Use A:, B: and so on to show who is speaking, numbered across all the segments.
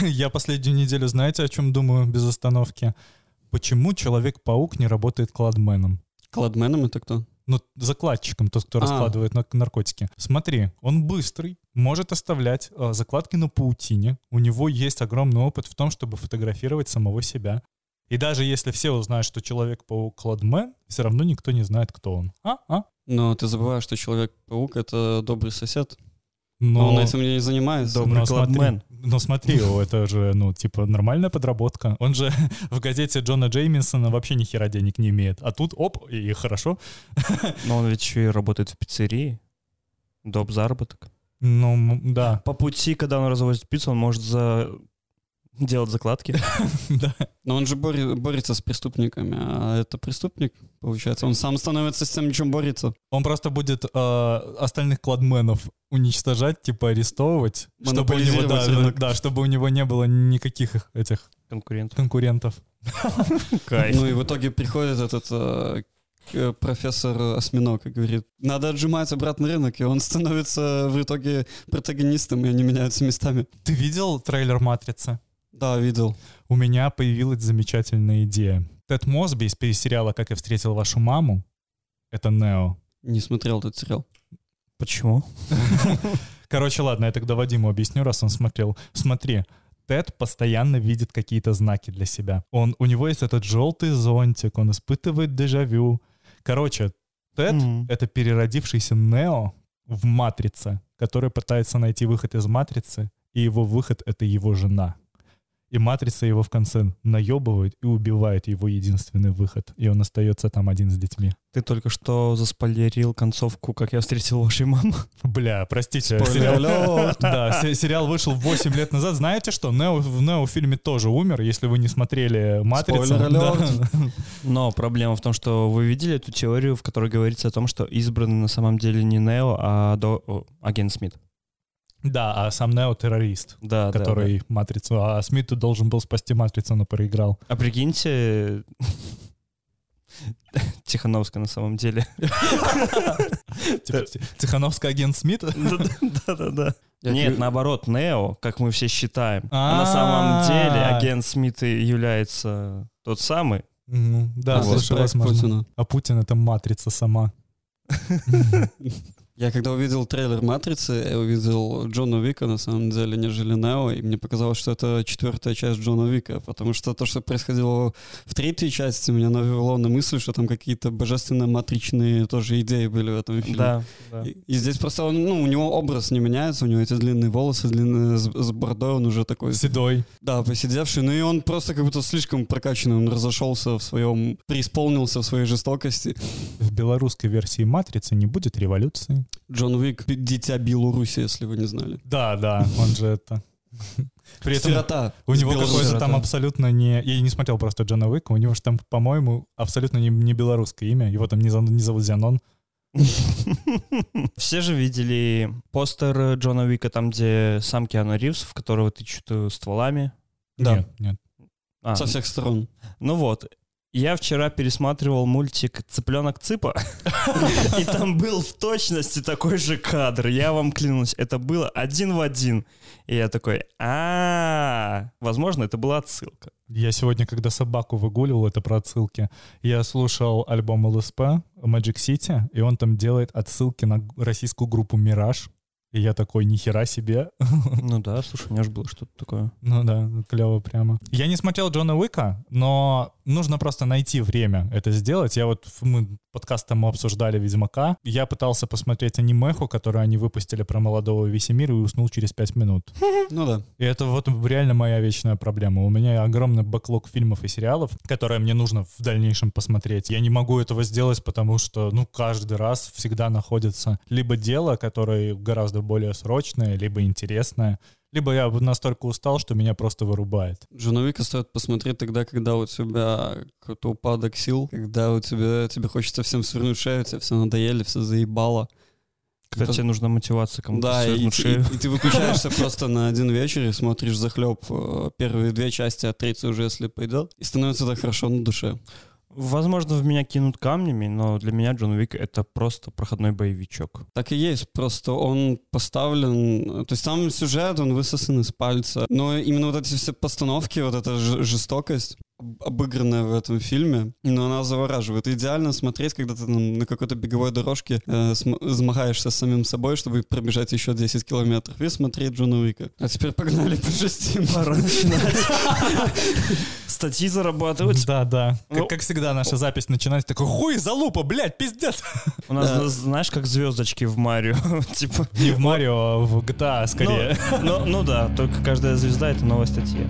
A: Я последнюю неделю, знаете, о чем думаю без остановки? Почему Человек-паук не работает кладменом?
B: Кладменом это кто?
A: Ну, закладчиком, тот, кто
B: А.
A: раскладывает на- наркотики. Смотри, он быстрый, может оставлять э, закладки на паутине. У него есть огромный опыт в том, чтобы фотографировать самого себя. И даже если все узнают, что Человек-паук кладмен, все равно никто не знает, кто он. А? А?
B: Но ты забываешь, что Человек-паук — это добрый сосед.
A: Но,
B: Но он этим не занимается.
C: Добрый
A: но смотри, но смотри, это же, ну, типа, нормальная подработка. Он же в газете Джона Джеймисона вообще ни хера денег не имеет. А тут, оп, и хорошо.
C: Но он ведь еще и работает в пиццерии. Доп. заработок.
A: Ну, да,
C: По пути, когда он развозит пиццу, он может за... делать закладки.
A: да.
B: Но он же бори- борется с преступниками, а это преступник, получается. Он сам становится с тем, чем борется.
A: Он просто будет э, остальных кладменов уничтожать, типа арестовывать, чтобы у него, да,
B: рынок.
A: да, чтобы у него не было никаких их- этих
C: Конкурент.
A: конкурентов.
C: Кайф.
B: Ну и в итоге приходит этот э, к- профессор Осьминог и говорит, надо отжимать обратно рынок, и он становится в итоге протагонистом, и они меняются местами.
A: Ты видел трейлер «Матрицы»?
B: Да, видел.
A: У меня появилась замечательная идея. Тед Мосби из сериала «Как я встретил вашу маму» — это Нео.
B: Не смотрел этот сериал.
C: Почему?
A: Короче, ладно, я тогда Вадиму объясню, раз он смотрел. Смотри, Тед постоянно видит какие-то знаки для себя. Он, у него есть этот желтый зонтик, он испытывает дежавю. Короче, Тед
C: Мгм.
A: — это переродившийся Нео в «Матрице», который пытается найти выход из «Матрицы», и его выход — это его жена. И «Матрица» его в конце наебывает и убивает его единственный выход. И он остается там один с детьми.
C: Ты только что заспойлерил концовку, как я встретил вашей маму.
A: Бля, простите. Сериал-. Да, се- сериал вышел 8 лет назад. Знаете что? Нео, в Нео фильме тоже умер, если вы не смотрели «Матрицу». Да.
C: Но проблема в том, что вы видели эту теорию, в которой говорится о том, что избранный на самом деле не Нео, а до... агент Смит.
A: Да, а сам Нео террорист,
C: Да, да,
A: который «Матрицу», а Смит должен был спасти «Матрицу», но проиграл.
C: да. А прикиньте, Тихановская на самом деле.
A: Типа, Ти- Тихановский агент Смит?
C: Да-да-да. Нет, наоборот, Нео, как мы все считаем. А на самом деле агент Смит и является тот самый.
A: Да,
B: а,
A: слушай, возможно. А Путин — это «Матрица» сама.
B: Я когда увидел трейлер «Матрицы», я увидел Джона Вика, на самом деле, нежели Нео, и мне показалось, что это четвертая часть Джона Вика, потому что то, что происходило в третьей части, меня навело на мысль, что там какие-то божественно-матричные тоже идеи были в этом фильме.
C: Да, да.
B: И, и здесь просто он, ну, у него образ не меняется, у него эти длинные волосы, длинные с, с бородой, он уже такой,
A: Седой.
B: да, посидевший, ну и он просто как будто слишком прокачанный, он разошелся в своем, преисполнился в своей жестокости.
A: В белорусской версии «Матрицы» не будет революции.
B: Джон Уик — дитя Беларуси, если вы не знали.
A: Да, да, он же это... При этом
B: Сирота.
A: у него какое-то там абсолютно не... Я не смотрел просто Джона Уика, у него же там, по-моему, абсолютно не, не белорусское имя. Его там не, не зовут Зянон.
C: Все же видели постер Джона Уика, там, где сам Киану Ривз, в которого тычут э, стволами.
B: Да.
A: Нет, нет.
C: А,
B: Со всех сторон.
C: Ну вот. Я вчера пересматривал мультик «Цыпленок Цыпа», и там был в точности такой же кадр. Я вам клянусь, это было один в один. И я такой, а возможно, это была отсылка.
A: Я сегодня, когда собаку выгуливал, это про отсылки, я слушал альбом ЛСП Magic City, и он там делает отсылки на российскую группу «Мираж». И я такой, нихера себе.
C: Ну да, слушай, у меня же было что-то такое.
A: Ну да, клево прямо. Я не смотрел Джона Уика, но нужно просто найти время это сделать. Я вот, мы подкастом мы обсуждали Ведьмака. Я пытался посмотреть анимеху, которую они выпустили про молодого Весемира, и уснул через пять минут.
B: Ну да.
A: И это вот реально моя вечная проблема. У меня огромный бэклог фильмов и сериалов, которые мне нужно в дальнейшем посмотреть. Я не могу этого сделать, потому что, ну, каждый раз всегда находится либо дело, которое гораздо более срочное, либо интересное, либо я настолько устал, что меня просто вырубает.
B: Джона Уика стоит посмотреть тогда, когда у тебя какой-то упадок сил, когда у тебя тебе хочется всем свернуть шею, тебе все надоели, все заебало.
C: Когда тебе нужна мотивация кому-то
B: Да, и,
C: шею.
B: и- и ты выключаешься просто на один вечер и смотришь захлеб первые две части, а третья уже, если пойдет, и становится так хорошо на душе.
C: Возможно, в меня кинут камнями, но для меня Джон Уик — это просто проходной боевичок.
B: Так и есть, просто он поставлен... То есть там сюжет, он высосан из пальца. Но именно вот эти все постановки, вот эта жестокость, обыгранная в этом фильме, но она завораживает. Идеально смотреть, когда ты там, на какой-то беговой дорожке э, замахаешься с самим собой, чтобы пробежать еще 10 километров и смотреть Джона Уика. А теперь погнали по шести.
C: Пора начинать. Статьи зарабатывать.
A: Да, да. Как, ну, как всегда, наша запись начинается такой, хуй, залупа, блядь, пиздец.
C: У нас, да. знаешь, как звездочки в Марио. типа.
A: Не в Марио, а в GTA скорее.
C: Ну, ну, ну да, только каждая звезда — это новая статья.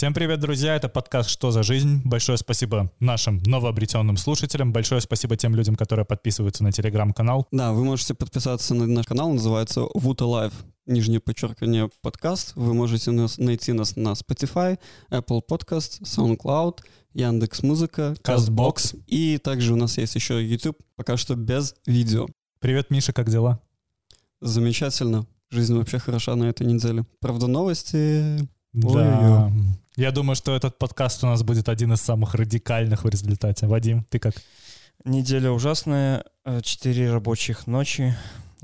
A: Всем привет, друзья! Это подкаст «Что за жизнь?». Большое спасибо нашим новообретенным слушателям. Большое спасибо тем людям, которые подписываются на телеграм-канал.
B: Да, вы можете подписаться на наш канал, называется Woot Alive, нижнее подчеркивание подкаст. Вы можете нас, найти нас на Spotify, Apple Podcast, SoundCloud, Яндекс Музыка,
A: Castbox.
B: И также у нас есть еще YouTube, пока что без видео.
A: Привет, Миша, как дела?
B: Замечательно. Жизнь вообще хороша на этой неделе. Правда, новости...
A: Да. Я думаю, что этот подкаст у нас будет один из самых радикальных в результате. Вадим, ты как?
C: Неделя ужасная, э, четыре рабочих ночи,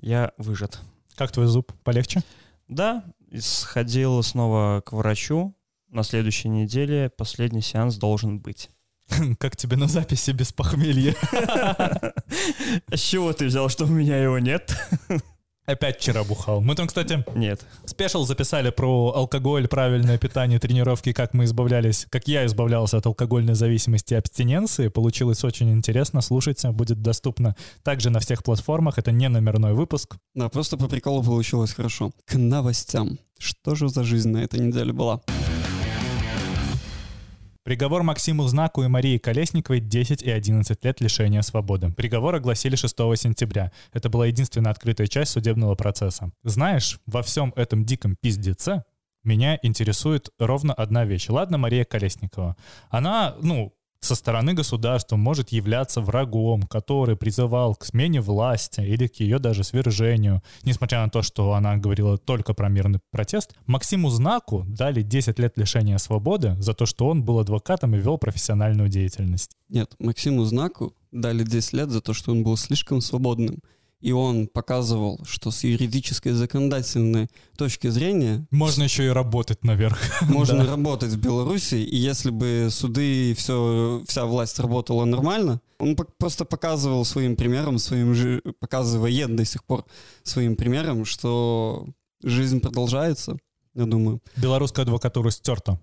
C: я выжат.
A: Как твой зуб? Полегче?
C: Да, сходил снова к врачу. На следующей неделе последний сеанс должен быть.
A: Как тебе на записи без похмелья?
C: С чего ты взял, что у меня его нет?
A: Опять вчера бухал. Мы там, кстати,
C: нет.
A: Спешл записали про алкоголь, правильное питание, тренировки, как мы избавлялись, как я избавлялся от алкогольной зависимости и абстиненции. Получилось очень интересно. Слушайте, будет доступно также на всех платформах. Это не номерной выпуск.
B: Да, просто по приколу получилось хорошо. К новостям. Что же за жизнь на этой неделе была?
A: Приговор Максиму Знаку и Марии Колесниковой 10 и 11 лет лишения свободы. Приговор огласили 6 сентября. Это была единственная открытая часть судебного процесса. Знаешь, во всем этом диком пиздеце меня интересует ровно одна вещь. Ладно, Мария Колесникова. Она, ну, со стороны государства может являться врагом, который призывал к смене власти или к ее даже свержению, несмотря на то, что она говорила только про мирный протест, Максиму Знаку дали 10 лет лишения свободы за то, что он был адвокатом и вел профессиональную деятельность.
B: Нет, Максиму Знаку дали 10 лет за то, что он был слишком свободным и он показывал, что с юридической законодательной точки зрения...
A: Можно еще и работать наверх.
B: Можно да. работать в Беларуси, и если бы суды и все, вся власть работала нормально, он просто показывал своим примером, своим же, показывает до сих пор своим примером, что жизнь продолжается, я думаю.
A: Белорусская адвокатура стерта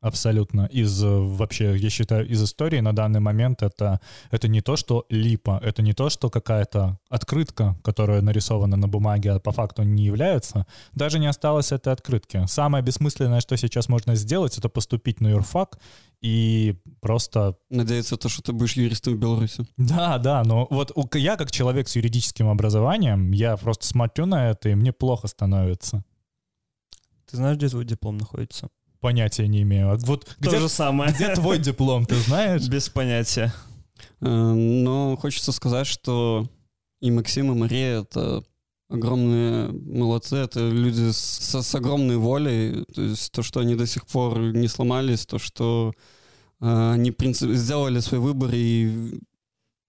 A: абсолютно из э, вообще, я считаю, из истории на данный момент это, это не то, что липа, это не то, что какая-то открытка, которая нарисована на бумаге, а по факту не является. Даже не осталось этой открытки. Самое бессмысленное, что сейчас можно сделать, это поступить на юрфак и просто...
B: Надеяться, то, что ты будешь юристом в Беларуси.
A: Да, да, но вот я как человек с юридическим образованием, я просто смотрю на это, и мне плохо становится.
C: Ты знаешь, где твой диплом находится?
A: Понятия не имею. А вот
C: То где, же самое.
A: Где твой диплом, ты знаешь?
C: Без понятия.
B: Э, но хочется сказать, что и Максим, и Мария — это огромные молодцы, это люди с, с огромной волей, то есть то, что они до сих пор не сломались, то, что э, они принцип, сделали свой выбор и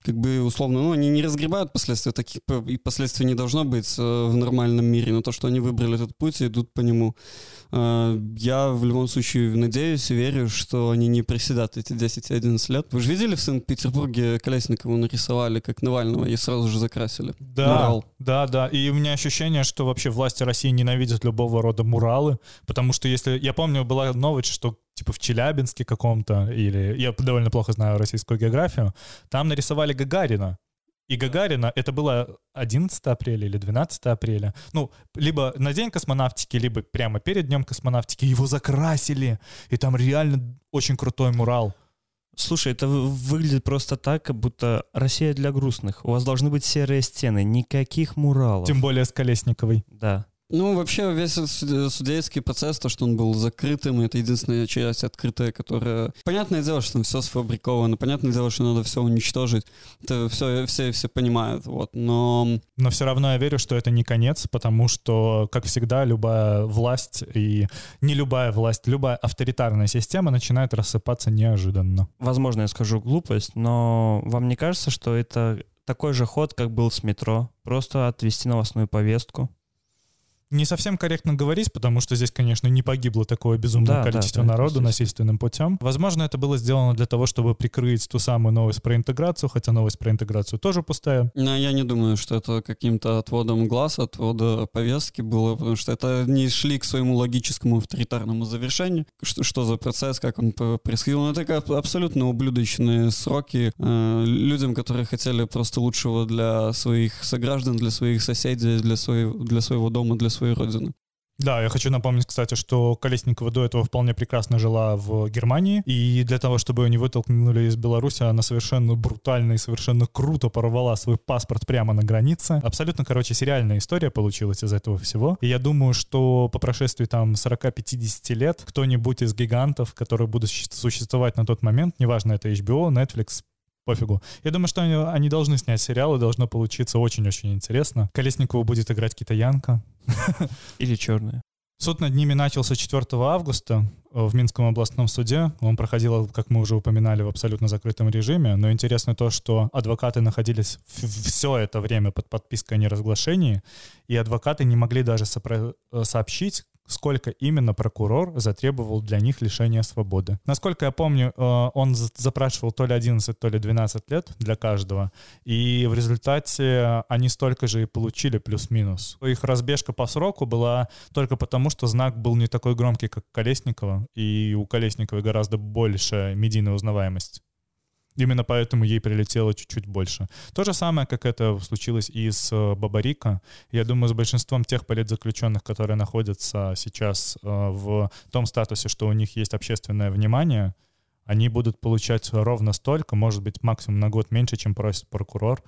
B: как бы условно, ну, они не разгребают последствия, таких и последствий не должно быть э, в нормальном мире, но то, что они выбрали этот путь и идут по нему. Э, я в любом случае надеюсь и верю, что они не приседат эти 10 и 11 лет. Вы же видели в Санкт-Петербурге Колесникова нарисовали как Навального и сразу же закрасили?
A: Да, Мурал. да, да. И у меня ощущение, что вообще власти России ненавидят любого рода муралы, потому что если... Я помню, была новость, что типа в Челябинске каком-то, или я довольно плохо знаю российскую географию, там нарисовали Гагарина. И Гагарина, это было 11 апреля или 12 апреля, ну, либо на день космонавтики, либо прямо перед днем космонавтики, его закрасили, и там реально очень крутой мурал.
C: Слушай, это выглядит просто так, как будто Россия для грустных. У вас должны быть серые стены, никаких муралов.
A: Тем более с Колесниковой.
C: Да.
B: Ну, вообще, весь судейский процесс, то, что он был закрытым, это единственная часть открытая, которая... Понятное дело, что там все сфабриковано, понятное дело, что надо все уничтожить. Это все, все, все понимают, вот, но...
A: Но все равно я верю, что это не конец, потому что, как всегда, любая власть и не любая власть, любая авторитарная система начинает рассыпаться неожиданно.
C: Возможно, я скажу глупость, но вам не кажется, что это такой же ход, как был с метро? Просто отвести новостную повестку,
A: не совсем корректно говорить, потому что здесь, конечно, не погибло такое безумное да, количество да, да, народу насильственным путем. Возможно, это было сделано для того, чтобы прикрыть ту самую новость про интеграцию, хотя новость про интеграцию тоже пустая.
B: Но я не думаю, что это каким-то отводом глаз, отвода повестки было, потому что это не шли к своему логическому авторитарному завершению. Что, что за процесс, как он происходил. Ну, это абсолютно ублюдочные сроки э, людям, которые хотели просто лучшего для своих сограждан, для своих соседей, для, своего, для своего дома, для своей родины.
A: Да, я хочу напомнить, кстати, что Колесникова до этого вполне прекрасно жила в Германии, и для того, чтобы ее не вытолкнули из Беларуси, она совершенно брутально и совершенно круто порвала свой паспорт прямо на границе. Абсолютно, короче, сериальная история получилась из этого всего. И я думаю, что по прошествии там 40-50 лет кто-нибудь из гигантов, которые будут существовать на тот момент, неважно, это HBO, Netflix, пофигу. Я думаю, что они, они должны снять сериал, и должно получиться очень-очень интересно. Колесникову будет играть китаянка.
C: Или черная.
A: Суд над ними начался 4 августа э, в Минском областном суде. Он проходил, как мы уже упоминали, в абсолютно закрытом режиме. Но интересно то, что адвокаты находились все это время под подпиской о неразглашении, и адвокаты не могли даже э, сообщить, сколько именно прокурор затребовал для них лишения свободы. Насколько я помню, э, он запрашивал то ли 11, то ли 12 лет для каждого, и в результате они столько же и получили плюс-минус. Их разбежка по сроку была только потому, что знак был не такой громкий, как Колесникова, и у Колесниковой гораздо больше медийная узнаваемость. Именно поэтому ей прилетело чуть-чуть больше. То же самое, как это случилось и с э, Бабарика. Я думаю, с большинством тех политзаключенных, которые находятся сейчас э, в том статусе, что у них есть общественное внимание, они будут получать ровно столько, может быть, максимум на год меньше, чем просит прокурор.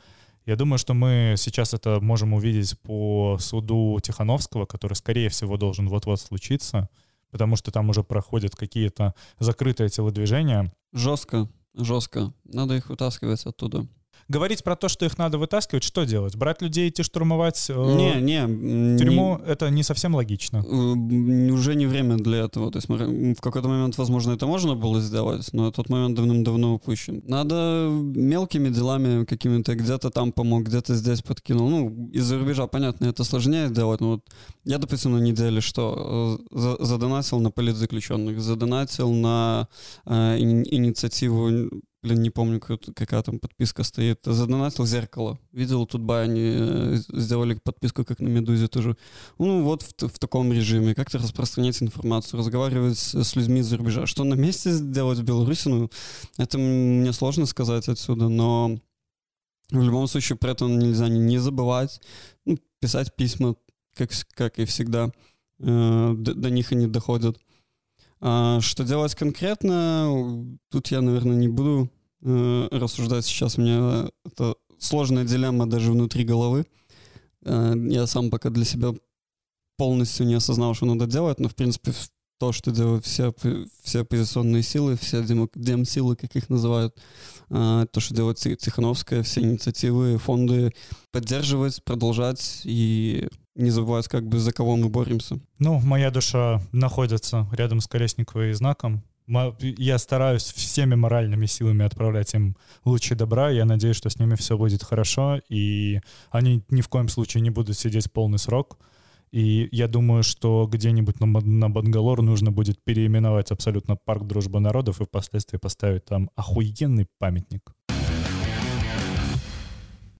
A: Я думаю, что мы сейчас это можем увидеть по суду Тихановского, который, скорее всего, должен вот-вот случиться, потому что там уже проходят какие-то закрытые телодвижения.
B: Жестко жестко. Надо их вытаскивать оттуда.
A: Говорить про то, что их надо вытаскивать, что делать? Брать людей, идти штурмовать э,
B: не, не,
A: тюрьму? Не, это не совсем логично.
B: Э, уже не время для этого. То есть в какой-то момент, возможно, это можно было сделать, но тот момент давным-давно упущен. Надо мелкими делами какими-то где-то там помог, где-то здесь подкинул. Ну, из-за рубежа, понятно, это сложнее сделать. Но вот я, допустим, на неделе что? Э, задонатил на политзаключенных, задонатил на э, инициативу Блин, не помню, какая там подписка стоит. Задонатил зеркало. Видел, тут бы они э, сделали подписку, как на Медузе тоже. Ну, вот в, в таком режиме. Как-то распространять информацию, разговаривать с, с людьми из-за рубежа. Что на месте сделать в Беларуси, ну, это мне сложно сказать отсюда, но в любом случае при этом нельзя не забывать ну, писать письма, как, как и всегда. Э, до, до них они доходят. А что делать конкретно, тут я, наверное, не буду э, рассуждать сейчас. У меня это сложная дилемма даже внутри головы. Э, я сам пока для себя полностью не осознал, что надо делать, но, в принципе, то, что делают все, все оппозиционные силы, все дем-силы, как их называют, э, то, что делает Тихановская, все инициативы, фонды, поддерживать, продолжать и не забывать, как бы за кого мы боремся.
A: Ну, моя душа находится рядом с Колесниковой знаком. Я стараюсь всеми моральными силами отправлять им лучи добра. Я надеюсь, что с ними все будет хорошо, и они ни в коем случае не будут сидеть полный срок. И я думаю, что где-нибудь на, на Бангалор нужно будет переименовать абсолютно парк Дружбы народов и впоследствии поставить там охуенный памятник.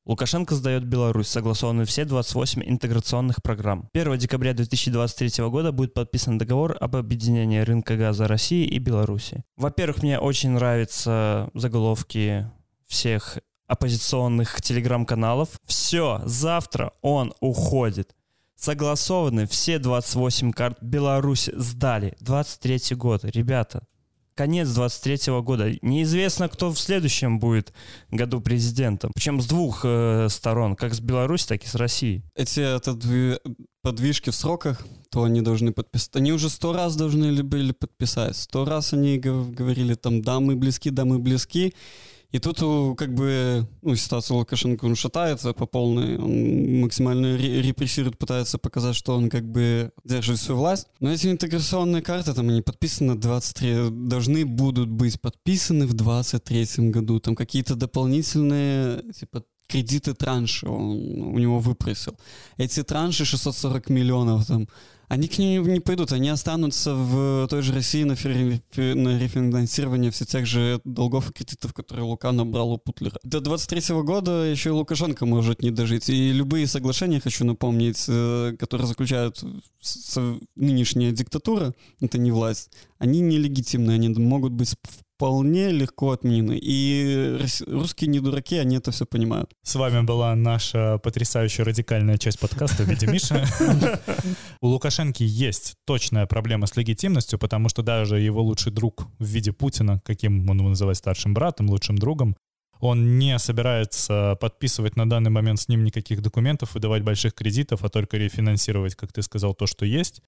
C: Лукашенко сдает Беларусь, согласованы все 28 интеграционных программ. 1 декабря 2023 года будет подписан договор об объединении рынка газа России и Беларуси. Во-первых, мне очень нравятся заголовки всех оппозиционных телеграм-каналов. Все, завтра он уходит. Согласованы все 28 карт Беларуси сдали. 23 год. Ребята, конец 23 года. Неизвестно, кто в следующем будет году президентом. Причем с двух э, сторон, как с Беларуси, так и с Россией.
B: Эти этот, подвижки в сроках, то они должны подписать. Они уже сто раз должны были подписать. Сто раз они говорили там, да, мы близки, да, мы близки. И тут как бы ну, ситуация Лукашенко, он шатается по полной, он максимально репрессирует, пытается показать, что он как бы держит всю власть. Но эти интеграционные карты, там они подписаны 23, должны будут быть подписаны в 23 году. Там какие-то дополнительные типа кредиты транши он у него выпросил. Эти транши 640 миллионов там, они к ним не пойдут, они останутся в той же России на, фи- на рефинансирование всех тех же долгов и кредитов, которые Лука набрал у Путлера. До 23 года еще и Лукашенко может не дожить. И любые соглашения, хочу напомнить, э, которые заключают нынешняя диктатура, это не власть, они нелегитимны, они могут быть вполне легко отменены. И русские не дураки, они это все понимают.
A: С вами была наша потрясающая радикальная часть подкаста в виде Миши. У Лукашенки есть точная проблема с легитимностью, потому что даже его лучший друг в виде Путина, каким он его называет старшим братом, лучшим другом, он не собирается подписывать на данный момент с ним никаких документов, выдавать больших кредитов, а только рефинансировать, как ты сказал, то, что есть.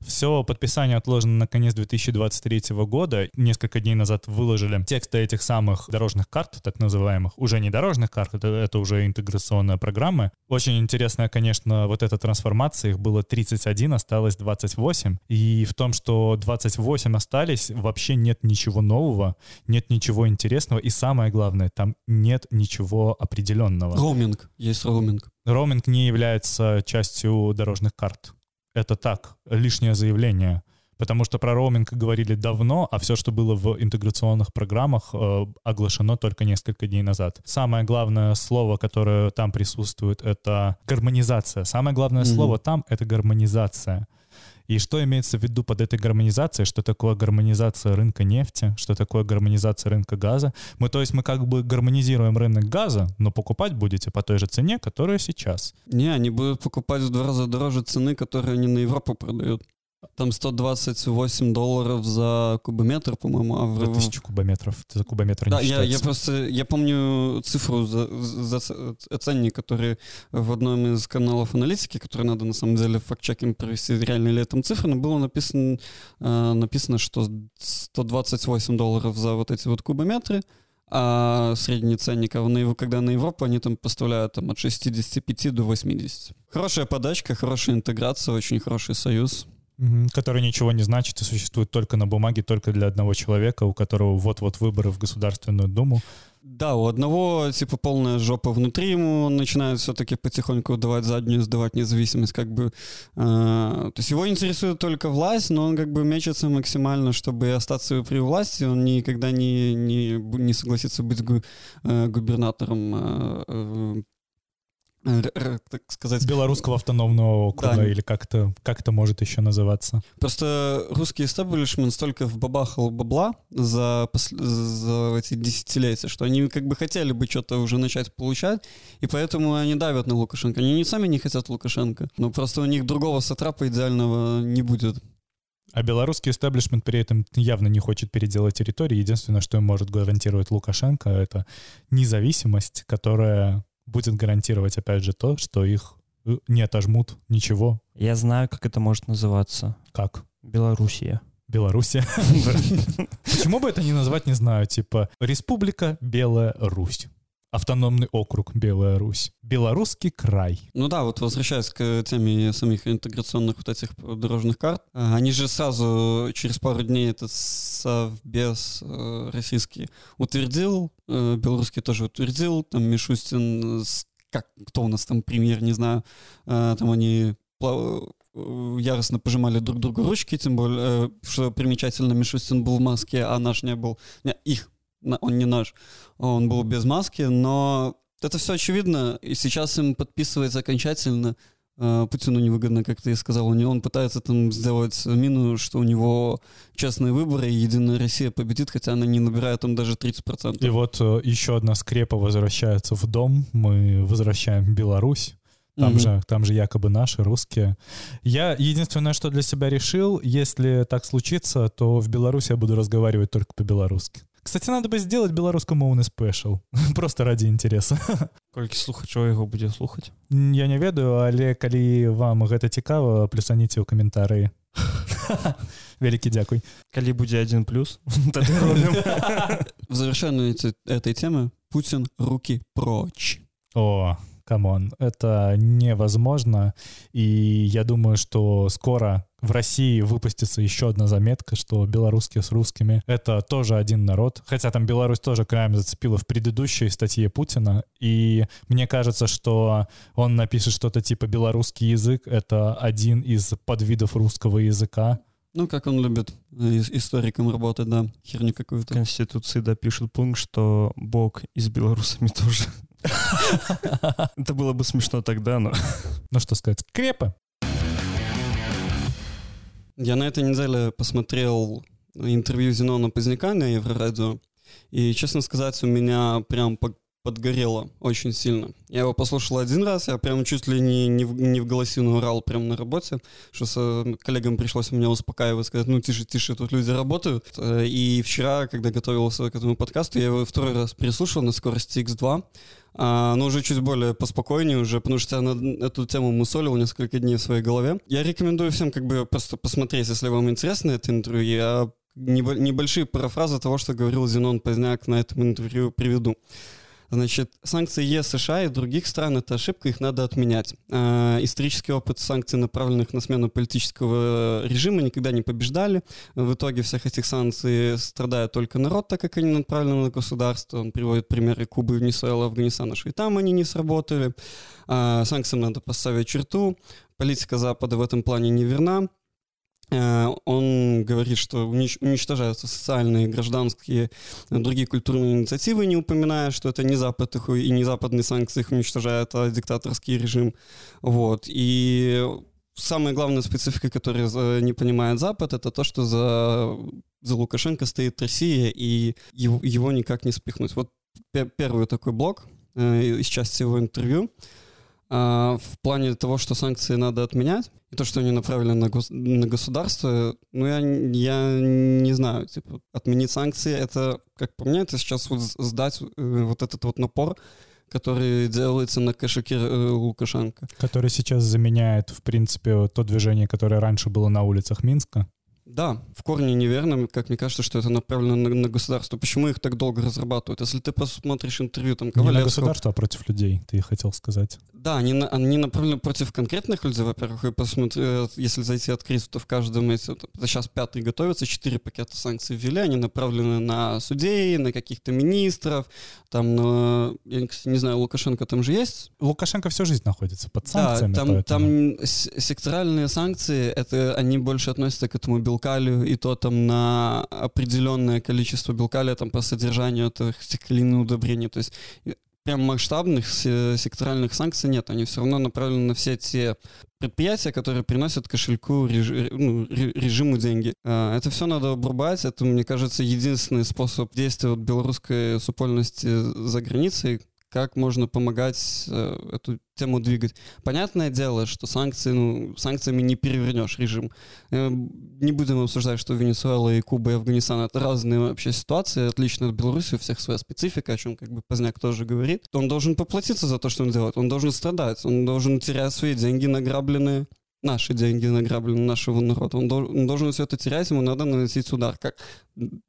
A: Все подписание отложено на конец 2023 года. Несколько дней назад выложили тексты этих самых дорожных карт, так называемых. Уже не дорожных карт, это, это уже интеграционная программа. Очень интересная, конечно, вот эта трансформация. Их было 31, осталось 28. И в том, что 28 остались, вообще нет ничего нового, нет ничего интересного. И самое главное, там нет ничего определенного.
B: Роуминг. Есть роуминг.
A: Роуминг не является частью дорожных карт это так, лишнее заявление. Потому что про роуминг говорили давно, а все, что было в интеграционных программах, э, оглашено только несколько дней назад. Самое главное слово, которое там присутствует, это гармонизация. Самое главное mm-hmm. слово там — это гармонизация. И что имеется в виду под этой гармонизацией? Что такое гармонизация рынка нефти? Что такое гармонизация рынка газа? Мы, то есть мы как бы гармонизируем рынок газа, но покупать будете по той же цене, которая сейчас.
B: Не, они будут покупать в два раза дороже цены, которые они на Европу продают. Там 128 долларов за кубометр, по-моему. А
A: в... За тысячу кубометров. За кубометр
B: да,
A: не
B: я, я просто, я помню цифру за, за ценник, который в одном из каналов аналитики, который надо на самом деле факт-чекинг провести, реально ли там цифра, но было написано, э, написано, что 128 долларов за вот эти вот кубометры, а средний ценник, а на, когда на Европу они там поставляют там, от 65 до 80. Хорошая подачка, хорошая интеграция, очень хороший союз.
A: Который ничего не значит и существует только на бумаге, только для одного человека, у которого вот-вот выборы в Государственную Думу.
B: Да, у одного, типа, полная жопа внутри ему, он начинает все-таки потихоньку давать заднюю, сдавать независимость, как бы... Э, то есть его интересует только власть, но он как бы мечется максимально, чтобы остаться при власти, он никогда не, не, не согласится быть гу, э, губернатором э, э
A: так сказать... Белорусского автономного округа, да. или как это как это может еще называться.
B: Просто русский истеблишмент столько вбабахал бабла за, за эти десятилетия, что они как бы хотели бы что-то уже начать получать, и поэтому они давят на Лукашенко. Они не сами не хотят Лукашенко, но просто у них другого сатрапа идеального не будет.
A: А белорусский истеблишмент при этом явно не хочет переделать территорию. Единственное, что им может гарантировать Лукашенко, это независимость, которая будет гарантировать, опять же, то, что их э, не отожмут ничего.
C: Я знаю, как это может называться.
A: Как?
C: Белоруссия.
A: Белоруссия. Почему бы это не назвать, не знаю, типа Республика Белая Русь автономный округ Белая Русь, Белорусский край.
B: Ну да, вот возвращаясь к теме самих интеграционных вот этих дорожных карт, э, они же сразу через пару дней этот совбез э, российский утвердил, э, белорусский тоже утвердил, там Мишустин, как, кто у нас там премьер, не знаю, там они яростно пожимали друг другу ручки, тем более, что примечательно, Мишустин был в маске, а наш не был. Не, их он не наш, он был без маски, но это все очевидно, и сейчас им подписывается окончательно. А, Путину невыгодно, как ты сказал, он, пытается там сделать мину, что у него честные выборы, и Единая Россия победит, хотя она не набирает там даже 30%.
A: И вот э, еще одна скрепа возвращается в дом, мы возвращаем Беларусь. Там, mm же, там же якобы наши, русские. Я единственное, что для себя решил, если так случится, то в Беларуси я буду разговаривать только по-белорусски Кстати, надо бы сделать беларускаму моўны спешл просто ради интереса.
C: Колькі слухачоў яго будзе слухаць
A: я не ведаю але калі вам гэта цікава плюсаніце ў каментарыі вялікі дзякуй.
C: Калі будзе один плюс
B: в завершении этой темы Путин руки прочь.
A: О come on это невозможно. И я думаю что скоро в России выпустится еще одна заметка, что белорусские с русскими — это тоже один народ. Хотя там Беларусь тоже краем зацепила в предыдущей статье Путина. И мне кажется, что он напишет что-то типа «белорусский язык — это один из подвидов русского языка».
B: Ну, как он любит э, историком работать, да, херню какую-то.
C: Конституции допишут пункт, что Бог и с белорусами тоже. Это было бы смешно тогда, но...
A: Ну что сказать, крепо.
B: Я на этой неделе посмотрел интервью Зенона Поздняка на Еврорадио, и, честно сказать, у меня прям подгорело очень сильно. Я его послушал один раз, я прям чуть ли не, не, в, не в голосину орал прямо на работе, что с коллегам пришлось меня успокаивать, сказать, ну тише, тише, тут люди работают. Э, и вчера, когда готовился к этому подкасту, я его второй раз переслушал на скорости X2, а, но уже чуть более поспокойнее уже, потому что я на эту тему мусолил несколько дней в своей голове. Я рекомендую всем как бы просто посмотреть, если вам интересно это интервью. Я небольшие парафразы того, что говорил Зенон Поздняк на этом интервью приведу. Значит, санкции ЕС, США и других стран — это ошибка, их надо отменять. Э, исторический опыт санкций, направленных на смену политического режима, никогда не побеждали. В итоге всех этих санкций страдает только народ, так как они направлены на государство. Он приводит примеры Кубы, Венесуэлы, Афганистана, что и там они не сработали. Э, санкциям надо поставить черту. Политика Запада в этом плане не верна. Э, он говорит, что уничтожаются социальные, гражданские, э, другие культурные инициативы, не упоминая, что это не Запад их и не западные санкции их уничтожают, а диктаторский режим. Вот. И самая главная специфика, которую не понимает Запад, это то, что за, за Лукашенко стоит Россия, и его, его никак не спихнуть. Вот первый такой блок э, из части его интервью в плане того, что санкции надо отменять, и то, что они направлены на, гос- на государство, ну, я, я не знаю, типа, отменить санкции, это, как по мне, это сейчас вот сдать э, вот этот вот напор, который делается на кошельке э, Лукашенко.
A: Который сейчас заменяет, в принципе, то движение, которое раньше было на улицах Минска.
B: Да, в корне неверно, как мне кажется, что это направлено на, на государство. Почему их так долго разрабатывают? Если ты посмотришь интервью там
A: Ковалевского... Не на государство, а против людей, ты хотел сказать.
B: Да, они, они направлены против конкретных людей, во-первых, и посмотри, э, если зайти открыть, то в каждом из... Сейчас пятый готовится, четыре пакета санкций ввели, они направлены на судей, на каких-то министров, там, на... Я не знаю, Лукашенко там же есть?
A: Лукашенко всю жизнь находится под санкциями.
B: Да, там, поэтому... там секторальные санкции, это они больше относятся к этому белкалию, и то там на определенное количество белкалия там по содержанию этих стеклянных удобрений. То есть прям масштабных секторальных санкций нет. Они все равно направлены на все те предприятия, которые приносят кошельку реж, ну, режиму деньги. А, это все надо обрубать. Это, мне кажется, единственный способ действия белорусской супольности за границей, как можно помогать э, эту тему двигать. Понятное дело, что санкции, ну, санкциями не перевернешь режим. Э, не будем обсуждать, что Венесуэла и Куба и Афганистан — это разные вообще ситуации, отлично от Беларуси, у всех своя специфика, о чем как бы Поздняк тоже говорит. Он должен поплатиться за то, что он делает, он должен страдать, он должен терять свои деньги награбленные, наши деньги награбленные нашего народа. Он, дол- он должен все это терять, ему надо наносить удар. Как,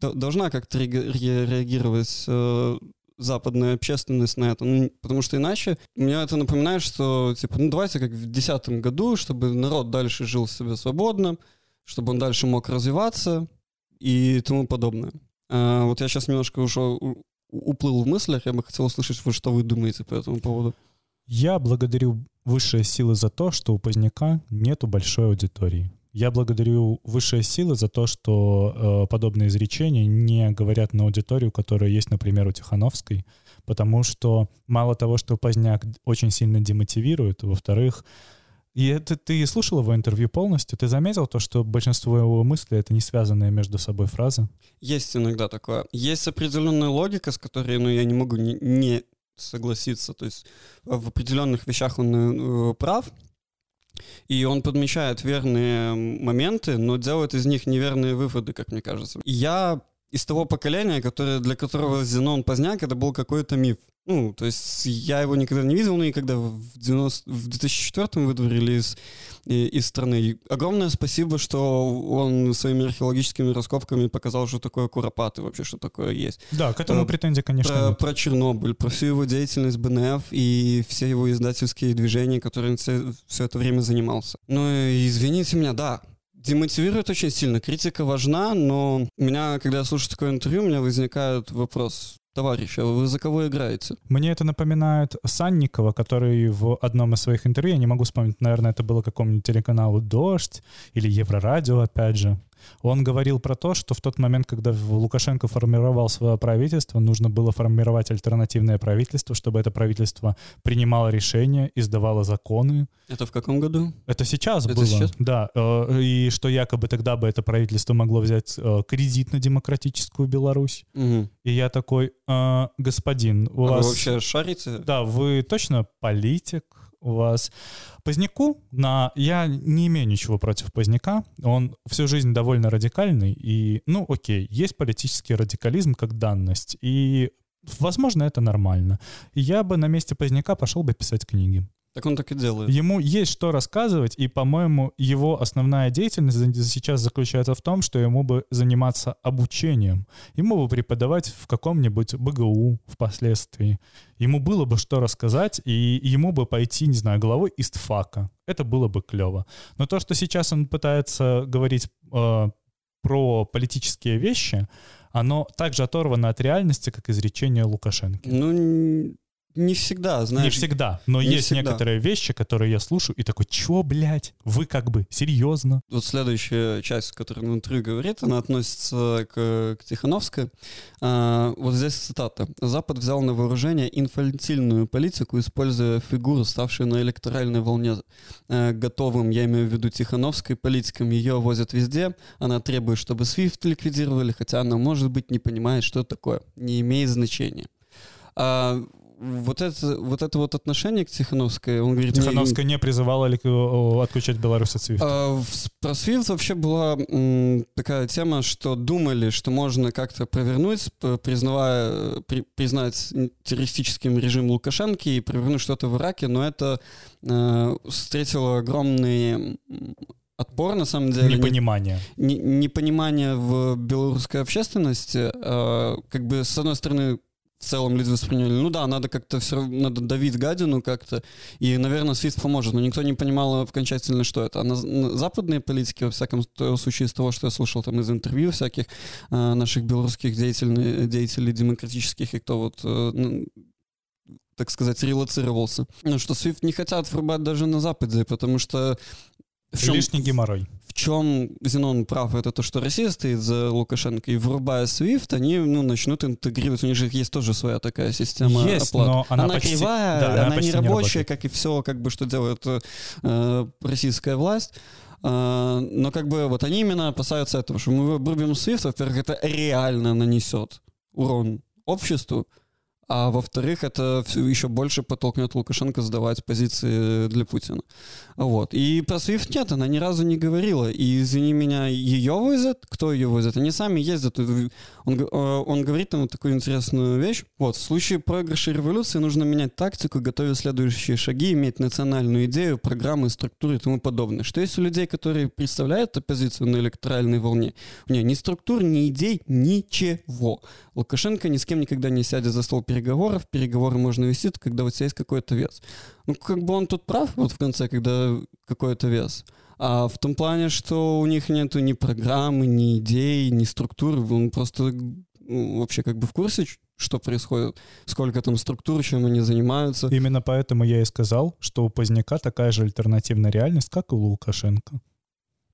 B: должна как-то реагировать э, западная общественность на это, ну, потому что иначе мне это напоминает, что, типа, ну, давайте как в 2010 году, чтобы народ дальше жил себе свободно, чтобы он дальше мог развиваться и тому подобное. А, вот я сейчас немножко уже уплыл в мыслях, я бы хотел услышать, вы, что вы думаете по этому поводу.
A: Я благодарю высшие силы за то, что у поздняка нету большой аудитории. Я благодарю высшие силы за то, что э, подобные изречения не говорят на аудиторию, которая есть, например, у Тихановской, потому что мало того, что Поздняк очень сильно демотивирует, во-вторых, и это ты слушал его интервью полностью, ты заметил то, что большинство его мыслей — это не связанные между собой фразы?
B: Есть иногда такое. Есть определенная логика, с которой ну, я не могу не, не согласиться. То есть в определенных вещах он э, прав, и он подмечает верные моменты, но делает из них неверные выводы, как мне кажется. Я из того поколения, которое, для которого Зенон Поздняк это был какой-то миф. Ну, то есть я его никогда не видел, но и когда в, 90, в 2004 выдворили из, из страны. И огромное спасибо, что он своими археологическими раскопками показал, что такое Куропаты, вообще, что такое есть.
A: Да, к этому
B: Про-
A: претензий, конечно,
B: Про,
A: нет.
B: про Чернобыль, про всю его деятельность БНФ и все его издательские движения, которыми он все, все это время занимался. Ну, и извините меня, да, демотивирует очень сильно. Критика важна, но у меня, когда я слушаю такое интервью, у меня возникает вопрос. Товарищ, а вы за кого играете?
A: Мне это напоминает Санникова, который в одном из своих интервью, я не могу вспомнить, наверное, это было какому-нибудь телеканалу «Дождь» или Еврорадио, опять же. Он говорил про то, что в тот момент, когда Лукашенко формировал свое правительство, нужно было формировать альтернативное правительство, чтобы это правительство принимало решения, издавало законы.
B: Это в каком году?
A: Это сейчас
B: Это
A: было.
B: сейчас?
A: Да. э, И что якобы тогда бы это правительство могло взять э, кредит на демократическую Беларусь.
B: Мгм.
A: И я такой, «А, господин, у
B: А
A: вас...
B: вы вообще шарите?
A: Да, вы точно политик, у вас... Поздняку, на... я не имею ничего против Поздняка, он всю жизнь довольно радикальный, и, ну, окей, есть политический радикализм как данность, и, возможно, это нормально. Я бы на месте Поздняка пошел бы писать книги.
B: Так он так и делает.
A: Ему есть что рассказывать, и, по-моему, его основная деятельность сейчас заключается в том, что ему бы заниматься обучением. Ему бы преподавать в каком-нибудь БГУ впоследствии. Ему было бы что рассказать, и ему бы пойти, не знаю, головой истфака. Это было бы клево. Но то, что сейчас он пытается говорить э, про политические вещи, оно также оторвано от реальности, как изречение Лукашенко.
B: Ну, не всегда, знаешь.
A: Не всегда, но
B: не
A: есть
B: всегда.
A: некоторые вещи, которые я слушаю и такой, чё, блядь, вы как бы, серьезно?
B: Вот следующая часть, которую интервью говорит, она относится к, к Тихановской. А, вот здесь цитата. «Запад взял на вооружение инфантильную политику, используя фигуру, ставшую на электоральной волне э, готовым, я имею в виду Тихановской, политикам ее возят везде. Она требует, чтобы SWIFT ликвидировали, хотя она, может быть, не понимает, что такое. Не имеет значения». А, вот это, вот это вот отношение к Тихановской, он говорит...
A: Тихановская не призывала ли отключать Беларусь от SWIFT?
B: а, Про SWIFT вообще была м, такая тема, что думали, что можно как-то провернуть, признавая, при- признать террористическим режим Лукашенко и провернуть что-то в Ираке, но это э, встретило огромный отпор, на самом деле. Не-
A: Непонимание.
B: не- непонимание в белорусской общественности. э, как бы, с одной стороны, в целом люди восприняли, ну да, надо как-то все надо давить гадину как-то, и, наверное, свист поможет, но никто не понимал окончательно, что это. А на, на западные политики, во всяком случае, из того, что я слушал там из интервью всяких э, наших белорусских деятелей, деятелей демократических, и кто вот э, ну, так сказать, релацировался. Ну, что SWIFT не хотят врубать даже на Западе, потому что в чем,
A: Лишний геморрой.
B: В чем Зенон прав, это то, что Россия стоит за Лукашенко, и врубая SWIFT, они ну, начнут интегрировать, у них же есть тоже своя такая система
A: Есть,
B: оплаты.
A: но она,
B: Она,
A: почти...
B: кривая,
A: да,
B: она,
A: почти
B: не рабочая, как и все, как бы, что делает э, э, российская власть. Э, но как бы вот они именно опасаются этого, что мы врубим SWIFT, во-первых, это реально нанесет урон обществу, а во-вторых, это еще больше подтолкнет Лукашенко сдавать позиции для Путина. Вот. И про SWIFT нет, она ни разу не говорила. И, извини меня, ее возят? Кто ее возит? Они сами ездят. Он, г- э, он говорит там вот такую интересную вещь. Вот, в случае проигрыша революции нужно менять тактику, готовить следующие шаги, иметь национальную идею, программы, структуры и тому подобное. Что есть у людей, которые представляют оппозицию на электоральной волне? У нее ни структур, ни идей, ничего. Лукашенко ни с кем никогда не сядет за стол переговоров. Переговоры можно вести, когда у тебя есть какой-то вес. Ну, как бы он тут прав, вот в конце, когда какой-то вес. А в том плане, что у них нету ни программы, ни идей, ни структуры. Он просто ну, вообще как бы в курсе, что происходит, сколько там структур, чем они занимаются.
A: Именно поэтому я и сказал, что у Поздняка такая же альтернативная реальность, как и у Лукашенко.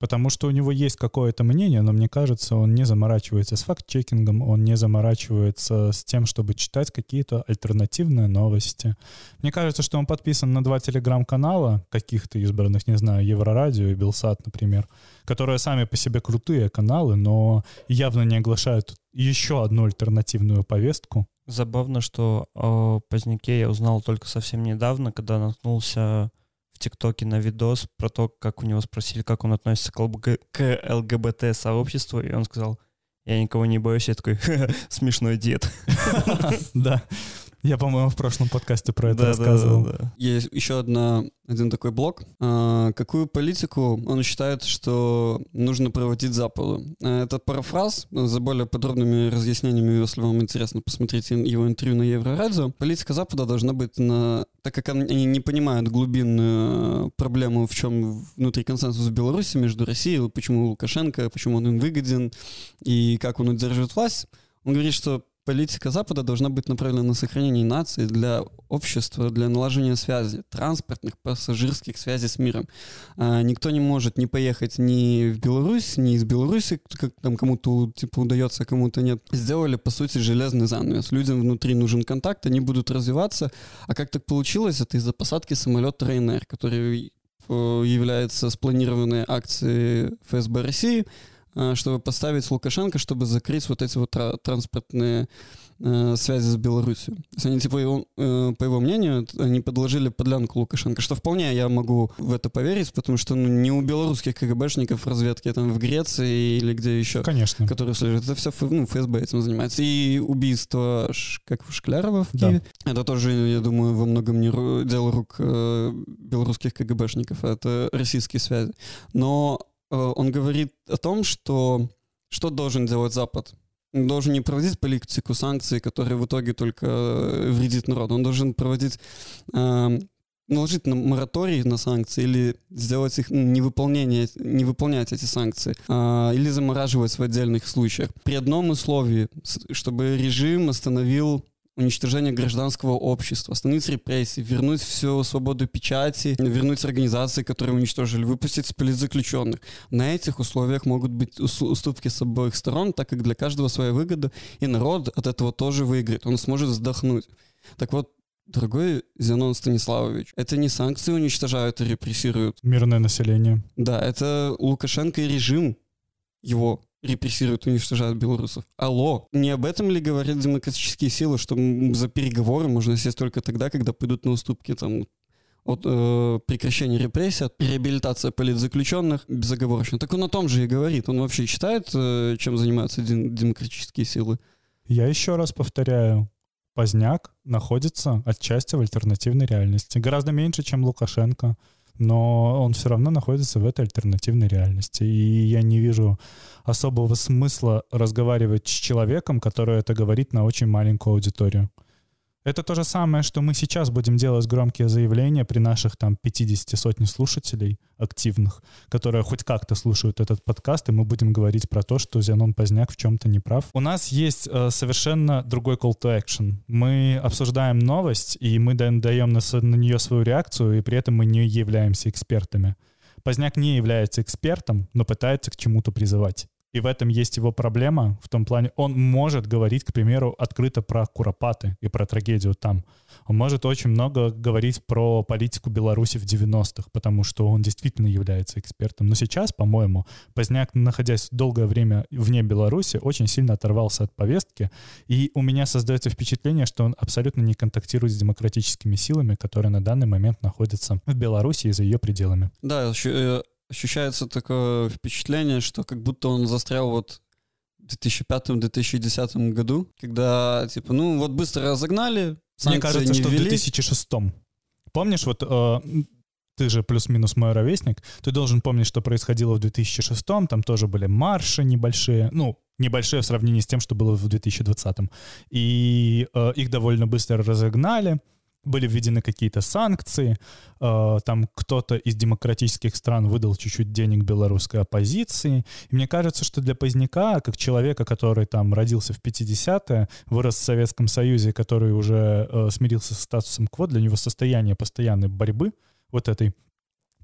A: Потому что у него есть какое-то мнение, но мне кажется, он не заморачивается с факт-чекингом, он не заморачивается с тем, чтобы читать какие-то альтернативные новости. Мне кажется, что он подписан на два телеграм-канала, каких-то избранных, не знаю, Еврорадио и Белсат, например, которые сами по себе крутые каналы, но явно не оглашают еще одну альтернативную повестку.
C: Забавно, что о Поздняке я узнал только совсем недавно, когда наткнулся ТикТоке на видос про то, как у него спросили, как он относится к, ЛБГ к ЛГБТ-сообществу, и он сказал, Я никого не боюсь, я такой смешной дед.
A: Да. Я, по-моему, в прошлом подкасте про это
C: Да,
A: рассказывал.
C: да, да.
B: Есть еще одна, один такой блок. А, какую политику он считает, что нужно проводить Западу? А, Это парафраз. За более подробными разъяснениями, если вам интересно, посмотрите его интервью на Еврорадио. Политика Запада должна быть на... Так как он- они не понимают глубинную проблему, в чем внутри консенсус в Беларуси между Россией, почему Лукашенко, почему он им выгоден и как он удерживает власть, он говорит, что политика Запада должна быть направлена на сохранение нации для общества, для наложения связи, транспортных, пассажирских связей с миром. А, никто не может не поехать ни в Беларусь, ни из Беларуси, как там кому-то типа удается, а кому-то нет. Сделали, по сути, железный занавес. Людям внутри нужен контакт, они будут развиваться. А как так получилось? Это из-за посадки самолета Ryanair, который э, является спланированной акцией ФСБ России, чтобы поставить Лукашенко, чтобы закрыть вот эти вот тра- транспортные э, связи с Беларусью. То есть они, типа, его, э, по его мнению, они подложили подлянку Лукашенко, что вполне я могу в это поверить, потому что ну, не у белорусских КГБшников разведки там в Греции или где еще,
A: Конечно.
B: которые слежат, это все ну, ФСБ этим занимается. И убийство, как в Шклярова в
A: Да.
B: Киеве, это тоже, я думаю, во многом не ру- дело рук э, белорусских КГБшников, а это российские связи. Но э, он говорит о том, что что должен делать Запад? Он должен не проводить политику санкций, которая в итоге только э, вредит народу. Он должен проводить э, наложить на мораторий на санкции или сделать их невыполнение, не выполнять эти санкции, а, или замораживать в отдельных случаях. При одном условии, чтобы режим остановил уничтожение гражданского общества, остановить репрессии, вернуть всю свободу печати, вернуть организации, которые уничтожили, выпустить политзаключенных. На этих условиях могут быть ус- уступки с обоих сторон, так как для каждого своя выгода, и народ от этого тоже выиграет, он сможет вздохнуть. Так вот, дорогой Зенон Станиславович, это не санкции уничтожают и репрессируют.
A: Мирное население.
B: Да, это Лукашенко и режим его репрессируют, уничтожают белорусов. Алло, не об этом ли говорят демократические силы, что за переговоры можно сесть только тогда, когда пойдут на уступки там от э, прекращения репрессий, от реабилитация политзаключенных безоговорочно. Так он о том же и говорит. Он вообще считает, э, чем занимаются дем- демократические силы.
A: Я еще раз повторяю, Поздняк находится отчасти в альтернативной реальности. Гораздо меньше, чем Лукашенко, но он все равно находится в этой альтернативной реальности. И я не вижу особого смысла разговаривать с человеком, который это говорит на очень маленькую аудиторию. Это то же самое, что мы сейчас будем делать громкие заявления при наших там 50 сотни слушателей активных, которые хоть как-то слушают этот подкаст, и мы будем говорить про то, что Зенон Поздняк в чем-то не прав. У нас есть э, совершенно другой call to action. Мы обсуждаем новость, и мы да- даем на, на нее свою реакцию, и при этом мы не являемся экспертами. Поздняк не является экспертом, но пытается к чему-то призывать. И в этом есть его проблема, в том плане, он может говорить, к примеру, открыто про Куропаты и про трагедию там. Он может очень много говорить про политику Беларуси в 90-х, потому что он действительно является экспертом. Но сейчас, по-моему, Поздняк, находясь долгое время вне Беларуси, очень сильно оторвался от повестки, и у меня создается впечатление, что он абсолютно не контактирует с демократическими силами, которые на данный момент находятся в Беларуси и за ее пределами.
B: Да, э, ощущается такое впечатление, что как будто он застрял вот в 2005-2010 году, когда, типа, ну вот быстро разогнали,
A: Мне кажется, что в
B: ввели.
A: 2006 Помнишь, вот э, ты же плюс-минус мой ровесник, ты должен помнить, что происходило в 2006 там тоже были марши небольшие, ну, небольшие в сравнении с тем, что было в 2020 И э, их довольно быстро разогнали, были введены какие-то санкции, э, там кто-то из демократических стран выдал чуть-чуть денег белорусской оппозиции. И мне кажется, что для Поздняка, как человека, который там родился в 50-е, вырос в Советском Союзе, который уже э, смирился со статусом КВО, для него состояние постоянной борьбы вот этой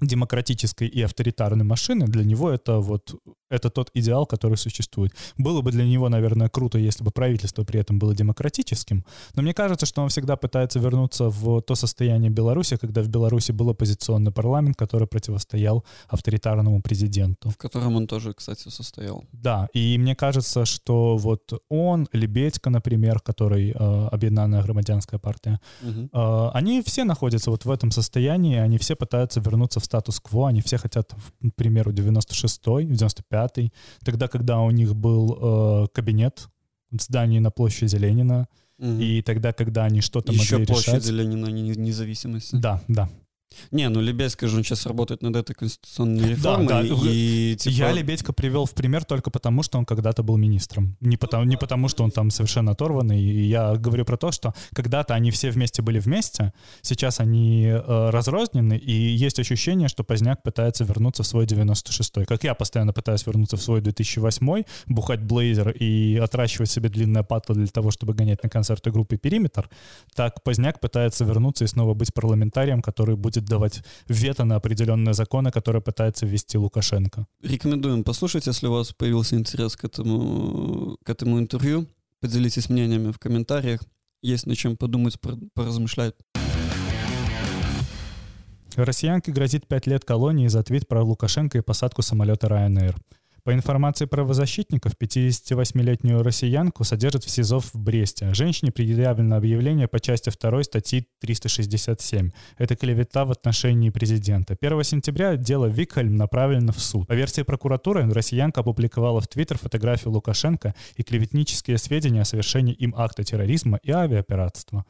A: демократической и авторитарной машины, для него это вот это тот идеал, который существует. Было бы для него, наверное, круто, если бы правительство при этом было демократическим, но мне кажется, что он всегда пытается вернуться в то состояние Беларуси, когда в Беларуси был оппозиционный парламент, который противостоял авторитарному президенту.
B: В котором он тоже, кстати, состоял.
A: Да, и мне кажется, что вот он, Лебедько, например, который э, Объединенная громадянская партия,
B: Мгм.
A: э, они все находятся вот в этом состоянии, они все пытаются вернуться в статус-кво, они все хотят, к примеру, 96-й, 95-й, тогда, когда у них был э, кабинет в здании на площади Ленина,
B: Мгм.
A: и тогда, когда они что-то
B: Еще
A: могли
B: площадь
A: решать...
B: Ленина не- независимости.
A: Да, да.
B: Не, ну Лебедский же он сейчас работает над этой конституционной реформой.
A: да.
B: И, типа,
A: Я Лебедько привел в пример только потому, что он когда-то был министром. Не потому, не потому, что он там совершенно оторванный. И я говорю про то, что когда-то они все вместе были вместе, сейчас они э, разрознены, и есть ощущение, что Поздняк пытается вернуться в свой 96-й. Как я постоянно пытаюсь вернуться в свой 2008 бухать блейзер и отращивать себе длинное патло для того, чтобы гонять на концерты группы «Периметр», так Поздняк пытается вернуться и снова быть парламентарием, который будет давать вето на определенные законы, которые пытается ввести Лукашенко.
B: Рекомендуем послушать, если у вас появился интерес к этому, к этому интервью. Поделитесь мнениями в комментариях. Есть над чем подумать, пор- поразмышлять.
A: Россиянке грозит 5 лет колонии за твит про Лукашенко и посадку самолета Ryanair. По информации правозащитников, 58-летнюю россиянку содержат в СИЗО в Бресте. Женщине предъявлено объявление по части 2 статьи 367. Это клевета в отношении президента. 1 сентября дело Викхальм направлено в суд. По версии прокуратуры, россиянка опубликовала в Твиттер фотографию Лукашенко и клеветнические сведения о совершении им акта терроризма и авиапиратства.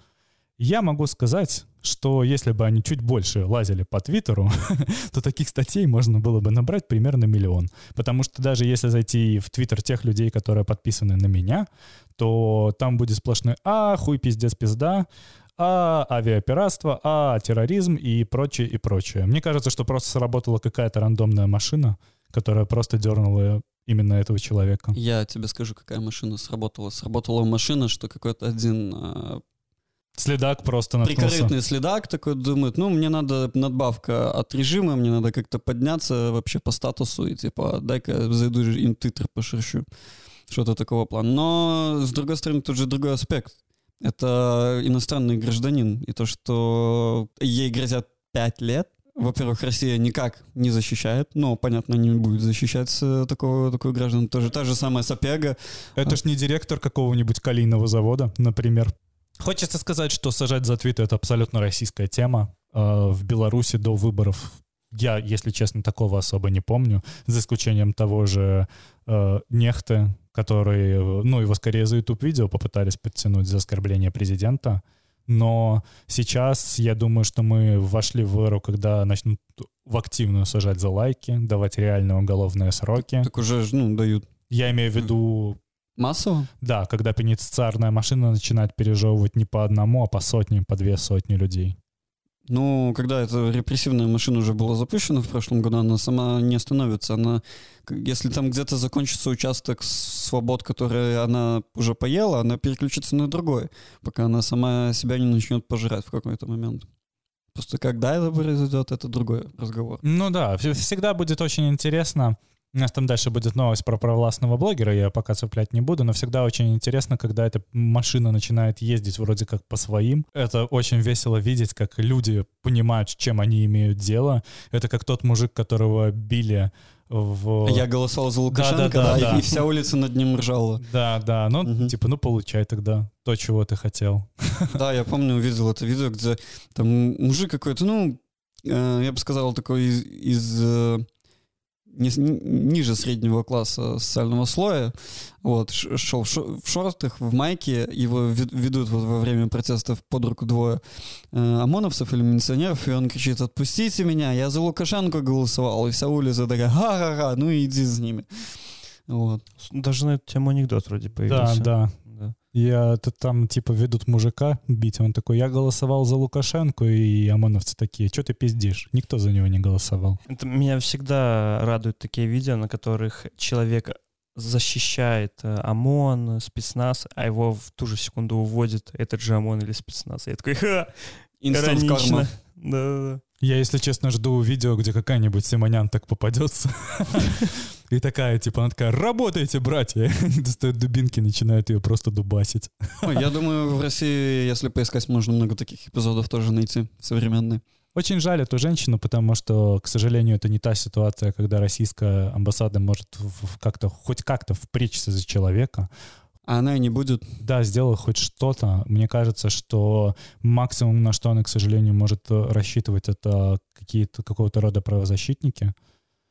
A: Я могу сказать, что если бы они чуть больше лазили по Твиттеру, то таких статей можно было бы набрать примерно миллион. Потому что даже если зайти в Твиттер тех людей, которые подписаны на меня, то там будет сплошной «А, хуй, пиздец, пизда», а авиапиратство, а терроризм и прочее, и прочее. Мне кажется, что просто сработала какая-то рандомная машина, которая просто дернула именно этого человека.
B: Я тебе скажу, какая машина сработала. Сработала машина, что какой-то один а,
A: Следак просто наткнулся.
B: прикорытный следак такой думает, ну, мне надо надбавка от режима, мне надо как-то подняться вообще по статусу, и типа, дай-ка зайду им Твиттер пошерщу. Что-то такого плана. Но, с другой стороны, тут же другой аспект. Это иностранный гражданин. И то, что ей грозят пять лет, во-первых, Россия никак не защищает, но, понятно, не будет защищать э, такого, такого граждан. Тоже та же самая Сапега.
A: Это ж не директор какого-нибудь калийного завода, например. Хочется сказать, что сажать за твит — это абсолютно российская тема. Э, В Беларуси до выборов я, если честно, такого особо не помню, за исключением того же э, Нехты, который, ну, его скорее за YouTube-видео попытались подтянуть за оскорбление президента. Но сейчас я думаю, что мы вошли в эру, когда начнут в активную сажать за лайки, давать реальные уголовные сроки.
B: Так уже, ну, дают
A: Я имею в виду
B: массово.
A: да, когда пенитенциарная машина начинает пережевывать не по одному, а по сотне, по две сотни людей.
B: Ну, когда эта репрессивная машина уже была запущена в прошлом году, она сама не остановится. Она, если там где-то закончится участок свобод, который она уже поела, она переключится на другой, пока она сама себя не начнет пожирать в какой-то момент. Просто когда это произойдет, это другой разговор.
A: Ну да, вс- всегда будет очень интересно. У нас там дальше будет новость про провластного блогера, я пока цеплять не буду, но всегда очень интересно, когда эта машина начинает ездить вроде как по своим. Это очень весело видеть, как люди понимают, с чем они имеют дело. Это как тот мужик, которого били в...
B: Я голосовал за Лукашенко,
A: да,
B: да,
A: да.
B: и вся улица над ним ржала.
A: Да, да, ну,
B: Мгм.
A: типа, ну, получай тогда то, чего ты хотел.
B: Да, я помню, увидел это видео, где там мужик какой-то, ну, э, я бы сказал, такой из, из, э, ни- ниже среднего класса социального слоя, вот, шел в, шо- в шортах, в майке, его вед- ведут вот во время протестов под руку двое э, ОМОНовцев или милиционеров, и он кричит, отпустите меня, я за Лукашенко голосовал, и вся улица такая, ха-ха-ха, ну иди с ними. Вот.
C: Даже на эту тему анекдот вроде появился.
A: да.
C: Да.
A: Я это там типа ведут мужика бить, он такой, я голосовал за Лукашенко, и ОМОНовцы такие, что ты пиздишь? Никто за него не голосовал.
C: Это меня всегда радуют такие видео, на которых человек защищает э, ОМОН, спецназ, а его в ту же секунду уводит этот же ОМОН или спецназ. Я такой, ха,
B: Инстант карма.
C: иронично. Да-да-да.
A: Я, если честно, жду видео, где какая-нибудь Симонян так попадется. И такая, типа, она такая, работайте, братья. Они достают дубинки, начинают ее просто дубасить.
B: Я думаю, в России, если поискать, можно много таких эпизодов тоже найти, современные.
A: Очень жаль эту женщину, потому что, к сожалению, это не та ситуация, когда российская амбассада может как-то, хоть как-то впречься за человека.
B: А она и не будет.
A: Да, сделал хоть что-то. Мне кажется, что максимум, на что она, к сожалению, может э, рассчитывать, это какие-то какого-то рода правозащитники,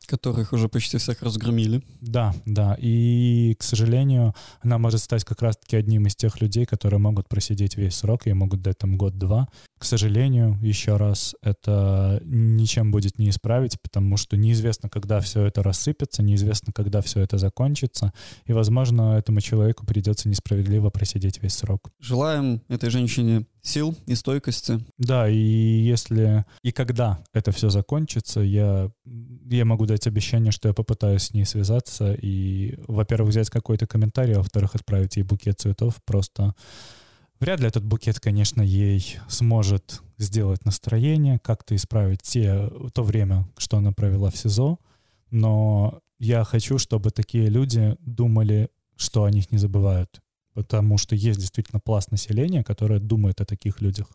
B: Которых уже почти всех разгромили.
A: Да, да. И, к сожалению, она может стать как раз-таки одним из тех людей, которые могут просидеть весь срок и могут дать там год-два. К сожалению, еще раз, это ничем будет не исправить, потому что неизвестно, когда все это рассыпется, неизвестно, когда все это закончится, и, возможно, этому человеку придется несправедливо просидеть весь срок.
B: Желаем этой женщине сил и стойкости.
A: Да, и если и когда это все закончится, я, я могу дать обещание, что я попытаюсь с ней связаться и, во-первых, взять какой-то комментарий, а во-вторых, отправить ей букет цветов. Просто вряд ли этот букет, конечно, ей сможет сделать настроение, как-то исправить те, то время, что она провела в СИЗО. Но я хочу, чтобы такие люди думали, что о них не забывают потому что есть действительно пласт населения, которое думает о таких людях.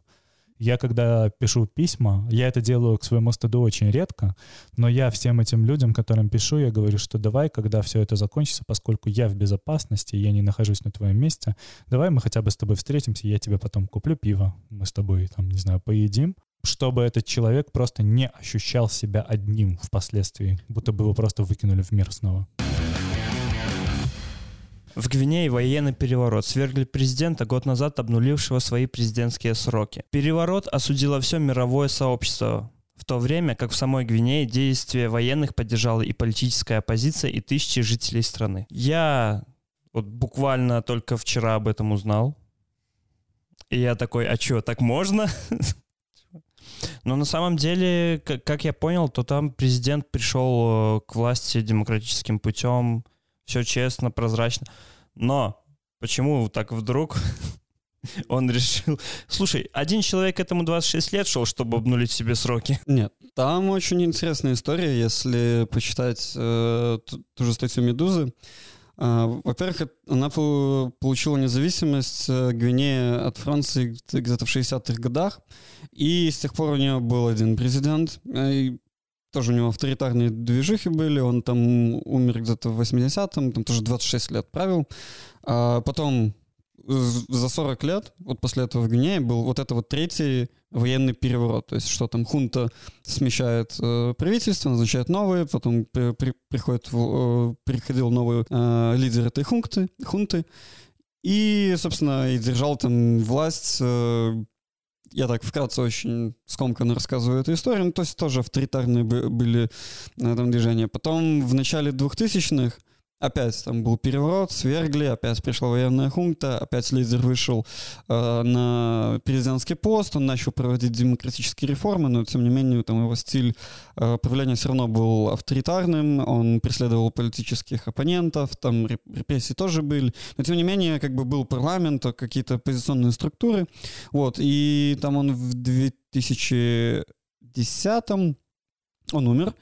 A: Я когда пишу письма, я это делаю к своему стыду очень редко, но я всем этим людям, которым пишу, я говорю, что давай, когда все это закончится, поскольку я в безопасности, я не нахожусь на твоем месте, давай мы хотя бы с тобой встретимся, я тебе потом куплю пиво, мы с тобой там, не знаю, поедим, чтобы этот человек просто не ощущал себя одним впоследствии, будто бы его просто выкинули в мир снова.
C: В Гвинее военный переворот свергли президента, год назад обнулившего свои президентские сроки. Переворот осудило все мировое сообщество, в то время как в самой Гвинее действия военных поддержала и политическая оппозиция, и тысячи жителей страны. Я вот буквально только вчера об этом узнал. И я такой, а что, так можно? Но на самом деле, как я понял, то там президент пришел э, к власти демократическим путем, все честно, прозрачно. Но почему так вдруг он решил... Слушай, один человек этому 26 лет шел, чтобы обнулить себе сроки.
B: Нет, там очень интересная история, если почитать э, ту, же статью «Медузы». Э, во-первых, она получила независимость э, Гвинея от Франции где-то в 60-х годах, и с тех пор у нее был один президент, э, тоже у него авторитарные движухи были, он там умер где-то в 80-м, там тоже 26 лет правил. А потом за 40 лет, вот после этого в Гвинее, был вот это вот третий военный переворот. То есть что там хунта смещает э, правительство, назначает новые, потом при, при, приходит, э, приходил новый э, лидер этой хунты, хунты и, собственно, и держал там власть э, я так вкратце очень скомканно рассказываю эту историю, ну, то есть тоже авторитарные были на этом движения. Потом в начале 2000-х Опять там был переворот, свергли, опять пришла военная хунта, опять лидер вышел э, на президентский пост, он начал проводить демократические реформы, но тем не менее там его стиль э, правления все равно был авторитарным, он преследовал политических оппонентов, там репрессии тоже были, но тем не менее как бы был парламент, какие-то оппозиционные структуры, вот, и там он в 2010 он умер,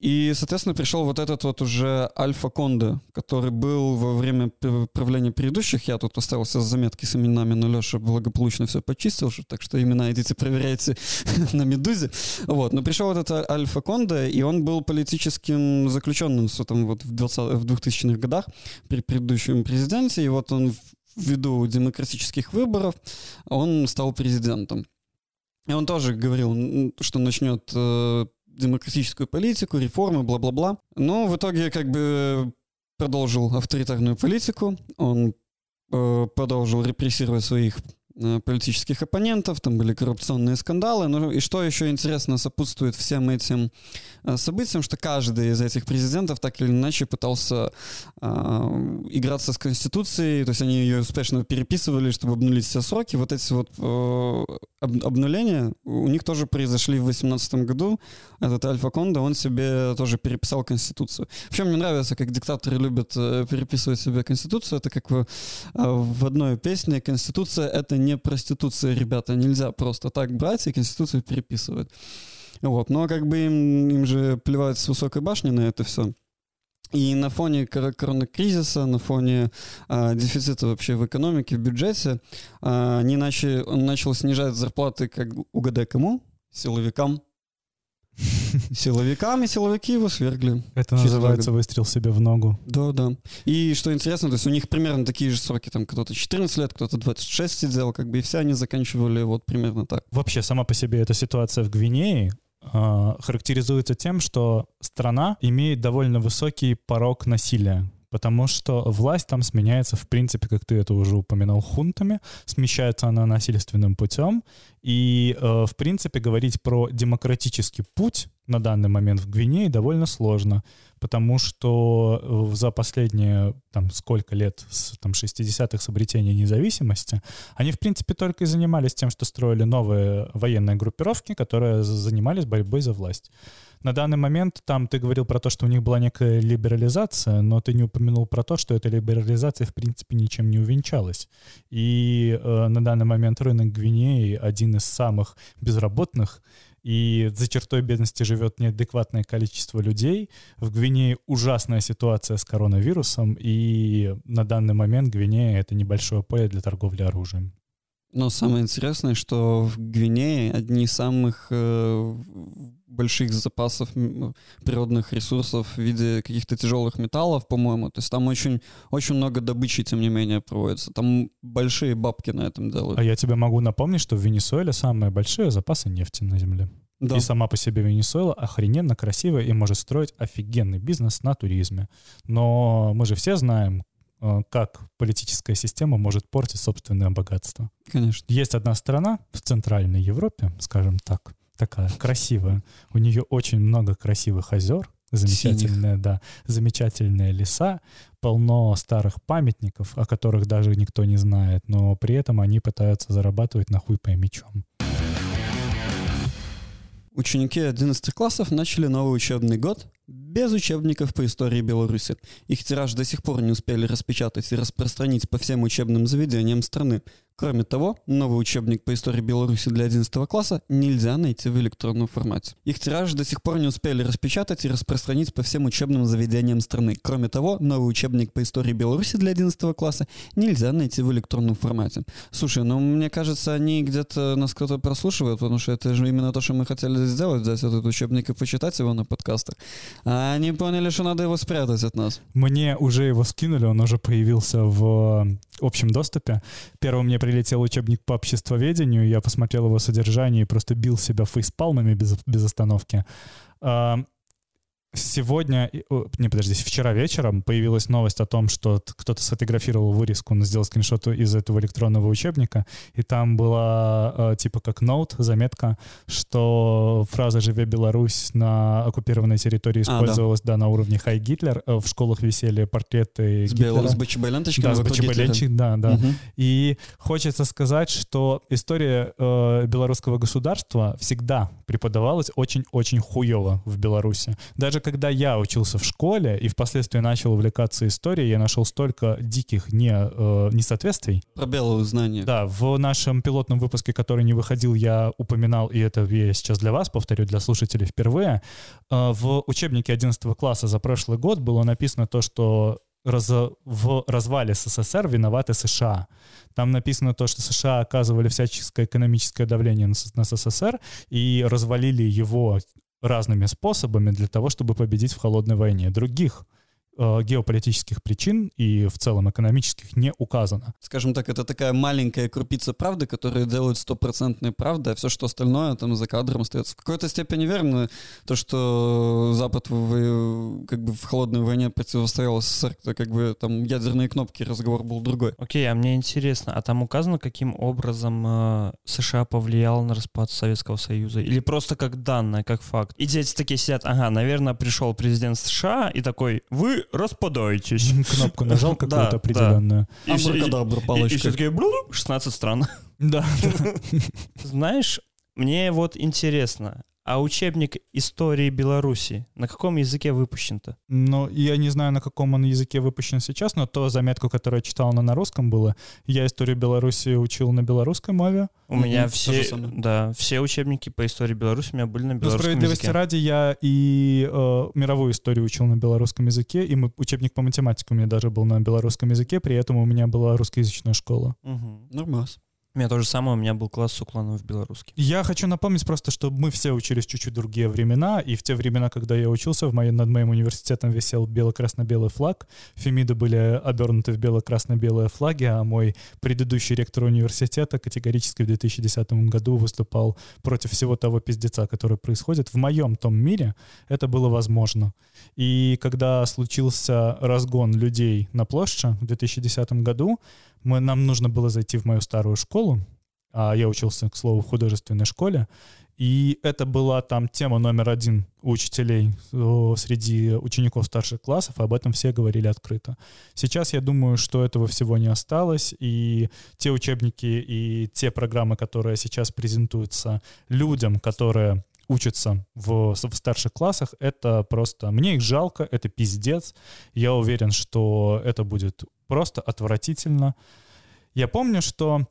B: и, соответственно, пришел вот этот вот уже Альфа Конде, который был во время правления предыдущих. Я тут остался с заметки с именами, но Леша благополучно все почистил, так что имена идите проверяйте на Медузе. Вот. Но пришел вот этот Альфа Конде, и он был политическим заключенным там, вот в, 20, в 2000-х годах при предыдущем президенте. И вот он ввиду демократических выборов, он стал президентом. И он тоже говорил, что начнет э, демократическую политику, реформы, бла-бла-бла. Но в итоге как бы продолжил авторитарную политику, он э, продолжил репрессировать своих политических оппонентов, там были коррупционные скандалы. Ну и что еще интересно сопутствует всем этим э, событиям, что каждый из этих президентов так или иначе пытался э, играться с Конституцией, то есть они ее успешно переписывали, чтобы обнулить все сроки. Вот эти вот э, об, обнуления у них тоже произошли в 2018 году. Этот Альфа Кондо, он себе тоже переписал Конституцию. Вообще мне нравится, как диктаторы любят э, переписывать себе Конституцию. Это как в, э, в одной песне «Конституция — это не проституция, ребята, нельзя просто так брать и Конституцию переписывать. Вот. Но как бы им, им же плевать с высокой башни на это все. И на фоне коронакризиса, на фоне э, дефицита вообще в экономике, в бюджете, э, они начали, он начал снижать зарплаты, как угадай кому? Силовикам. Силовиками силовики его свергли.
A: Это
B: Через
A: называется выстрел себе в ногу.
B: Да, да. И что интересно, то есть у них примерно такие же сроки, там кто-то 14 лет, кто-то 26 сидел, как бы, и все они заканчивали вот примерно так.
A: Вообще, сама по себе эта ситуация в Гвинее а, характеризуется тем, что страна имеет довольно высокий порог насилия. Потому что власть там сменяется, в принципе, как ты это уже упоминал, хунтами. Смещается она насильственным путем. И, э, в принципе, говорить про демократический путь на данный момент в Гвинее довольно сложно. Потому что э, за последние, там, сколько лет, с там, 60-х с обретения независимости, они, в принципе, только и занимались тем, что строили новые военные группировки, которые занимались борьбой за власть. На данный момент там ты говорил про то, что у них была некая либерализация, но ты не упомянул про то, что эта либерализация в принципе ничем не увенчалась. И э, на данный момент рынок Гвинеи один из самых безработных, и за чертой бедности живет неадекватное количество людей. В Гвинее ужасная ситуация с коронавирусом, и на данный момент Гвинея — это небольшое поле для торговли оружием.
B: Но самое интересное, что в Гвинее одни из самых э, больших запасов природных ресурсов в виде каких-то тяжелых металлов, по-моему. То есть там очень, очень много добычи, тем не менее, проводится. Там большие бабки на этом делают.
A: А я тебе могу напомнить, что в Венесуэле самые большие запасы нефти на Земле.
B: Да.
A: И сама по себе Венесуэла охрененно красивая и может строить офигенный бизнес на туризме. Но мы же все знаем, э, как политическая система может портить собственное богатство.
B: Конечно.
A: Есть одна страна в Центральной Европе, скажем так, такая красивая. У нее очень много красивых озер, замечательные, да, замечательные леса, полно старых памятников, о которых даже никто не знает, но при этом они пытаются зарабатывать на хуй пойми чем.
B: Ученики 11 классов начали новый учебный год без учебников по истории Беларуси. Их тираж до сих пор не успели распечатать и распространить по всем учебным заведениям страны. Кроме того, новый учебник по истории Беларуси для 11 класса нельзя найти в электронном формате. Их тираж до сих пор не успели распечатать и распространить по всем учебным заведениям страны. Кроме того, новый учебник по истории Беларуси для 11 класса нельзя найти в электронном формате. Слушай, ну мне кажется, они где-то нас кто-то прослушивает, потому что это же именно то, что мы хотели сделать, взять этот учебник и почитать его на подкастах. А они поняли, что надо его спрятать от нас.
A: Мне уже его скинули, он уже появился в общем доступе. Первым мне прилетел учебник по обществоведению, я посмотрел его содержание и просто бил себя фейспалмами без, без остановки. Сегодня, не подожди, вчера вечером появилась новость о том, что кто-то сфотографировал вырезку, он сделал скриншот из этого электронного учебника, и там была э, типа как ноут, заметка, что фраза «Живе Беларусь» на оккупированной территории
B: А, да.
A: использовалась, да, на уровне «Хай Гитлер». Э, В школах висели портреты
B: С.
A: Гитлера.
B: с БЧБ-ленточками
A: Да, с
B: вокруг Гитлера.
A: БЧБ-ленчик, да, да.
B: Мгм.
A: И хочется сказать, что история э, белорусского государства всегда преподавалась очень-очень хуево в Беларуси. Даже когда я учился в школе и впоследствии начал увлекаться историей, я нашел столько диких не, э, несоответствий.
B: Пробелы в знаниях.
A: Да, в нашем пилотном выпуске, который не выходил, я упоминал, и это я сейчас для вас повторю, для слушателей впервые. Э, В учебнике 11 класса за прошлый год было написано то, что раз- в развале СССР виноваты США. Там написано то, что США оказывали всяческое экономическое давление на на СССР и развалили его разными способами для того, чтобы победить в холодной войне. Других геополитических причин и в целом экономических не указано.
B: Скажем так, это такая маленькая крупица правды, которая делает стопроцентной правдой, а все, что остальное там за кадром остается. В какой-то степени верно то, что Запад в, как бы в холодной войне противостоял СССР, это как бы там ядерные кнопки, разговор был другой.
C: Окей, а мне интересно, а там указано, каким образом э, США повлиял на распад Советского Союза? Или просто как данное, как факт? И дети такие сидят, ага, наверное, пришел президент США и такой, вы распадаетесь.
A: Кнопку нажал какую-то
C: да.
A: определенную.
C: И все, и-
B: Абракадабра,
C: и- и
B: палочка.
C: все такие, «Блу, 16 стран.
A: Да.
C: Знаешь, мне вот интересно, а учебник истории Беларуси на каком языке выпущен-то?
A: Ну, я не знаю, на каком он языке выпущен сейчас, но то заметку, которую я читал, она на русском была. Я историю Беларуси учил на белорусской мове.
C: У
B: Мгм,
C: меня все, да, все учебники по истории Беларуси у меня были на
A: Ну,
C: белорусском
A: справедливости
C: языке.
A: ради, я и э, мировую историю учил на белорусском языке, и мы, учебник по математике у меня даже был на белорусском языке, при этом у меня была русскоязычная школа.
C: Мгм.
B: Нормас.
C: У меня то же самое, у меня был класс с уклоном в белорусский.
A: Я хочу напомнить просто, что мы все учились чуть-чуть другие времена, и в те времена, когда я учился, в моей, над моим университетом висел бело-красно-белый флаг, фемиды были обернуты в бело-красно-белые флаги, а мой предыдущий ректор университета категорически в 2010 году выступал против всего того пиздеца, который происходит. В моем том мире это было возможно. И когда случился разгон людей на площади в 2010 году, мы, нам нужно было зайти в мою старую школу, а я учился, к слову, в художественной школе, и это была там тема номер один у учителей среди учеников старших классов, об этом все говорили открыто. Сейчас я думаю, что этого всего не осталось, и те учебники и те программы, которые сейчас презентуются людям, которые учатся в, в старших классах, это просто... Мне их жалко, это пиздец. Я уверен, что это будет просто отвратительно. Я помню, что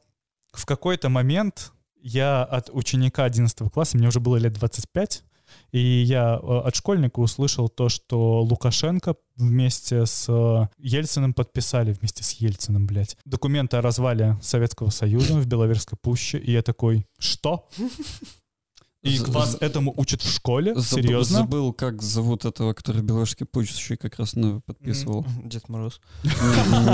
A: в какой-то момент я от ученика 11 класса, мне уже было лет 25, и я э, от школьника услышал то, что Лукашенко вместе с э, Ельциным подписали, вместе с Ельциным, блядь, документы о развале Советского Союза в Беловежской пуще. И я такой, что? И вас этому учат в школе? Серьезно?
B: Забыл, как зовут этого, который Белорусский путь еще как раз подписывал.
C: Дед Мороз.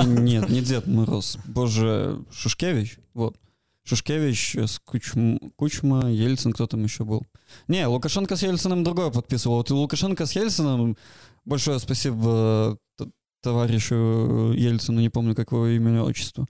B: Нет, не Дед Мороз. Боже, Шушкевич. Вот. Шушкевич, с Кучм, Кучма, Ельцин, кто там еще был. Не, Лукашенко с Ельцином другое подписывал. Вот и Лукашенко с Ельцином, большое спасибо товарищу Ельцину, не помню, как его имя, отчество.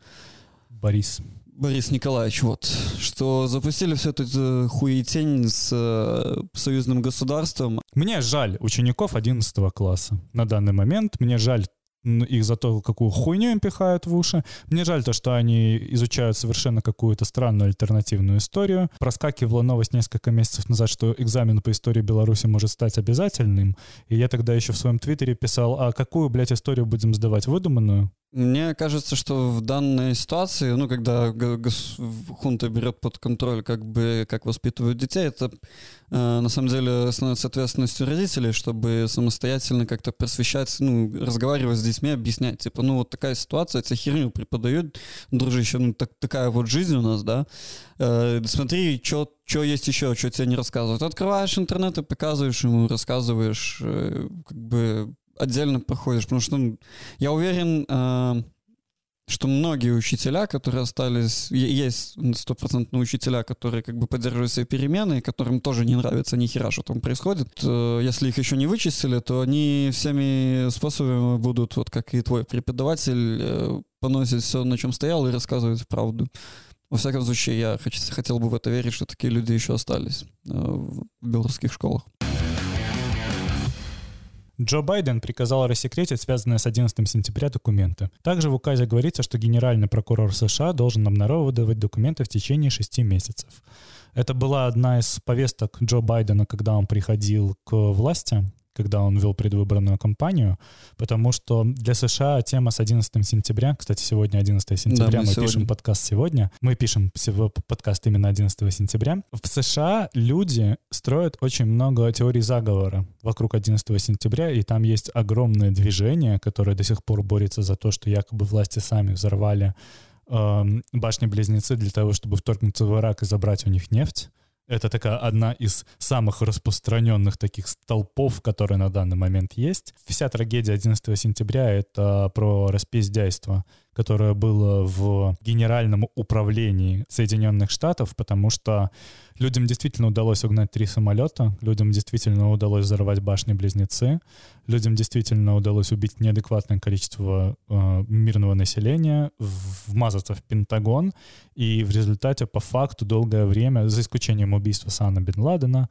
A: Борис.
B: Борис Николаевич, вот, что запустили всю эту э, хуетень с э, союзным государством.
A: Мне жаль учеников 11 класса на данный момент. Мне жаль их за то, какую хуйню им пихают в уши. Мне жаль то, что они изучают совершенно какую-то странную альтернативную историю. Проскакивала новость несколько месяцев назад, что экзамен по истории Беларуси может стать обязательным. И я тогда еще в своем твиттере писал, а какую, блядь, историю будем сдавать? Выдуманную?
B: Мне кажется, что в данной ситуации, ну, когда хунта берет под контроль, как бы, как воспитывают детей, это на самом деле становится ответственностью родителей, чтобы самостоятельно как-то просвещать, ну, разговаривать с детьми, объяснять, типа, ну, вот такая ситуация, тебе херню преподают, дружище, ну, так, такая вот жизнь у нас, да, э, смотри, что что есть еще, что тебе не рассказывают. Открываешь интернет и показываешь ему, рассказываешь, э, как бы отдельно проходишь, потому что ну, я уверен, э, что многие учителя, которые остались, есть стопроцентные учителя, которые как бы поддерживают свои перемены, которым тоже не нравится ни хера, что там происходит. Э, если их еще не вычистили, то они всеми способами будут, вот как и твой преподаватель, э, поносить все, на чем стоял, и рассказывать правду. Во всяком случае, я хотел бы в это верить, что такие люди еще остались э, в белорусских школах.
A: Джо Байден приказал рассекретить связанные с 11 сентября документы. Также в указе говорится, что генеральный прокурор США должен обнародовать документы в течение шести месяцев. Это была одна из повесток Джо Байдена, когда он приходил к власти когда он вел предвыборную кампанию, потому что для США тема с 11 сентября, кстати, сегодня 11 сентября, да, мы, мы сегодня. пишем подкаст сегодня, мы пишем подкаст именно 11 сентября. В США люди строят очень много теорий заговора вокруг 11 сентября, и там есть огромное движение, которое до сих пор борется за то, что якобы власти сами взорвали э, башни-близнецы для того, чтобы вторгнуться в Ирак и забрать у них нефть. Это такая одна из самых распространенных таких столпов, которые на данный момент есть. Вся трагедия 11 сентября — это про распиздяйство которое было в Генеральном управлении Соединенных Штатов, потому что людям действительно удалось угнать три самолета, людям действительно удалось взорвать башни-близнецы, людям действительно удалось убить неадекватное количество э, мирного населения, вмазаться в Пентагон, и в результате по факту долгое время, за исключением убийства Сана Бен Ладена,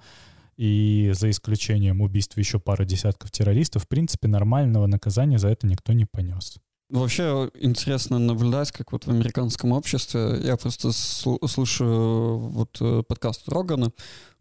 A: и за исключением убийства еще пары десятков террористов, в принципе, нормального наказания за это никто не понес.
B: Вообще интересно наблюдать, как вот в американском обществе, я просто слушаю вот э, подкаст Рогана,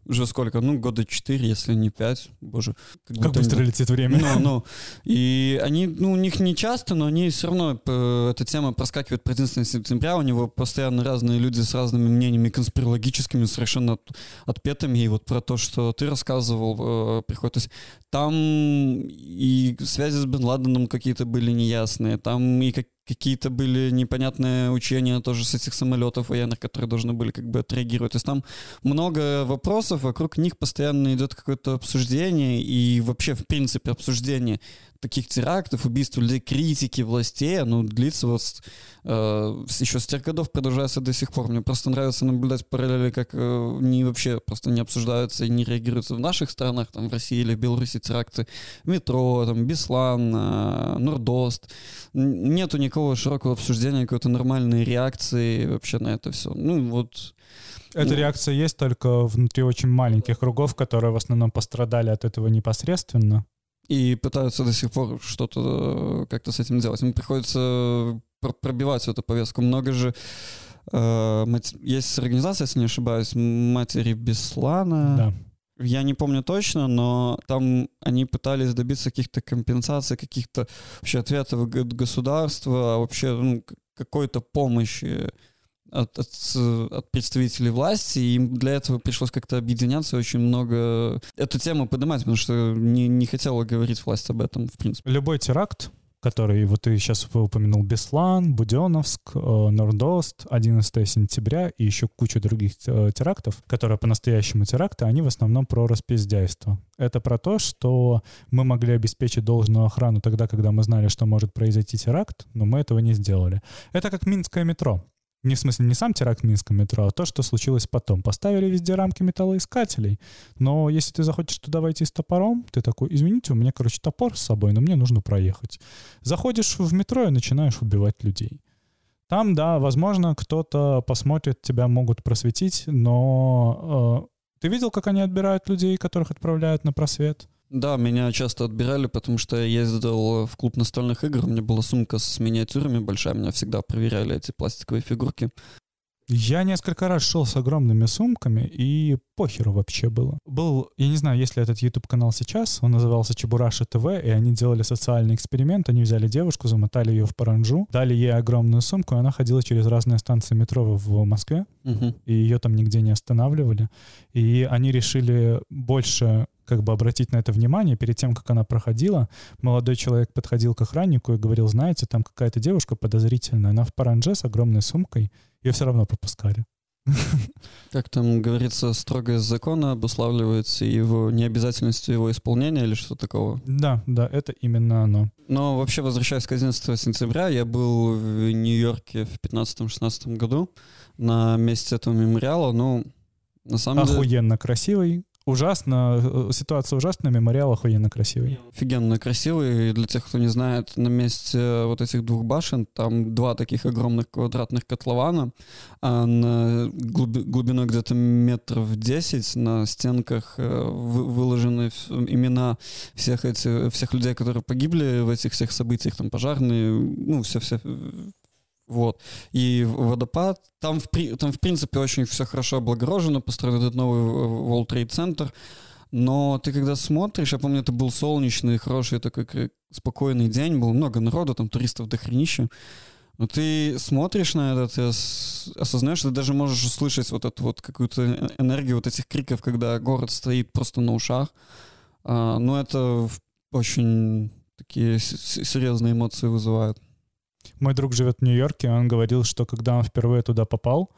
B: уже сколько, ну, года четыре, если не пять, боже.
A: Как, как быстро они... летит время.
B: Ну, ну, и они, ну, у них не часто, но они все равно, э, эта тема проскакивает про 11 сентября, у него постоянно разные люди с разными мнениями конспирологическими, совершенно от, отпетыми, и вот про то, что ты рассказывал, э, приходит, то есть там и связи с Бен Ладеном какие-то были неясные, там и как, какие-то были непонятные учения тоже с этих самолетов военных, которые должны были как бы отреагировать. То есть там много вопросов, вокруг них постоянно идет какое-то обсуждение и вообще, в принципе, обсуждение таких терактов, убийств людей, критики властей, оно длится вот э, еще с тех годов, продолжается до сих пор. Мне просто нравится наблюдать параллели, как э, не вообще просто не обсуждаются и не реагируются в наших странах, там в России или в Беларуси теракты, метро, там Беслан, э, Нордост. Нету никакого широкого обсуждения, какой-то нормальной реакции вообще на это все. Ну вот
A: эта ну, реакция есть только внутри очень маленьких кругов, которые в основном пострадали от этого непосредственно
B: и пытаются до сих пор что-то э, как-то с этим делать. Им приходится пробивать эту повестку. Много же э, есть организация, если не ошибаюсь, Матери Беслана.
A: Да.
B: Я не помню точно, но там они пытались добиться каких-то компенсаций, каких-то вообще ответов от государства, вообще ну, какой-то помощи от, от, от представителей власти, и им для этого пришлось как-то объединяться, очень много эту тему поднимать, потому что не, не хотела говорить власть об этом, в принципе.
A: Любой теракт, который, вот ты сейчас упомянул, Беслан, Буденовск, э, Нордост, 11 сентября и еще куча других э, терактов, которые по-настоящему теракты, они в основном про распиздяйство. Это про то, что мы могли обеспечить должную охрану тогда, когда мы знали, что может произойти теракт, но мы этого не сделали. Это как Минское метро. Не в смысле не сам теракт в Минском метро, а то, что случилось потом. Поставили везде рамки металлоискателей, но если ты захочешь туда войти с топором, ты такой, извините, у меня, короче, топор с собой, но мне нужно проехать. Заходишь в метро и начинаешь убивать людей. Там, да, возможно, кто-то посмотрит, тебя могут просветить, но э, ты видел, как они отбирают людей, которых отправляют на просвет?
B: Да, меня часто отбирали, потому что я ездил в клуб настольных игр, у меня была сумка с миниатюрами большая, меня всегда проверяли эти пластиковые фигурки.
A: Я несколько раз шел с огромными сумками, и похеру вообще было. Был, я не знаю, есть ли этот YouTube-канал сейчас, он назывался Чебураша ТВ, и они делали социальный эксперимент, они взяли девушку, замотали ее в паранжу, дали ей огромную сумку, и она ходила через разные станции метро в Москве,
B: угу.
A: и ее там нигде не останавливали. И они решили больше как бы обратить на это внимание. Перед тем, как она проходила, молодой человек подходил к охраннику и говорил, знаете, там какая-то девушка подозрительная, она в паранже с огромной сумкой, ее все равно пропускали.
B: Как там говорится, строгость закона обуславливается его необязательностью его исполнения или что такого?
A: Да, да, это именно оно.
B: Но вообще, возвращаясь к 11 сентября, я был в Нью-Йорке в 15-16 году на месте этого мемориала. Ну, на самом
A: Охуенно деле... Охуенно красивый, Ужасно, э, ситуация ужасная, мемориал охуенно красивый.
B: Офигенно красивый. Для тех, кто не знает, на месте вот этих двух башен там два таких огромных квадратных котлована, а на глубиной где-то метров 10 на стенках э, выложены имена всех этих, всех людей, которые погибли в этих всех событиях, там пожарные, ну, все-все вот. И водопад, там в, там в принципе очень все хорошо облагорожено, построен этот новый World Trade Center, но ты когда смотришь, я помню, это был солнечный, хороший такой спокойный день, было много народу, там туристов до хренища, но ты смотришь на это, ты осознаешь, ты даже можешь услышать вот эту вот какую-то э, энергию вот этих криков, когда город стоит просто на ушах. А, но это очень такие серьезные эмоции вызывает.
A: Мой друг живет в Нью-Йорке, он говорил, что когда он впервые туда попал,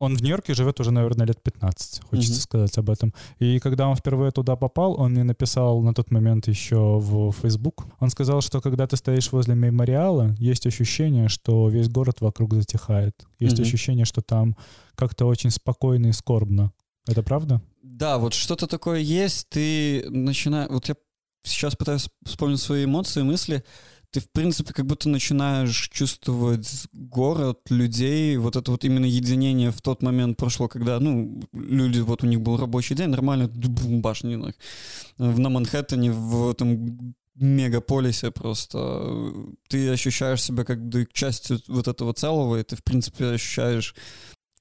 A: он в Нью-Йорке живет уже, наверное, лет 15, хочется mm-hmm. сказать об этом. И когда он впервые туда попал, он мне написал на тот момент еще в Facebook. Он сказал, что когда ты стоишь возле мемориала, есть ощущение, что весь город вокруг затихает. Есть mm-hmm. ощущение, что там как-то очень спокойно и скорбно. Это правда?
B: Да, вот что-то такое есть. Ты начинаешь... Вот я сейчас пытаюсь вспомнить свои эмоции, мысли ты, в принципе, как будто начинаешь чувствовать город, людей, вот это вот именно единение в тот момент прошло, когда, ну, люди, вот у них был рабочий день, нормально, башни на, Манхэттене, в этом мегаполисе просто. Ты ощущаешь себя как бы частью вот этого целого, и ты, в принципе, ощущаешь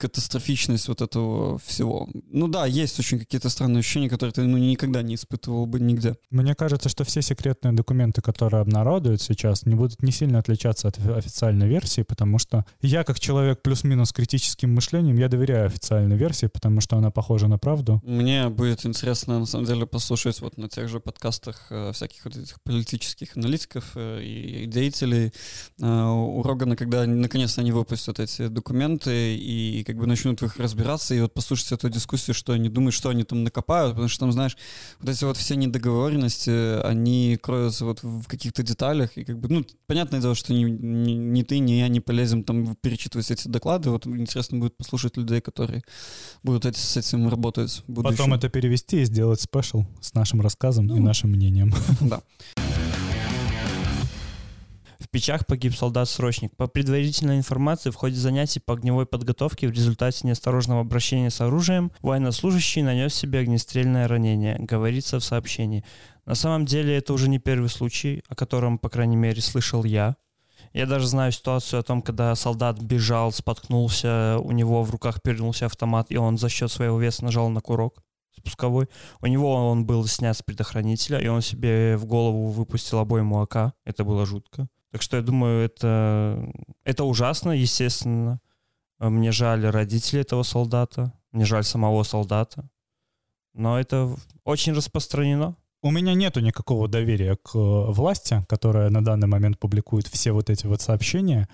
B: катастрофичность вот этого всего. Ну да, есть очень какие-то странные ощущения, которые ты ну, никогда не испытывал бы нигде.
A: Мне кажется, что все секретные документы, которые обнародуют сейчас, не будут не сильно отличаться от официальной версии, потому что я, как человек плюс-минус критическим мышлением, я доверяю официальной версии, потому что она похожа на правду.
B: Мне будет интересно, на самом деле, послушать вот на тех же подкастах э, всяких вот этих политических аналитиков э, и деятелей э, у Рогана, когда наконец-то они выпустят эти документы и как бы начнут в их разбираться, и вот послушать эту дискуссию, что они думают, что они там накопают, потому что там, знаешь, вот эти вот все недоговоренности, они кроются вот в каких-то деталях, и как бы, ну, понятное дело, что ни, ни, ни ты, ни я не полезем там перечитывать эти доклады, вот интересно будет послушать людей, которые будут эти, с этим работать в будущем.
A: Потом это перевести и сделать спешл с нашим рассказом ну, и нашим мнением.
B: Да.
C: Печах погиб солдат-срочник. По предварительной информации, в ходе занятий по огневой подготовке в результате неосторожного обращения с оружием военнослужащий нанес себе огнестрельное ранение, говорится в сообщении. На самом деле это уже не первый случай, о котором, по крайней мере, слышал я. Я даже знаю ситуацию о том, когда солдат бежал, споткнулся, у него в руках перевернулся автомат, и он за счет своего веса нажал на курок спусковой. У него он был снят с предохранителя, и он себе в голову выпустил обойму АК. Это было жутко. Так что я думаю, это, это ужасно, естественно. Мне жаль родителей этого солдата, мне жаль самого солдата. Но это очень распространено.
A: У меня нету никакого доверия к э, власти, которая на данный момент публикует все вот эти вот сообщения.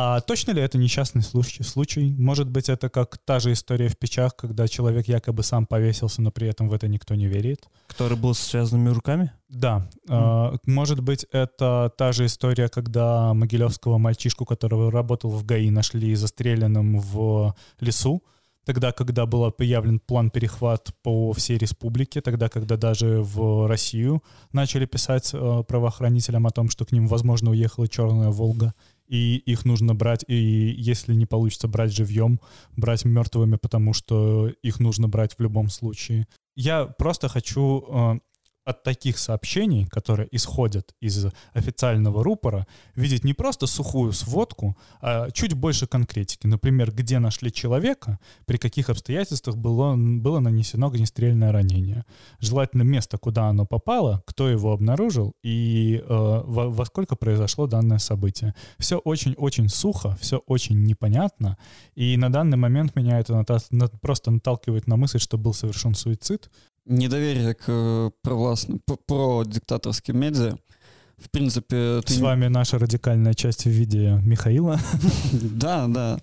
A: А точно ли это несчастный случай? случай? Может быть, это как та же история в печах, когда человек якобы сам повесился, но при этом в это никто не верит?
C: Который был с связанными руками?
A: Да. Mm. Может быть, это та же история, когда могилевского мальчишку, который работал в ГАИ, нашли застреленным в лесу, тогда, когда был объявлен план перехват по всей республике, тогда, когда даже в Россию начали писать э, правоохранителям о том, что к ним, возможно, уехала черная «Волга», и их нужно брать, и если не получится брать живьем, брать мертвыми, потому что их нужно брать в любом случае. Я просто хочу э, от таких сообщений, которые исходят из официального рупора, видеть не просто сухую сводку, а чуть больше конкретики. Например, где нашли человека, при каких обстоятельствах было, было нанесено огнестрельное ранение. Желательно место, куда оно попало, кто его обнаружил и э, во, во сколько произошло данное событие. Все очень-очень сухо, все очень непонятно, и на данный момент меня это просто наталкивает на мысль, что был совершен суицид,
B: недоверие к э, провластным, про диктаторским медиа. В принципе...
A: С вами наша радикальная часть в виде Михаила.
B: Да, да.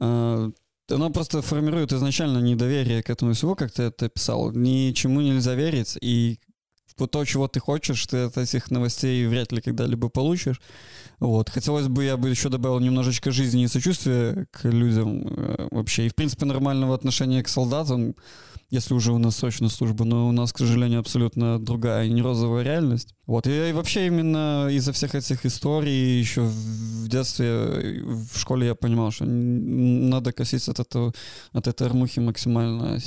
B: А, оно просто формирует изначально недоверие к этому всему, как ты это писал. Ничему нельзя верить, и то, чего ты хочешь, ты от этих новостей вряд ли когда-либо получишь. Вот. Хотелось бы, я бы еще добавил немножечко жизни и сочувствия к людям э, вообще. И, в принципе, нормального отношения к солдатам если уже у нас срочная служба, но у нас, к сожалению, абсолютно другая, не розовая реальность. Вот, и, и вообще именно из-за всех этих историй еще в детстве, в школе я понимал, что надо косить от этого, от этой армухи максимально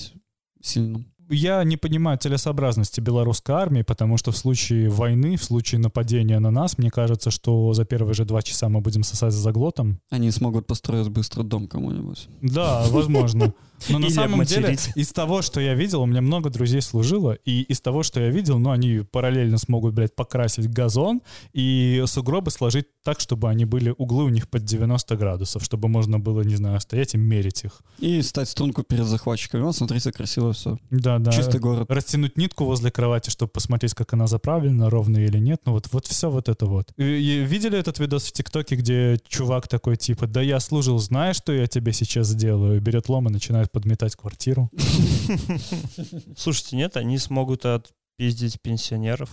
B: сильно
A: я не понимаю целесообразности белорусской армии, потому что в случае войны, в случае нападения на нас, мне кажется, что за первые же два часа мы будем сосать за заглотом.
B: Они смогут построить быстро дом кому-нибудь.
A: Да, возможно. Но на самом деле, из того, что я видел, у меня много друзей служило, и из того, что я видел, ну, они параллельно смогут, блядь, покрасить газон и сугробы сложить так, чтобы они были, углы у них под 90 градусов, чтобы можно было, не знаю, стоять и мерить их.
B: И стать струнку перед захватчиками. Вот, смотрите, красиво все.
A: Да, да.
B: Чистый город.
A: Растянуть нитку возле кровати, чтобы посмотреть, как она заправлена, ровно или нет. Ну, вот, вот все вот это вот. И, и видели этот видос в ТикТоке, где чувак такой, типа, да я служил, знаешь, что я тебе сейчас сделаю? берет лом и начинает подметать квартиру.
C: Слушайте, нет, они смогут отпиздить пенсионеров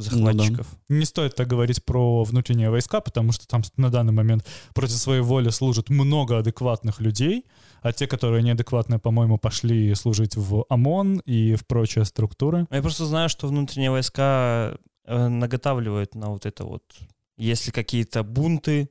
C: захватчиков. Ну,
A: да. Не стоит так говорить про внутренние войска, потому что там на данный момент против своей воли служат много адекватных людей, а те, которые неадекватные, по-моему, пошли служить в ОМОН и в прочие структуры.
C: Я просто знаю, что внутренние войска э, наготавливают на вот это вот, если какие-то бунты,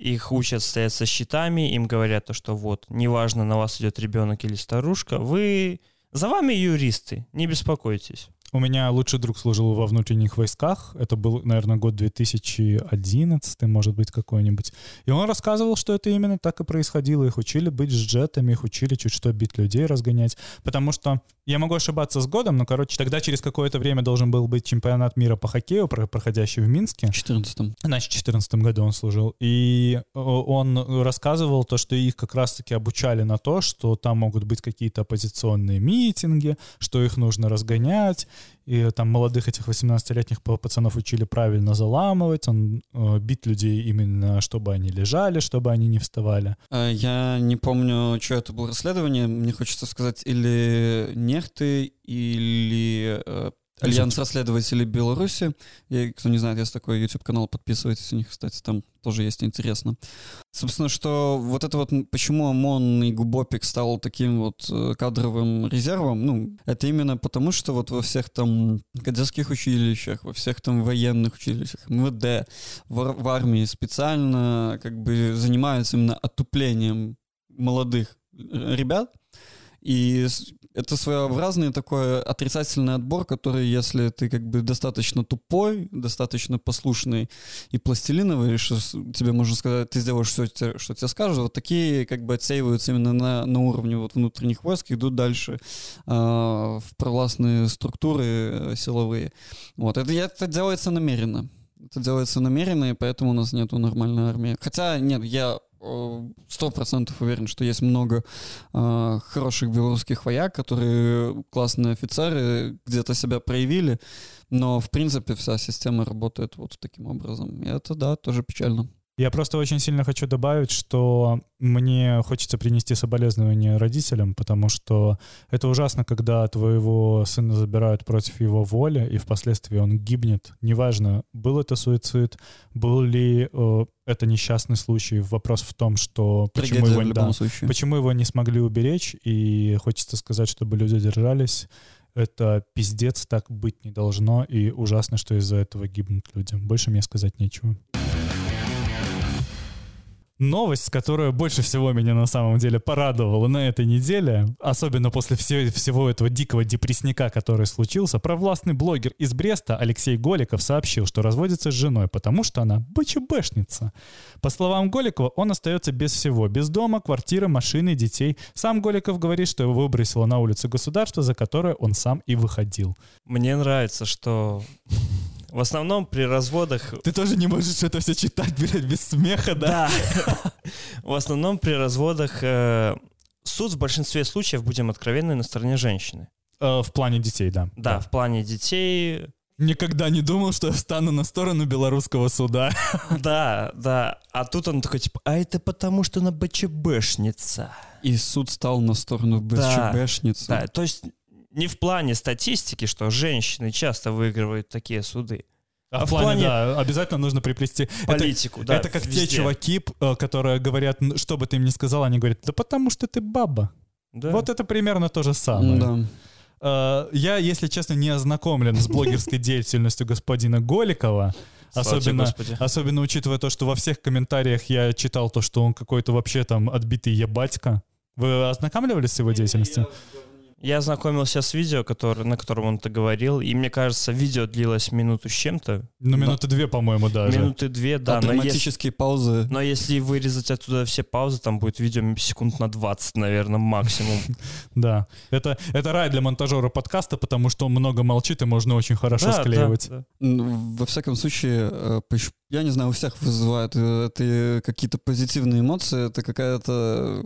C: их учат стоять со щитами, им говорят то, что вот, неважно, на вас идет ребенок или старушка, вы... За вами юристы, не беспокойтесь.
A: У меня лучший друг служил во внутренних войсках. Это был, наверное, год 2011, может быть, какой-нибудь. И он рассказывал, что это именно так и происходило. Их учили быть с джетами, их учили чуть что бить людей, разгонять. Потому что, я могу ошибаться с годом, но, короче, тогда через какое-то время должен был быть чемпионат мира по хоккею, проходящий в Минске.
B: В 14
A: Значит, в 2014 году он служил. И он рассказывал то, что их как раз-таки обучали на то, что там могут быть какие-то оппозиционные митинги, что их нужно разгонять, и там молодых этих 18-летних пацанов учили правильно заламывать, он, э, бить людей именно, чтобы они лежали, чтобы они не вставали.
B: А, я не помню, что это было расследование, мне хочется сказать, или Нехта, или э, Альянс расследователей Беларуси. И, кто не знает, есть такой YouTube-канал, подписывайтесь, у них, кстати, там тоже есть интересно. Собственно, что вот это вот, почему ОМОН и Губопик стал таким вот э, кадровым резервом, ну, это именно потому, что вот во всех там кадетских училищах, во всех там военных училищах, МВД, в, в армии специально как бы занимаются именно отуплением молодых э, ребят, и это своеобразный такой отрицательный отбор, который, если ты как бы достаточно тупой, достаточно послушный и пластилиновый, что тебе можно сказать, ты сделаешь все, что тебе скажут, вот такие как бы отсеиваются именно на, на уровне вот внутренних войск, идут дальше э, в провластные структуры э, силовые. Вот, это, это делается намеренно. Это делается намеренно, и поэтому у нас нету нормальной армии. Хотя, нет, я сто процентов уверен, что есть много э, хороших белорусских вояк, которые классные офицеры, где-то себя проявили, но в принципе вся система работает вот таким образом. И это, да, тоже печально.
A: Я просто очень сильно хочу добавить, что мне хочется принести соболезнования родителям, потому что это ужасно, когда твоего сына забирают против его воли, и впоследствии он гибнет. Неважно, был это суицид, был ли э, это несчастный случай. Вопрос в том, что почему его, да, почему его не смогли уберечь, и хочется сказать, чтобы люди держались. Это пиздец, так быть не должно, и ужасно, что из-за этого гибнут люди. Больше мне сказать нечего новость, которая больше всего меня на самом деле порадовала на этой неделе, особенно после все, всего этого дикого депрессника, который случился, провластный блогер из Бреста Алексей Голиков сообщил, что разводится с женой, потому что она БЧБшница. По словам Голикова, он остается без всего, без дома, квартиры, машины, детей. Сам Голиков говорит, что его выбросило на улицу государство, за которое он сам и выходил.
C: Мне нравится, что в основном при разводах...
A: Ты тоже не можешь это все читать, блядь, без смеха, да?
C: Да. В основном при разводах э, суд в большинстве случаев, будем откровенны, на стороне женщины.
A: Э, в плане детей, да.
C: Да, в плане детей...
A: Никогда не думал, что я встану на сторону белорусского суда.
C: Да, да. А тут он такой, типа, а это потому, что она БЧБшница.
B: И суд стал на сторону БЧБшницы.
C: Да, да, то есть не в плане статистики, что женщины часто выигрывают такие суды.
A: А, а в плане, плане, да, обязательно нужно приплести
C: политику,
A: это,
C: да.
A: Это как везде. те чуваки, э, которые говорят, что бы ты им ни сказал, они говорят, да потому что ты баба. Да. Вот это примерно то же самое. Да. Э, я, если честно, не ознакомлен с блогерской деятельностью господина Голикова. Особенно, особенно учитывая то, что во всех комментариях я читал то, что он какой-то вообще там отбитый ебатька. Вы ознакомливались с его деятельностью?
C: Я ознакомился с видео, который, на котором он это говорил, и мне кажется, видео длилось минуту с чем-то.
A: Ну, минуты две, по-моему, даже.
C: Минуты две, да.
B: но если, паузы.
C: Но если вырезать оттуда все паузы, там будет видео секунд на 20, наверное, максимум.
A: Да. Это, это рай для монтажера подкаста, потому что он много молчит, и можно очень хорошо склеивать.
B: Во всяком случае, э, я не знаю, у всех вызывает это какие-то позитивные эмоции, это какая-то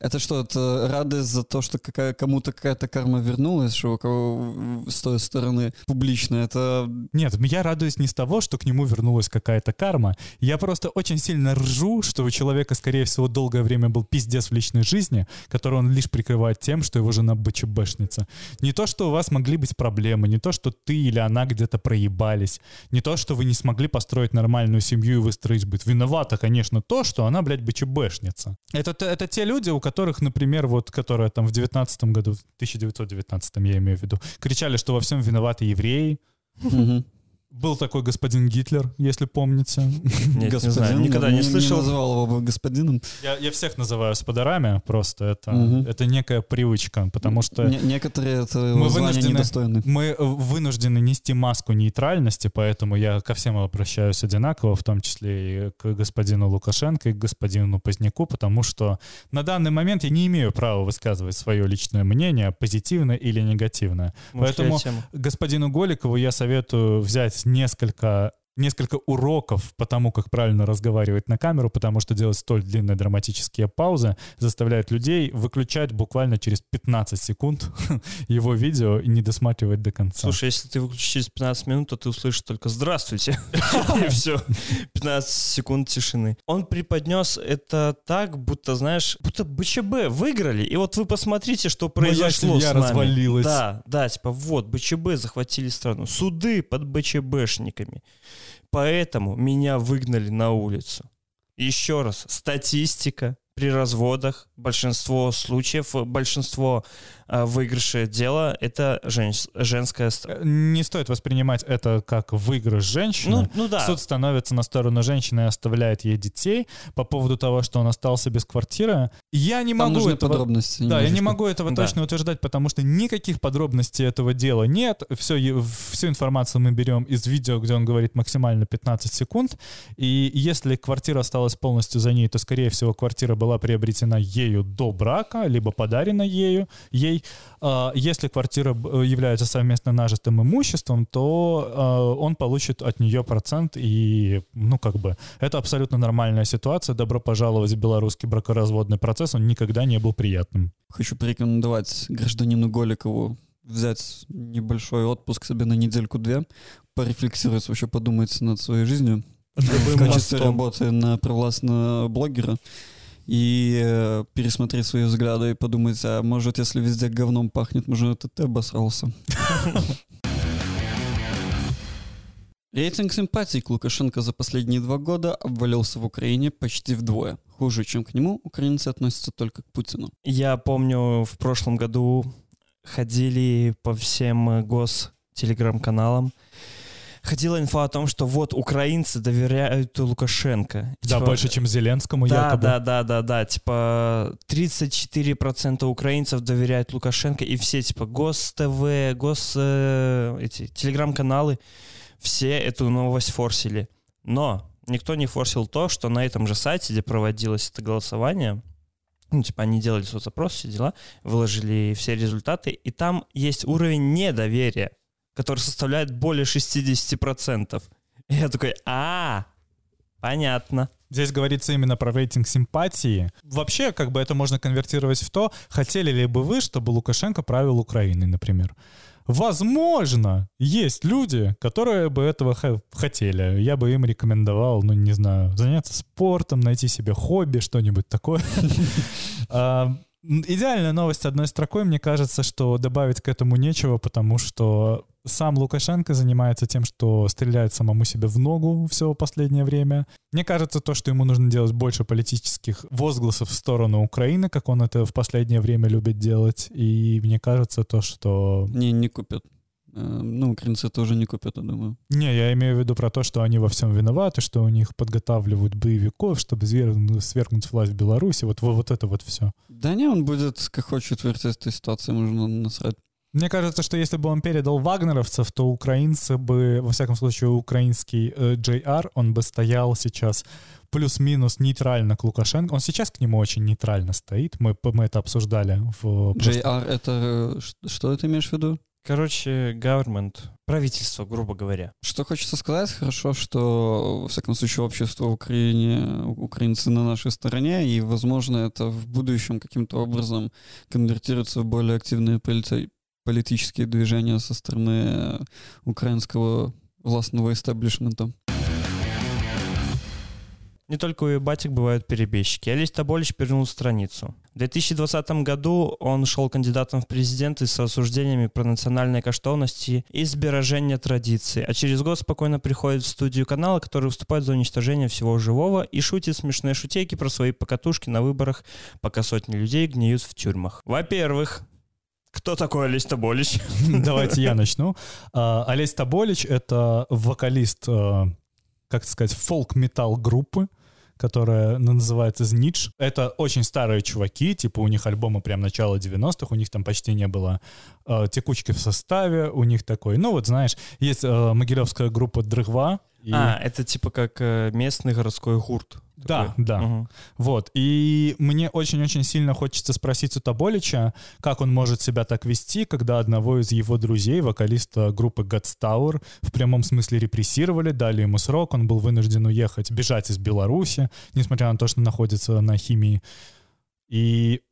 B: это что, это радость за то, что какая, кому-то какая-то карма вернулась, что у кого с той стороны публично, это...
A: Нет, я радуюсь не с того, что к нему вернулась какая-то карма. Я просто очень сильно ржу, что у человека, скорее всего, долгое время был пиздец в личной жизни, который он лишь прикрывает тем, что его жена БЧБшница. Не то, что у вас могли быть проблемы, не то, что ты или она где-то проебались, не то, что вы не смогли построить нормальную семью и выстроить быт. Виновата, конечно, то, что она, блядь, БЧБшница. Это, это те люди, у которых, например, вот, которые там в 19 году, в 1919 я имею в виду, кричали, что во всем виноваты евреи. Был такой господин Гитлер, если помните.
C: Нет, не знаю, никогда не слышал.
B: называл его господином.
A: Я, я всех называю сподарами, просто это,
B: Мгм.
A: это некая привычка, потому что
B: Не- некоторые это
A: Мы вынуждены-
B: недостойны.
A: мы вынуждены нести маску нейтральности, поэтому я ко всем обращаюсь одинаково, в том числе и к господину Лукашенко, и к господину Поздняку, потому что на данный момент я не имею права высказывать свое личное мнение, позитивное или негативное.
C: Может,
A: Поэтому-? Господину Голикову я советую взять несколько несколько уроков по тому, как правильно разговаривать на камеру, потому что делать столь длинные драматические паузы заставляет людей выключать буквально через 15 секунд его видео и не досматривать до конца.
C: Слушай, если ты выключишь через 15 минут, то ты услышишь только «Здравствуйте». И все. 15 секунд тишины. Он преподнес это так, будто, знаешь, будто БЧБ выиграли. И вот вы посмотрите, что произошло с нами.
A: развалилась.
C: Да, да, типа вот, БЧБ захватили страну. Суды под БЧБшниками. Поэтому меня выгнали на улицу. Еще раз, статистика при разводах, большинство случаев, большинство э, выигрышей дела — это женщ- женская сторона.
A: Э, Не стоит воспринимать это как выигрыш женщины.
C: Ну, ну да.
A: Суд становится на сторону женщины и оставляет ей детей. По поводу того, что он остался без квартиры, я не
B: Там
A: могу этого...
B: подробности.
A: Да, я не
B: немножечко.
A: могу этого
C: Да.
A: точно утверждать, потому что никаких подробностей этого дела нет. Все, всю информацию мы берем из видео, где он говорит максимально 15 секунд. И если квартира осталась полностью за ней, то, скорее всего, квартира была приобретена ею до брака, либо подарена ею, ей. А, Если квартира б- является совместно нажитым имуществом, то а, он получит от нее процент. И, ну, как бы, это абсолютно нормальная ситуация. Добро пожаловать в белорусский бракоразводный процесс. Он никогда не был приятным.
B: Хочу порекомендовать гражданину Голикову взять небольшой отпуск себе на недельку-две, порефлексировать, вообще подумать над своей жизнью в качестве
C: мостом.
B: работы на провластного блогера и э, пересмотреть свои взгляды и подумать, а может, если везде говном пахнет, может, это ты обосрался. Рейтинг симпатий к Лукашенко за последние два года обвалился в Украине почти вдвое. Хуже, чем к нему, украинцы относятся только к Путину.
C: Я помню, в прошлом году ходили по всем э, гос телеграм-каналам. Ходила инфа о том, что вот украинцы доверяют Лукашенко.
A: Да,
C: Типа,
A: больше, чем Зеленскому
C: Да,
A: якобы.
C: да, да, да, да. Типа 34% украинцев доверяют Лукашенко, и все, типа, Гос-ТВ, Гос... э, эти телеграм-каналы, все эту новость форсили. Но никто не форсил то, что на этом же сайте, где проводилось это голосование, ну, типа, они делали соцопрос, все дела, выложили все результаты, и там есть уровень недоверия, который составляет более 60%. И я такой, а, понятно.
A: Здесь говорится именно про рейтинг симпатии. Вообще, как бы это можно конвертировать в то, хотели ли бы вы, чтобы Лукашенко правил Украиной, например. Возможно, есть люди, которые бы этого хотели. Я бы им рекомендовал, ну, не знаю, заняться спортом, найти себе хобби, что-нибудь такое. Идеальная новость одной строкой, мне кажется, что добавить к этому нечего, потому что сам Лукашенко занимается тем, что стреляет самому себе в ногу все последнее время. Мне кажется, то, что ему нужно делать больше политических возгласов в сторону Украины, как он это в последнее время любит делать. И мне кажется, то, что...
B: Не, не купят. Э, Ну, украинцы тоже не купят, я думаю.
A: Не, я имею в виду про то, что они во всем виноваты, что у них подготавливают боевиков, чтобы свергнуть, свергнуть власть в Беларуси. Вот, вот, вот это вот все.
B: Да не, он будет как хочет вертеть этой ситуации, можно насрать.
A: Мне кажется, что если бы он передал вагнеровцев, то украинцы бы, во всяком случае, украинский э, JR, он бы стоял сейчас плюс-минус нейтрально к Лукашенко. Он сейчас к нему очень нейтрально стоит. Мы, мы это обсуждали в...
B: JR это... э, Что ты имеешь в виду?
C: Короче, government, правительство, грубо говоря.
B: Что хочется сказать, хорошо, что, во всяком случае, общество Украине, украинцы на нашей стороне, и, возможно, это в будущем каким-то образом конвертируется в более активные полити- политические движения со стороны э, украинского властного истеблишмента.
C: Не только у Ебатик бывают перебежчики. Олесь Тоболич перевернул страницу. В 2020 году он шел кандидатом в президенты с рассуждениями про национальные каштовности и сбережение традиций, а через год спокойно приходит в студию канала, который выступает за уничтожение всего живого и шутит смешные шутейки про свои покатушки на выборах, пока сотни людей гниют в тюрьмах. Во-первых, Кто такой Олесь Тоболич?
A: Давайте я начну. А, Олесь Тоболич — это вокалист, э, как сказать, фолк-метал группы, которая называется «Знидж». Это очень старые чуваки, типа у них альбомы прям начала 90-х, у них там почти не было э, текучки в составе, у них такой, ну вот знаешь, есть э, могилевская группа «Дрыгва», и...
C: А, это типа как э, местный городской гурт.
A: Да,
C: такой.
A: да.
C: Мгм.
A: Вот. И мне очень-очень сильно хочется спросить у Тоболича, как он может себя так вести, когда одного из его друзей, вокалиста группы God's Tower, в прямом смысле репрессировали, дали ему срок, он был вынужден уехать, бежать из Беларуси, несмотря на то, что находится на химии. И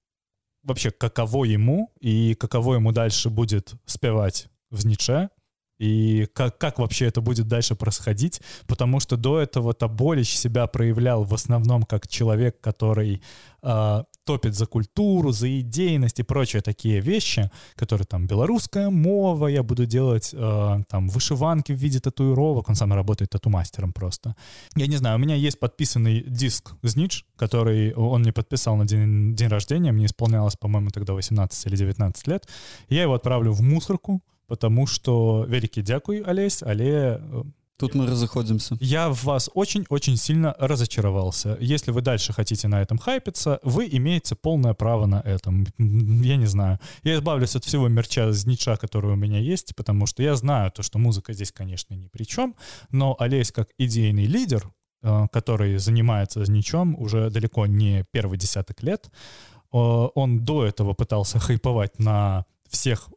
A: вообще, каково ему и каково ему дальше будет спевать в Ницше, и как, как вообще это будет дальше происходить, потому что до этого Тоболич себя проявлял в основном как человек, который э, топит за культуру, за идейность и прочие такие вещи, которые там белорусская мова, я буду делать э, там вышиванки в виде татуировок, он сам работает тату-мастером просто. Я не знаю, у меня есть подписанный диск Знидж, который он мне подписал на день, день рождения, мне исполнялось, по-моему, тогда 18 или 19 лет. Я его отправлю в мусорку, потому что великий дякуй, Олесь, але э,
B: Тут мы разоходимся.
A: я в вас очень-очень сильно разочаровался. Если вы дальше хотите на этом хайпиться, вы имеете полное право на этом. Я не знаю. Я избавлюсь от всего мерча с нича, который у меня есть, потому что я знаю то, что музыка здесь, конечно, ни при чем, но Олесь как идейный лидер, э, который занимается ничем уже далеко не первый десяток лет, э, он до этого пытался хайповать на всех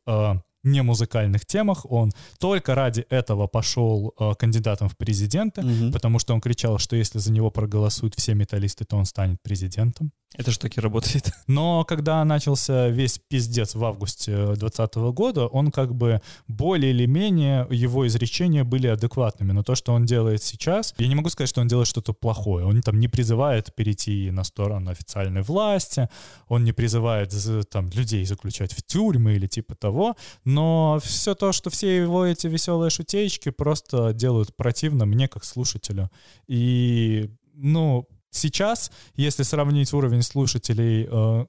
A: э, немузыкальных темах. Он только ради этого пошел э, кандидатом в президенты,
B: Мгм.
A: потому что он кричал, что если за него проголосуют все металлисты, то он станет президентом.
C: Это же таки работает.
A: Но когда начался весь пиздец в августе 2020 года, он как бы более или менее, его изречения были адекватными. Но то, что он делает сейчас, я не могу сказать, что он делает что-то плохое. Он там не призывает перейти на сторону официальной власти, он не призывает там людей заключать в тюрьмы или типа того, но все то, что все его эти веселые шутеечки просто делают противно мне как слушателю. И, ну, сейчас, если сравнить уровень слушателей э,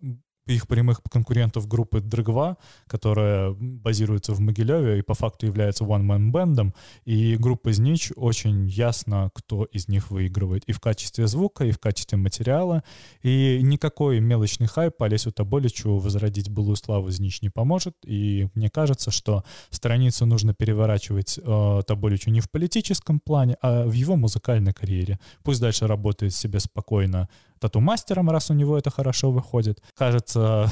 A: их прямых конкурентов группы Дрыгва, которая базируется в Могилеве и по факту является one-man бендом, и группа Знич очень ясно, кто из них выигрывает. И в качестве звука, и в качестве материала, и никакой мелочный хайп Олесю Тоболичу возродить былую славу Знич не поможет, и мне кажется, что страницу нужно переворачивать э, Тоболичу не в политическом плане, а в его музыкальной карьере. Пусть дальше работает себе спокойно тату-мастером, раз у него это хорошо выходит. Кажется,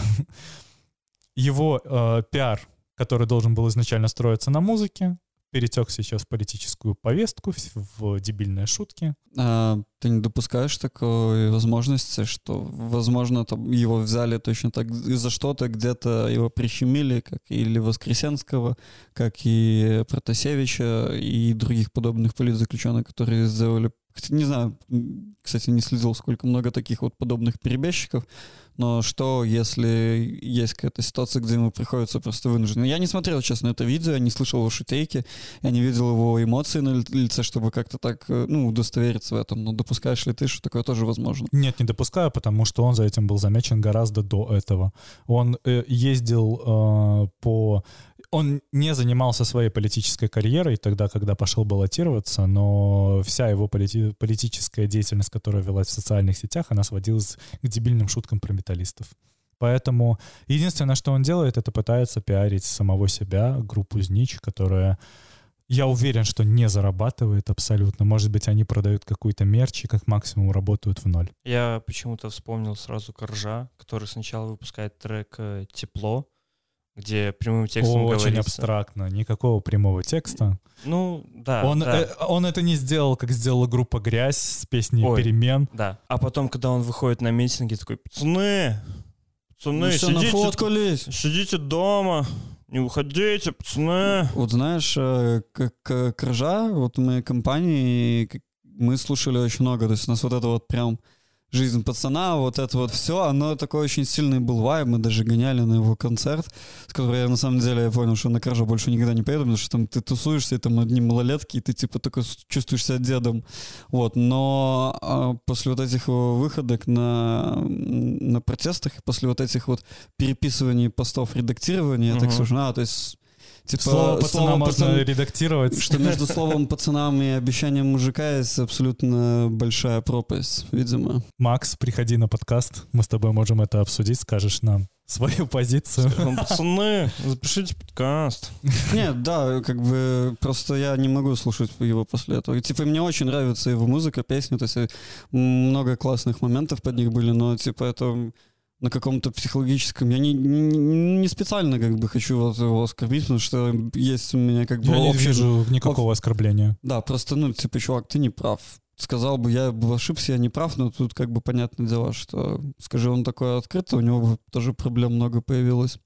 A: его э, пиар, который должен был изначально строиться на музыке, перетек сейчас в политическую повестку, в, дебильные шутки.
B: А ты не допускаешь такой возможности, что, возможно, там его взяли точно так за что-то, где-то его прищемили, как и Воскресенского, как и Протасевича и других подобных политзаключенных, которые сделали... Не знаю, кстати, не следил, сколько много таких вот подобных перебежчиков, но что, если есть какая-то ситуация, где ему приходится просто вынужденно... Я не смотрел, честно, это видео, я не слышал его шутейки, я не видел его эмоций на ли- лице, чтобы как-то так, э, ну, удостовериться в этом. Но допускаешь ли ты, что такое тоже возможно?
A: Нет, не допускаю, потому что он за этим был замечен гораздо до этого. Он э, ездил э, по... Он не занимался своей политической карьерой тогда, когда пошел баллотироваться, но вся его полити- политическая деятельность, которая велась в социальных сетях, она сводилась к дебильным шуткам про металлистов. Поэтому единственное, что он делает, это пытается пиарить самого себя, группу Знич, которая, я уверен, что не зарабатывает абсолютно. Может быть, они продают какой-то мерч и как максимум работают в ноль.
C: Я почему-то вспомнил сразу Коржа, который сначала выпускает трек э, «Тепло», где прямым текстом
A: Очень
C: говорится...
A: абстрактно, никакого прямого текста.
C: Ну, да,
A: он,
C: да.
A: э, он это не сделал, как сделала группа «Грязь» с песней
C: Ой.
A: «Перемен».
C: Да. А потом, когда он выходит на митинги, такой, пацаны, пацаны,
B: Ну что,
C: сидите, сидите дома, не уходите, пацаны.
B: Вот знаешь, как э, Крыжа, вот мы компании, мы слушали очень много, то есть у нас вот это вот прям жизнь пацана, вот это вот все, оно такой очень сильный был вайб, мы даже гоняли на его концерт, с которого я на самом деле я понял, что на Кражу больше никогда не поеду, потому что там ты тусуешься, и там одни малолетки, и ты типа такой чувствуешь себя дедом, вот, но а, после вот этих его выходок на, на протестах, и после вот этих вот переписываний постов, редактирования, я так слушаю, а, то есть
A: Типа, слово пацана слово можно пацан... редактировать.
B: Что между словом пацанам и обещанием мужика есть абсолютно большая пропасть, видимо.
A: Макс, приходи на подкаст, мы с тобой можем это обсудить, скажешь нам свою позицию.
C: Скажем, пацаны, запишите подкаст.
B: Нет, да, как бы просто я не могу слушать его после этого. И, типа, мне очень нравится его музыка, песни, то есть много классных моментов под них были, но, типа, это на каком-то психологическом. Я не, не, не специально как бы хочу вот его оскорбить, потому что есть у меня как бы...
A: Я общий... не вижу никакого оскорбления.
B: Да, просто, ну, типа, чувак, ты не прав. Сказал бы, я бы ошибся, я не прав, но тут как бы понятное дело, что, скажи он такое открыто, у него бы тоже проблем много появилось.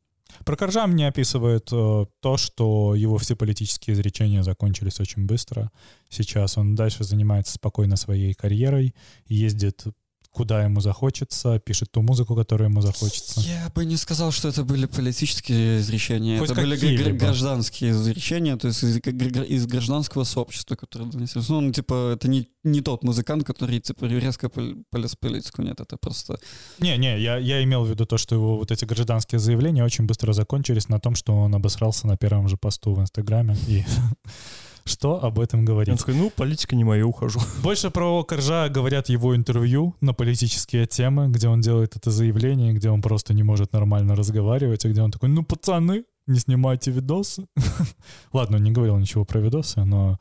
A: Про Коржа мне описывает э, то, что его все политические изречения закончились очень быстро. Сейчас он дальше занимается спокойно своей карьерой, ездит куда ему захочется, пишет ту музыку, которую ему захочется.
B: Я бы не сказал, что это были политические изречения. Хоть это были гр- гражданские изречения, то есть из, из гражданского сообщества, которое донеслось. Ну, ну, типа, это не, не тот музыкант, который типа, резко полез в политику. Нет, это просто...
A: Не-не, я, я имел в виду то, что его вот эти гражданские заявления очень быстро закончились на том, что он обосрался на первом же посту в Инстаграме. И что об этом говорить. Он
C: такой, ну, политика не моя, ухожу.
A: Больше про Коржа говорят его интервью на политические темы, где он делает это заявление, где он просто не может нормально разговаривать, и где он такой, ну, пацаны, не снимайте видосы. Ладно, он не говорил ничего про видосы, но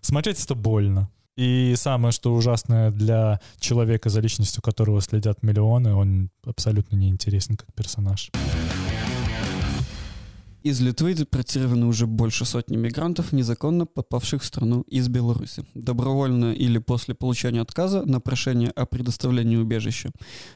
A: смотреть это больно. И самое, что ужасное для человека, за личностью которого следят миллионы, он абсолютно неинтересен как персонаж.
B: Из Литвы депортированы уже больше сотни мигрантов, незаконно попавших в страну из Беларуси. Добровольно или после получения отказа на прошение о предоставлении убежища.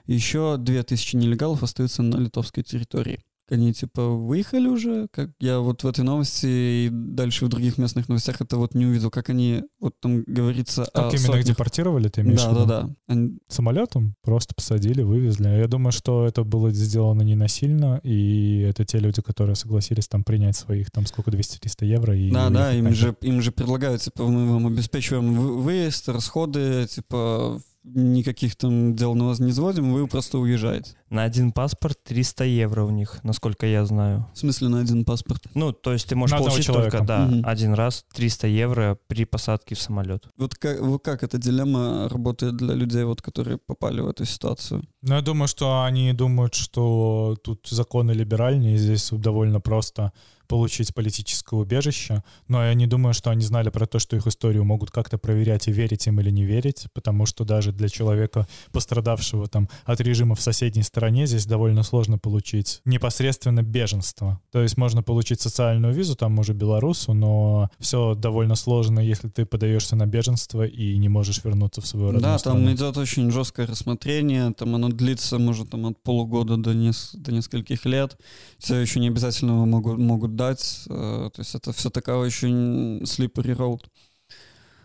B: Еще 2000 нелегалов остаются на литовской территории они типа выехали уже, как я вот в этой новости и дальше в других местных новостях это вот не увидел, как они, вот там говорится
A: Как именно сотнях. их депортировали, ты имеешь
B: да,
A: в виду?
B: Да, да,
A: они... Самолетом просто посадили, вывезли. Я думаю, что это было сделано не насильно, и это те люди, которые согласились там принять своих, там сколько, 200-300 евро. И
B: да, да, им же, им же предлагают, типа, мы вам обеспечиваем выезд, расходы, типа, никаких там дел на вас не заводим, вы просто уезжаете.
C: На один паспорт 300 евро у них, насколько я знаю.
B: В смысле на один паспорт?
C: Ну, то есть ты можешь на получить только, да, угу. один раз 300 евро при посадке в самолет.
B: Вот как, вот как эта дилемма работает для людей, вот, которые попали в эту ситуацию?
A: Ну, я думаю, что они думают, что тут законы либеральнее, и здесь довольно просто получить политическое убежище, но я не думаю, что они знали про то, что их историю могут как-то проверять и верить им или не верить, потому что даже для человека, пострадавшего там от режима в соседней стране, здесь довольно сложно получить непосредственно беженство. То есть можно получить социальную визу, там уже белорусу, но все довольно сложно, если ты подаешься на беженство и не можешь вернуться в свою родную
B: Да,
A: страну.
B: там идет очень жесткое рассмотрение, там оно длится, может, там от полугода до, нес до нескольких лет. Все еще не обязательно могут, могут дать. Э, то есть это все такая очень slippery road.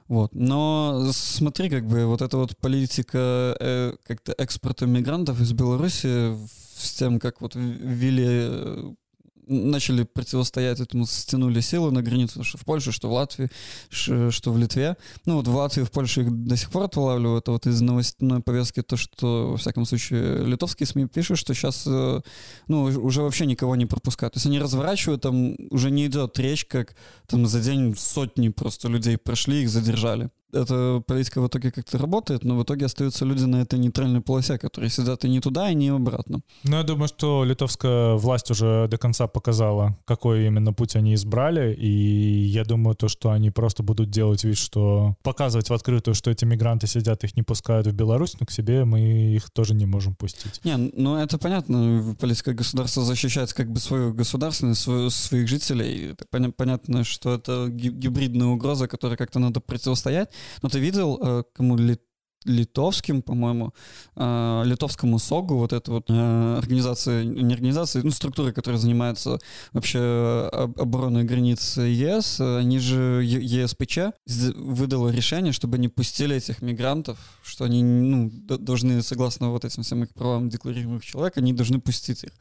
B: Вот. Но смотри, как бы вот эта вот политика э, как-то экспорта мигрантов из Беларуси с тем, как вот ввели э, начали противостоять этому, стянули силы на границу, что в Польше, что в Латвии, что в Литве. Ну вот в Латвии, в Польше их до сих пор отлавливают. Это вот из новостной повестки то, что, во всяком случае, литовские СМИ пишут, что сейчас, э, ну, уже вообще никого не пропускают. То есть они разворачивают, там уже не идет речь, как там за день сотни просто людей прошли, их задержали эта политика в итоге как-то работает, но в итоге остаются люди на этой нейтральной полосе, которые сидят и не туда, и не обратно.
A: Ну, я думаю, что литовская власть уже до конца показала, какой именно путь они избрали, и я думаю, то, что они просто будут делать вид, что показывать в открытую, что эти мигранты сидят, их не пускают в Беларусь, но к себе мы их тоже не можем пустить.
B: Не, ну это понятно, политика государства защищает как бы свою государственность, свою, своих жителей. Это понятно, что это гибридная угроза, которой как-то надо противостоять, но ты видел, э, кому ли литовским, по-моему, э, литовскому СОГу, вот эта вот э, организация, не организация, ну, структура, которая занимается вообще обороной границ ЕС, они же ЕСПЧ выдала решение, чтобы не пустили этих мигрантов, что они ну, должны, согласно вот этим их правам декларируемых человек, они должны пустить их.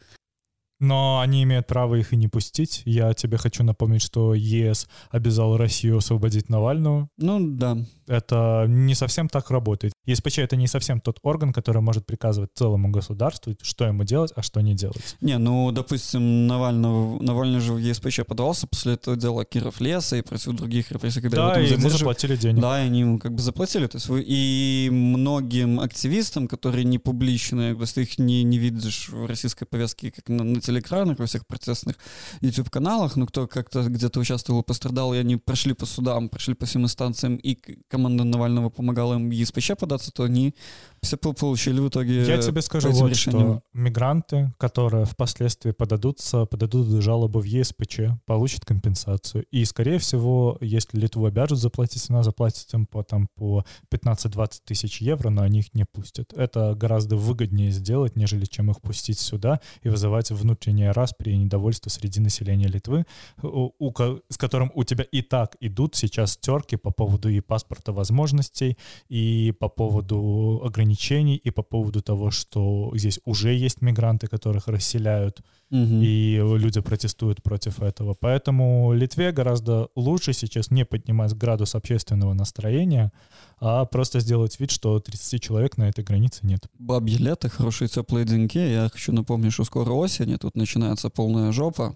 A: Но они имеют право их и не пустить. Я тебе хочу напомнить, что ЕС обязал Россию освободить Навального.
B: Ну да.
A: Это не совсем так работает. ЕСПЧ — это не совсем тот орган, который может приказывать целому государству, что ему делать, а что не делать.
B: Не, ну, допустим, Навального, Навальный же в ЕСПЧ подавался после этого дела Киров Леса и против других репрессий,
A: когда да, его ему заплатили денег.
B: Да, и они ему как бы заплатили. То есть и многим активистам, которые не публичные, если их не, не видишь в российской повестке, как на, на телеэкранах, во всех протестных YouTube-каналах, ну, кто как-то где-то участвовал, пострадал, и они прошли по судам, прошли по всем инстанциям, и команда Навального помогала им ЕСПЧ податься, то они все получили в итоге
A: Я тебе скажу вот что мигранты, которые впоследствии подадутся, подадут жалобу в ЕСПЧ, получат компенсацию. И, скорее всего, если Литву обяжут заплатить, она заплатит им по, там, по 15-20 тысяч евро, но они их не пустят. Это гораздо выгоднее сделать, нежели чем их пустить сюда и вызывать внутреннее распри и недовольство среди населения Литвы, у, у, с которым у тебя и так идут сейчас терки по поводу и паспорта возможностей, и по поводу ограничений, и по поводу того, что здесь уже есть мигранты, которых расселяют, угу. и люди протестуют против этого. Поэтому Литве гораздо лучше сейчас не поднимать градус общественного настроения, а просто сделать вид, что 30 человек на этой границе нет.
B: Бабье лето, хорошие теплые деньки. Я хочу напомнить, что скоро осень, и тут начинается полная жопа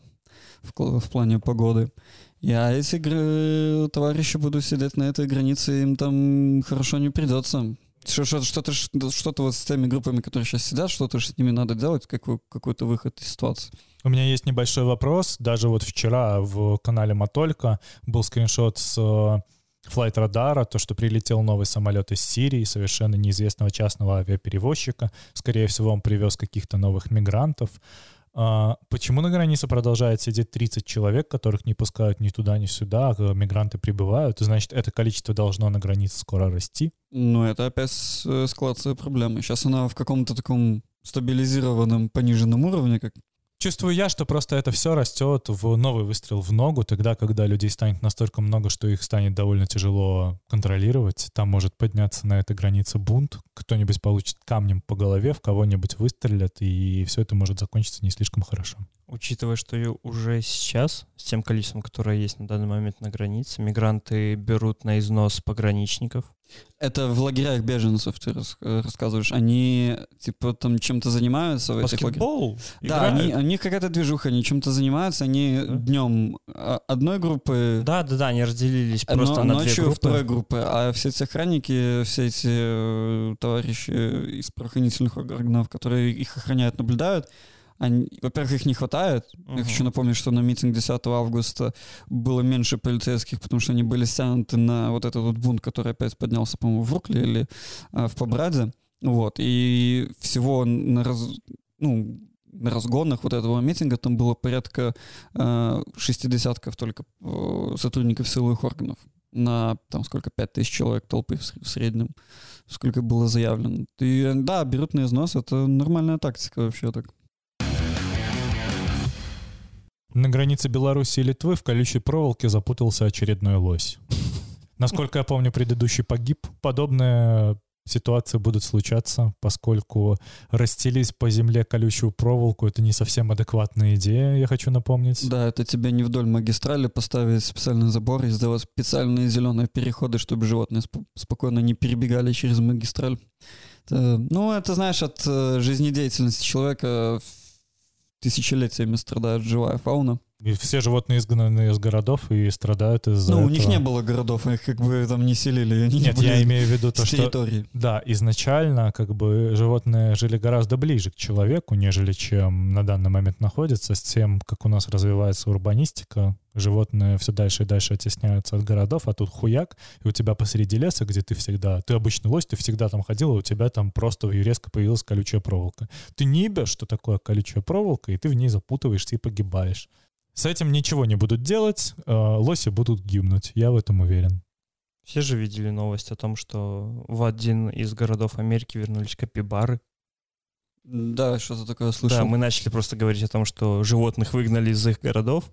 B: в, в плане погоды. Я эти товарищи буду сидеть на этой границе, им там хорошо не придется. Что-то, что-то вот с теми группами, которые сейчас сидят, что-то с ними надо делать, какой, какой-то выход из ситуации.
A: У меня есть небольшой вопрос. Даже вот вчера в канале Матолька был скриншот с э, флайт радара, то, что прилетел новый самолет из Сирии, совершенно неизвестного частного авиаперевозчика. Скорее всего, он привез каких-то новых мигрантов. А, почему на границе продолжает сидеть 30 человек, которых не пускают ни туда, ни сюда, а мигранты прибывают? Значит, это количество должно на границе скоро расти?
B: Ну, это опять эскалация проблемы. Сейчас она в каком-то таком стабилизированном, пониженном уровне, как
A: Чувствую я, что просто это все растет в новый выстрел в ногу, тогда, когда людей станет настолько много, что их станет довольно тяжело контролировать. Там может подняться на этой границе бунт, кто-нибудь получит камнем по голове, в кого-нибудь выстрелят, и все это может закончиться не слишком хорошо.
C: Учитывая, что уже сейчас, с тем количеством, которое есть на данный момент на границе, мигранты берут на износ пограничников,
B: это в лагерях беженцев ты рас, рассказываешь. Они типа там чем-то занимаются в
C: этих лагерях.
B: Да, они, они какая-то движуха, они чем-то занимаются. Они да. днем а, одной группы.
C: Да, да, да, они разделились просто но, на
B: ночью
C: две группы.
B: второй группы. А все эти охранники, все эти э, товарищи из правоохранительных органов, которые их охраняют, наблюдают, они, во-первых, их не хватает. Uh-huh. Я хочу напомнить, что на митинг 10 августа было меньше полицейских, потому что они были стянуты на вот этот вот бунт, который опять поднялся, по-моему, в Рукле или а, в Побраде. Вот. И всего на, раз, ну, на разгонах вот этого митинга там было порядка э, шестидесятков только э, сотрудников силовых органов на там сколько, пять тысяч человек толпы в среднем, сколько было заявлено. И да, берут на износ, это нормальная тактика вообще так.
A: На границе Беларуси и Литвы в колючей проволоке запутался очередной лось. Насколько я помню, предыдущий погиб. Подобные ситуации будут случаться, поскольку расстелить по земле колючую проволоку — это не совсем адекватная идея, я хочу напомнить.
B: Да, это тебе не вдоль магистрали поставить специальный забор и сделать специальные зеленые переходы, чтобы животные сп- спокойно не перебегали через магистраль. Это, ну, это, знаешь, от э, жизнедеятельности человека тысячелетиями страдает живая фауна.
A: И все животные изгнаны из городов и страдают из-за
B: Ну,
A: этого.
B: у них не было городов, их как бы там не селили. Они
A: Нет,
B: не
A: я имею в виду то, что...
B: территории.
A: Да, изначально как бы животные жили гораздо ближе к человеку, нежели чем на данный момент находятся. С тем, как у нас развивается урбанистика, животные все дальше и дальше оттесняются от городов, а тут хуяк, и у тебя посреди леса, где ты всегда... Ты обычный лось, ты всегда там ходил, а у тебя там просто резко появилась колючая проволока. Ты не ебешь, что такое колючая проволока, и ты в ней запутываешься и погибаешь. С этим ничего не будут делать, э, лоси будут гибнуть, я в этом уверен.
C: Все же видели новость о том, что в один из городов Америки вернулись капибары.
B: Да, что-то такое слышал.
C: Да, мы начали просто говорить о том, что животных выгнали из их городов,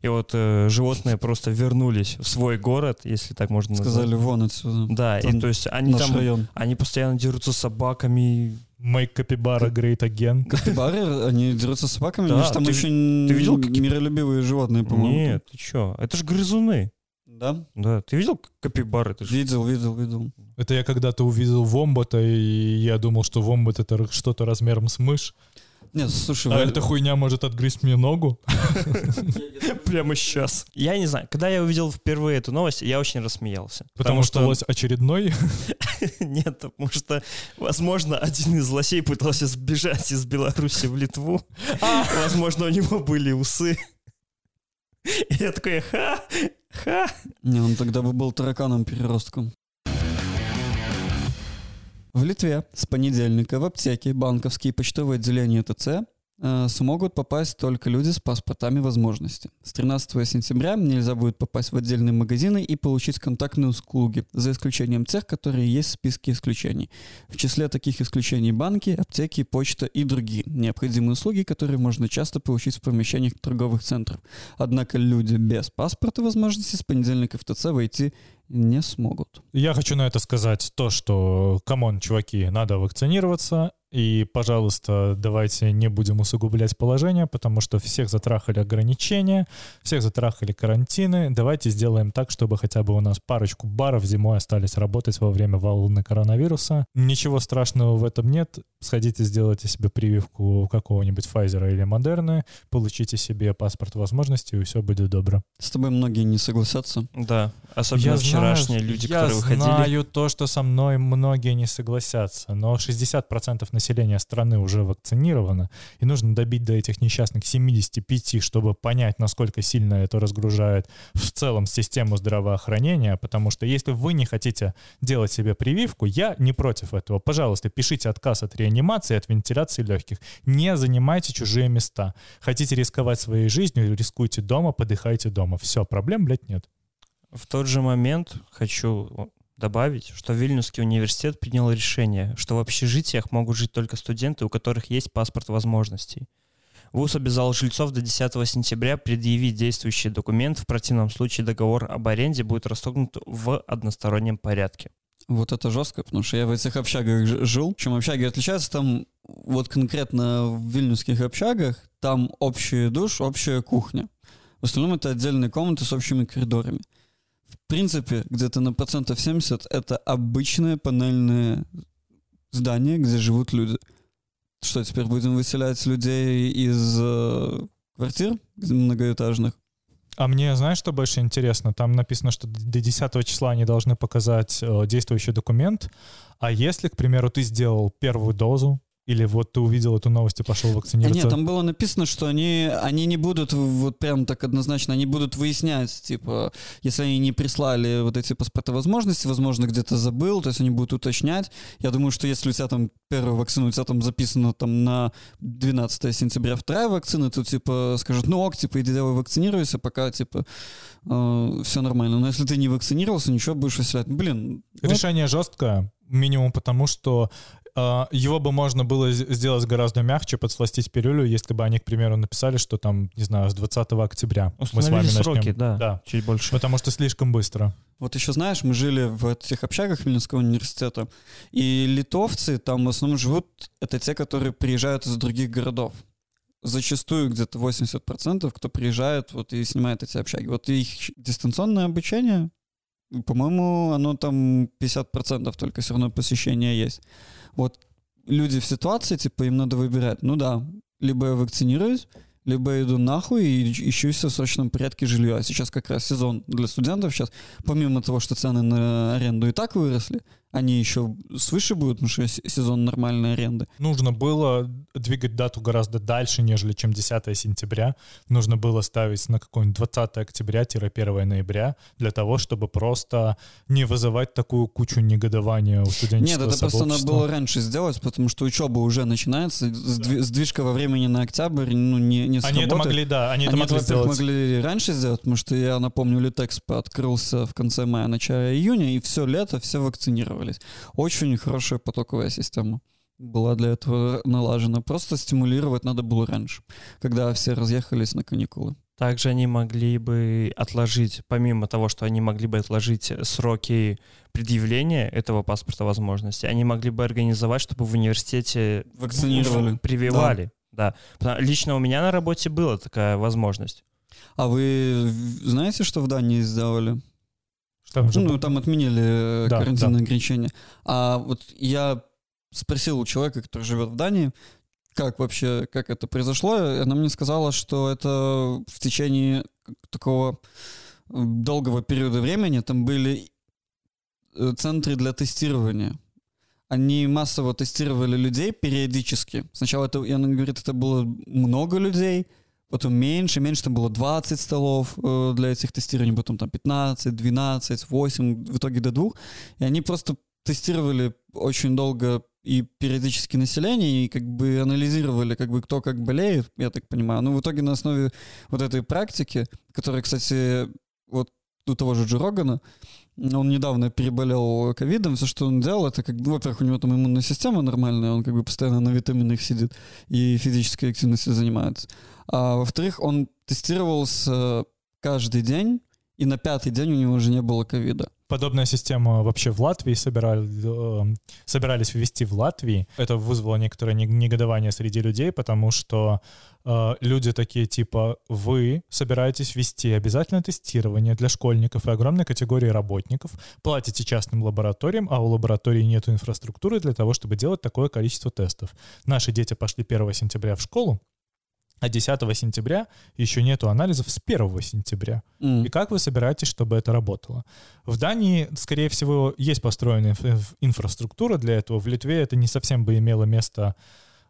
C: и вот э, животные просто вернулись в свой город, если так можно назвать.
B: Сказали, вон отсюда.
C: Да, и
B: Там
C: то есть они там,
B: район.
C: они постоянно дерутся с собаками.
A: Make Capybara Great Again.
B: Капибары, они дерутся с собаками,
C: Да,
B: они же там
C: ты-
B: очень
C: ты видел, как-
B: миролюбивые животные, по-моему.
C: Нет, ты чё? Это же грызуны.
B: Да?
C: Да, ты видел капибары? Ж-
B: Видел, видел, видел.
A: Это я когда-то увидел вомбата, и я думал, что вомбат это что-то размером с мышь.
B: Нет, слушай,
A: А
B: вы-
A: эта хуйня может отгрызть мне ногу.
C: Прямо сейчас. Я не знаю, когда я увидел впервые эту новость, я очень рассмеялся.
A: Потому что лось очередной.
C: Нет, потому что, возможно, один из лосей пытался сбежать из Беларуси в Литву. Возможно, у него были усы. И я такой, ха, ха.
B: Не, он тогда бы был тараканом-переростком. В Литве с понедельника в аптеки, банковские и почтовые отделения ТЦ смогут попасть только люди с паспортами возможности. С 13 сентября нельзя будет попасть в отдельные магазины и получить контактные услуги, за исключением тех, которые есть в списке исключений. В числе таких исключений банки, аптеки, почта и другие необходимые услуги, которые можно часто получить в помещениях торговых центров. Однако люди без паспорта возможности с понедельника в ТЦ войти не смогут.
A: Я хочу на это сказать то, что, come on, чуваки, надо вакцинироваться, и, пожалуйста, давайте не будем усугублять положение, потому что всех затрахали ограничения, всех затрахали карантины. Давайте сделаем так, чтобы хотя бы у нас парочку баров зимой остались работать во время волны коронавируса. Ничего страшного в этом нет. Сходите, сделайте себе прививку какого-нибудь Pfizer или Модерны, получите себе паспорт возможностей, и все будет добро.
B: С тобой многие не согласятся.
C: Да, особенно вчерашние люди,
A: я
C: которые выходили.
A: знаю то, что со мной многие не согласятся, но 60% населения страны уже вакцинировано, и нужно добить до этих несчастных 75, чтобы понять, насколько сильно это разгружает в целом систему здравоохранения, потому что если вы не хотите делать себе прививку, я не против этого. Пожалуйста, пишите отказ от реанимации, от вентиляции легких. Не занимайте чужие места. Хотите рисковать своей жизнью, рискуйте дома, подыхайте дома. Все, проблем, блядь, нет.
C: В тот же момент хочу добавить, что Вильнюсский университет принял решение, что в общежитиях могут жить только студенты, у которых есть паспорт возможностей. ВУЗ обязал жильцов до 10 сентября предъявить действующий документ, в противном случае договор об аренде будет расторгнут в одностороннем порядке.
B: Вот это жестко, потому что я в этих общагах жил. Чем общаги отличаются, там вот конкретно в вильнюсских общагах, там общий душ, общая кухня. В остальном это отдельные комнаты с общими коридорами. Принципе, где-то на процентов 70 это обычные панельные здания, где живут люди. Что, теперь будем выселять людей из э, квартир многоэтажных?
A: А мне, знаешь, что больше интересно? Там написано, что до 10 числа они должны показать э, действующий документ. А если, к примеру, ты сделал первую дозу, или вот ты увидел эту новость и пошел вакцинироваться?
B: нет, там было написано, что они, они не будут вот прям так однозначно, они будут выяснять, типа, если они не прислали вот эти паспорта возможности, возможно, где-то забыл, то есть они будут уточнять. Я думаю, что если у тебя там первая вакцина, у тебя там записано там на 12 сентября вторая вакцина, то типа скажут, ну ок, типа, иди давай вакцинируйся, пока, типа, все нормально. Но если ты не вакцинировался, ничего будешь выселять. Блин, вот
A: Решение жесткое, минимум потому, что э, его бы можно было сделать гораздо мягче, подсластить пилюлю, если бы они, к примеру, написали, что там, не знаю, с 20 октября мы с вами
C: Установили
A: начнем.
C: сроки, да,
A: Да.
C: чуть больше.
A: Потому что слишком быстро.
B: Вот еще знаешь, мы жили в этих общагах Вильнюсского университета, и литовцы там в основном живут, это те, которые приезжают из других городов. Зачастую где-то 80% кто приезжает вот и снимает эти общаги. Вот их дистанционное обучение, по-моему, оно там 50% только все равно посещения есть. Вот люди в ситуации, типа, им надо выбирать. Ну да, либо я вакцинируюсь, либо я иду нахуй и ищу в срочном порядке жилье. А сейчас как раз сезон для студентов сейчас помимо того, что цены на аренду и так выросли, Они еще свыше будут, потому что сезон нормальной аренды.
A: Нужно было двигать дату гораздо дальше, нежели чем 10 сентября. Нужно было ставить на какой-нибудь 20 октября-1 ноября для того, чтобы просто не вызывать такую кучу негодования у студенческого
B: Нет, это просто надо было раньше сделать, потому что учеба уже начинается. Сдвижка во времени на октябрь ну, не, не
A: Они это могли, да, они,
B: они
A: это могли сделать.
B: могли раньше сделать, потому что я напомню, Литэкспо открылся в конце мая, начале июня, и все лето все вакцинировались. Очень хорошая потоковая система была для этого налажена. Просто стимулировать надо было раньше, когда все разъехались на каникулы.
C: Также они могли бы отложить, помимо того, что они могли бы отложить сроки предъявления этого паспорта возможности, они могли бы организовать, чтобы в университете
B: вакцинировали,
C: прививали. Да. да. Лично у меня на работе была такая возможность.
B: А вы знаете, что в Дании сделали?
A: Что
B: ну, там отменили да, карантинные да. ограничения. А вот я спросил у человека, который живет в Дании, как вообще, как это произошло, и она мне сказала, что это в течение такого долгого периода времени там были э, центры для тестирования. Они массово тестировали людей периодически. Сначала это, и она говорит, это было много людей, потом меньше, меньше там было 20 столов э, для этих тестирований, потом там 15, 12, 8, в итоге до двух. И они просто тестировали очень долго и периодически население, и как бы анализировали, как бы кто как болеет, я так понимаю. Ну, в итоге на основе вот этой практики, которая, кстати, вот у того же Джо Рогана, он недавно переболел ковидом, все, что он делал, это как бы, во-первых, у него там иммунная система нормальная, он как бы постоянно на витаминах сидит и физической активностью занимается. А во-вторых, он тестировался каждый день, и на пятый день у него уже не было ковида.
A: Подобная система вообще в Латвии собирали, э, собирались ввести в Латвии. Это вызвало некоторое негодование среди людей, потому что э, люди такие типа «Вы собираетесь ввести обязательное тестирование для школьников и огромной категории работников, платите частным лабораториям, а у лаборатории нет инфраструктуры для того, чтобы делать такое количество тестов. Наши дети пошли 1 сентября в школу, а 10 сентября еще нету анализов с 1 сентября. Mm. И как вы собираетесь, чтобы это работало? В Дании, скорее всего, есть построенная инфраструктура для этого. В Литве это не совсем бы имело место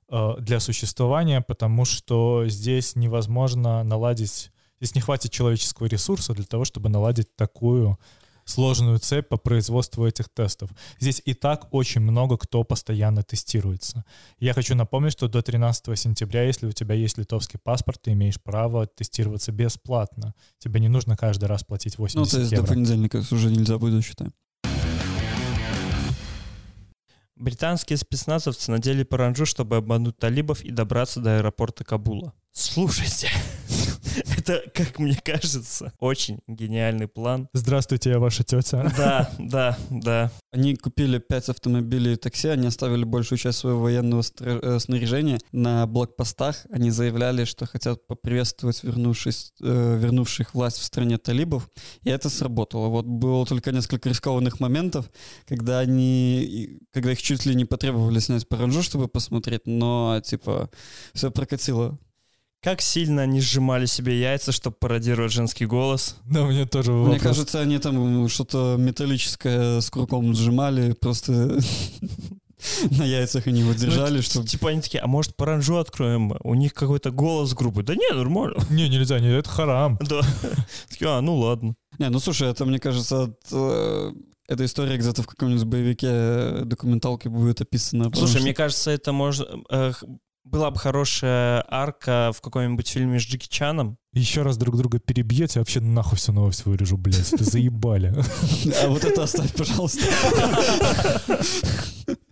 A: э, для существования, потому что здесь невозможно наладить, здесь не хватит человеческого ресурса для того, чтобы наладить такую сложную цепь по производству этих тестов. Здесь и так очень много кто постоянно тестируется. Я хочу напомнить, что до 13 сентября, если у тебя есть литовский паспорт, ты имеешь право тестироваться бесплатно. Тебе не нужно каждый раз платить 80 евро. Ну, то есть евро.
B: до понедельника уже нельзя будет, считаем.
C: Британские спецназовцы надели паранджу, чтобы обмануть талибов и добраться до аэропорта Кабула. Слушайте, Это, как мне кажется, очень гениальный план.
A: Здравствуйте, я ваша тетя.
C: Да, да, да.
B: Они купили пять автомобилей и такси, они оставили большую часть своего военного э, снаряжения на блокпостах. Они заявляли, что хотят поприветствовать вернувшись, э, вернувших власть в стране талибов. И это сработало. Вот было только несколько рискованных моментов, когда они, когда их чуть ли не потребовали снять паранжу, чтобы посмотреть, но типа все прокатило.
C: Как сильно они сжимали себе яйца, чтобы пародировать женский голос?
A: Да, мне тоже
B: вопрос. Мне кажется, они там что-то металлическое с круком сжимали, просто на яйцах они его держали, ну, чтобы...
C: Типа они такие, а может паранжу откроем? У них какой-то голос группы. Да не, нормально.
A: Не, нельзя, не, это харам.
C: Да. Такие, а, ну ладно.
B: Не, ну слушай, это, мне кажется, от, э, эта история где-то в каком-нибудь боевике э, документалке будет описана.
C: Слушай, что... мне кажется, это может... Э, была бы хорошая арка в каком-нибудь фильме с Джеки Чаном.
A: Еще раз друг друга перебьете, вообще нахуй всю новость вырежу, блядь. Заебали.
B: А вот это оставь, пожалуйста.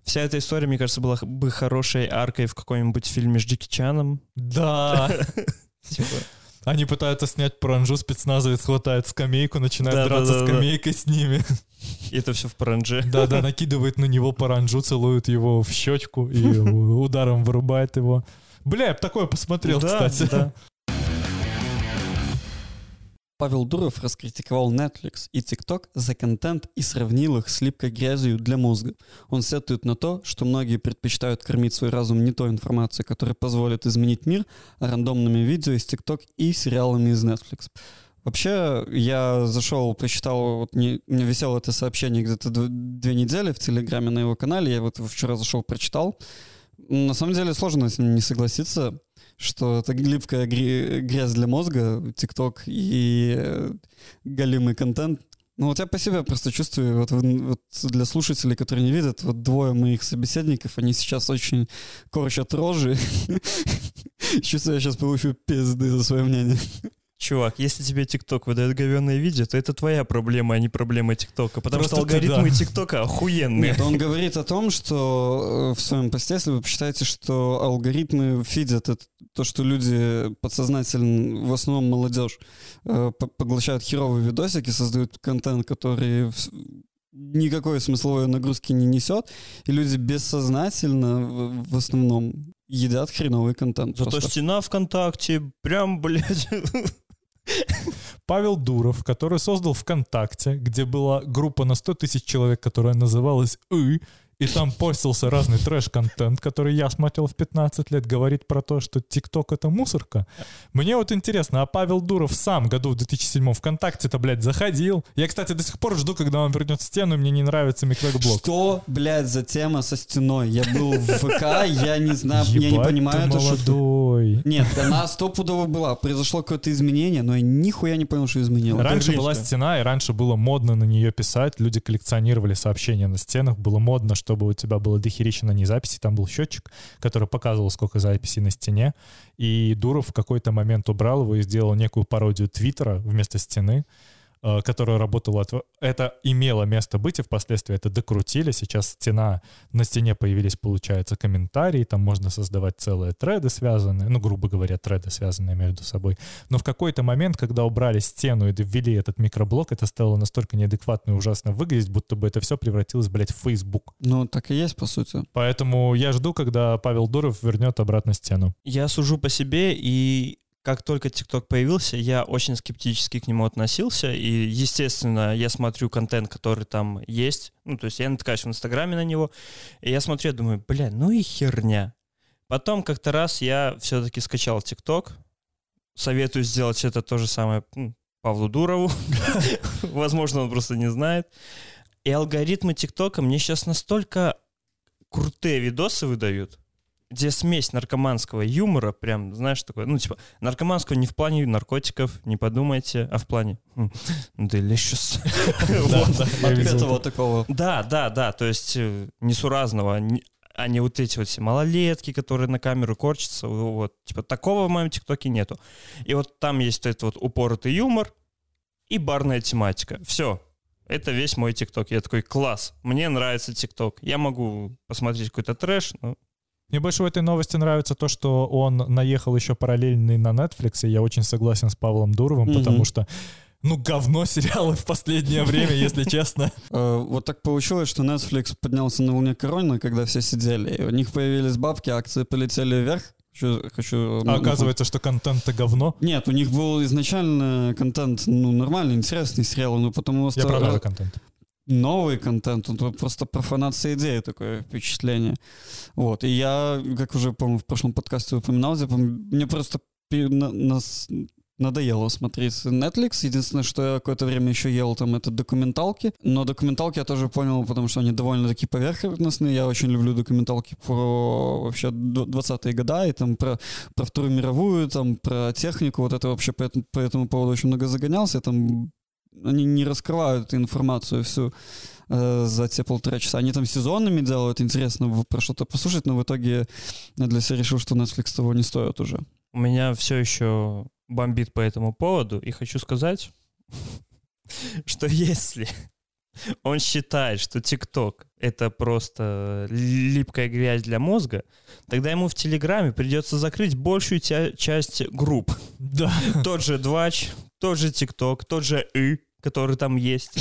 C: Вся эта история, мне кажется, была бы хорошей аркой в каком-нибудь фильме с Джеки Чаном.
A: Да. Они пытаются снять паранжу, спецназовец хватает скамейку, начинает да, драться да, да, скамейкой да. с ними.
C: И это все в паранже.
A: Да-да, накидывает на него паранжу, целует его в щечку и ударом вырубает его. Бля, я бы такое посмотрел, кстати. Да.
B: Павел Дуров раскритиковал Netflix и TikTok за контент и сравнил их с липкой грязью для мозга. Он сетует на то, что многие предпочитают кормить свой разум не той информацией, которая позволит изменить мир, а рандомными видео из TikTok и сериалами из Netflix. Вообще, я зашел, прочитал, вот не, мне висело это сообщение где-то две недели в Телеграме на его канале, я вот вчера зашел, прочитал. На самом деле сложно с ним не согласиться, что это липкая грязь для мозга, ТикТок и э, галимый контент. Ну вот я по себе просто чувствую, вот, вот для слушателей, которые не видят, вот двое моих собеседников, они сейчас очень корчат рожи. Чувствую, я сейчас получу пизды за свое мнение.
C: Чувак, если тебе ТикТок выдает говенное видео, то это твоя проблема, а не проблема ТикТока. Потому Просто что алгоритмы да. ТикТока охуенные.
B: Нет, он говорит о том, что э, в своем посте, если вы посчитаете, что алгоритмы фидят это, то, что люди подсознательно, в основном молодежь, э, поглощают херовые видосики, создают контент, который никакой смысловой нагрузки не несет, и люди бессознательно в основном едят хреновый контент.
C: Зато просто. стена ВКонтакте прям, блядь,
A: Павел Дуров, который создал ВКонтакте, где была группа на 100 тысяч человек, которая называлась «И», и там постился разный трэш-контент, который я смотрел в 15 лет, говорит про то, что ТикТок — это мусорка. Мне вот интересно, а Павел Дуров сам году в 2007 ВКонтакте-то, блядь, заходил? Я, кстати, до сих пор жду, когда он вернет стену, и мне не нравится микроблок.
B: Что, блядь, за тема со стеной? Я был в ВК, я не знаю, я не понимаю
A: эту молодой.
B: Нет, она стопудово была. Произошло какое-то изменение, но я нихуя не понял, что изменилось.
A: Раньше была стена, и раньше было модно на нее писать. Люди коллекционировали сообщения на стенах. Было модно, что чтобы у тебя было дохерища на ней записи. Там был счетчик, который показывал, сколько записей на стене. И Дуров в какой-то момент убрал его и сделал некую пародию Твиттера вместо стены. Э, которая работала... От... Это имело место быть, и впоследствии это докрутили. Сейчас стена, на стене появились, получается, комментарии, там можно создавать целые треды связанные, ну, грубо говоря, треды, связанные между собой. Но в какой-то момент, когда убрали стену и ввели этот микроблок, это стало настолько неадекватно и ужасно выглядеть, будто бы это все превратилось, блядь, в Facebook.
B: Ну, так и есть, по сути.
A: Поэтому я жду, когда Павел Дуров вернет обратно стену.
C: Я сужу по себе, и как только TikTok появился, я очень скептически к нему относился, и, естественно, я смотрю контент, который там есть, ну, то есть я натыкаюсь в Инстаграме на него, и я смотрю, думаю, бля, ну и херня. Потом как-то раз я все-таки скачал TikTok, советую сделать это то же самое Павлу Дурову, возможно, он просто не знает. И алгоритмы ТикТока мне сейчас настолько крутые видосы выдают, где смесь наркоманского юмора, прям, знаешь, такое, ну, типа, наркоманского не в плане наркотиков, не подумайте, а в плане хм, delicious.
B: Вот такого.
C: Да, да, да, то есть э, несуразного, а не вот эти вот все малолетки, которые на камеру корчатся, вот, типа, такого в моем ТикТоке нету. И вот там есть этот вот упоротый юмор и барная тематика. Все, это весь мой ТикТок. Я такой, класс, мне нравится ТикТок. Я могу посмотреть какой-то трэш, но
A: мне больше в этой новости нравится то, что он наехал еще параллельный на Netflix, и я очень согласен с Павлом Дуровым, mm-hmm. потому что ну, говно сериалы в последнее время, если честно.
B: Э, вот так получилось, что Netflix поднялся на волне короны, когда все сидели. У них появились бабки, акции полетели вверх. Хочу, хочу,
A: а оказывается, что контент-то говно?
B: Нет, у них был изначально контент, ну, нормальный, интересный сериал, но потом.
A: Я про новый контент
B: новый контент, он просто профанация идеи, такое впечатление. Вот, и я, как уже, по-моему, в прошлом подкасте упоминал, типа, мне просто на, нас надоело смотреть Netflix. Единственное, что я какое-то время еще ел там это документалки. Но документалки я тоже понял, потому что они довольно такие поверхностные. Я очень люблю документалки про вообще 20-е года и там про, про Вторую мировую, там про технику. Вот это вообще по, этому, по этому поводу очень много загонялся. Я там они не раскрывают информацию всю э, за те полтора часа. Они там сезонными делают, интересно про что-то послушать, но в итоге я для себя решил, что Netflix того не стоит уже.
C: У меня все еще бомбит по этому поводу, и хочу сказать, что если он считает, что ТикТок — это просто липкая грязь для мозга, тогда ему в Телеграме придется закрыть большую часть групп.
A: Да.
C: Тот же Двач, тот же ТикТок, тот же И, который там есть,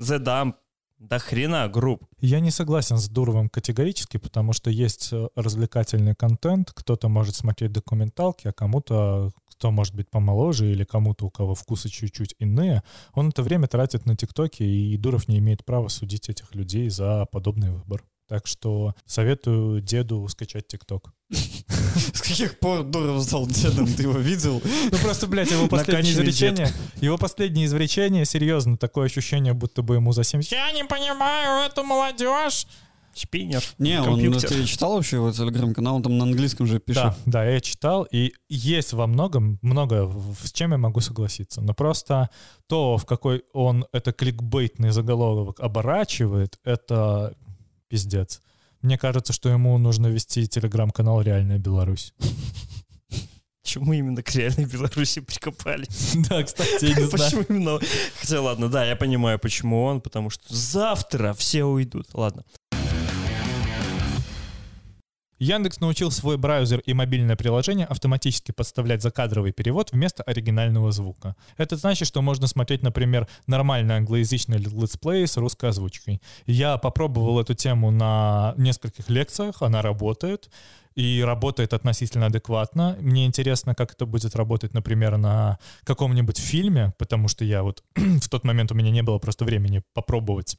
C: The Dump, до хрена групп.
A: Я не согласен с Дуровым категорически, потому что есть э, развлекательный контент, кто-то может смотреть документалки, а кому-то, кто может быть помоложе или кому-то, у кого вкусы чуть-чуть иные, он это время тратит на ТикТоке, и Дуров не имеет права судить этих людей за подобный выбор. Так что советую деду скачать ТикТок.
B: С каких пор Дуров стал дедом? Ты его видел?
A: Ну просто, блядь, его последнее изречение, его последнее изречение, серьезно, такое ощущение, будто бы ему за 70. Я не понимаю эту молодежь.
C: Шпинер.
B: Не, он,
C: Компьютер.
B: ты читал вообще его телеграм-канал? Он там на английском же пишет.
A: Да, да, я читал, и есть во многом, много, с чем я могу согласиться. Но просто то, в какой он это кликбейтный заголовок оборачивает, это пиздец. Мне кажется, что ему нужно вести телеграм-канал «Реальная Беларусь».
C: Почему именно к реальной Беларуси прикопались?
A: Да, кстати, я не знаю.
C: Почему именно? Хотя ладно, да, я понимаю, почему он, потому что завтра все уйдут. Ладно.
A: Яндекс научил свой браузер и мобильное приложение автоматически подставлять закадровый перевод вместо оригинального звука. Это значит, что можно смотреть, например, нормальный англоязычный летсплей с русской озвучкой. Я попробовал эту тему на нескольких лекциях, она работает и работает относительно адекватно. Мне интересно, как это будет работать, например, на каком-нибудь фильме, потому что я вот в тот момент у меня не было просто времени попробовать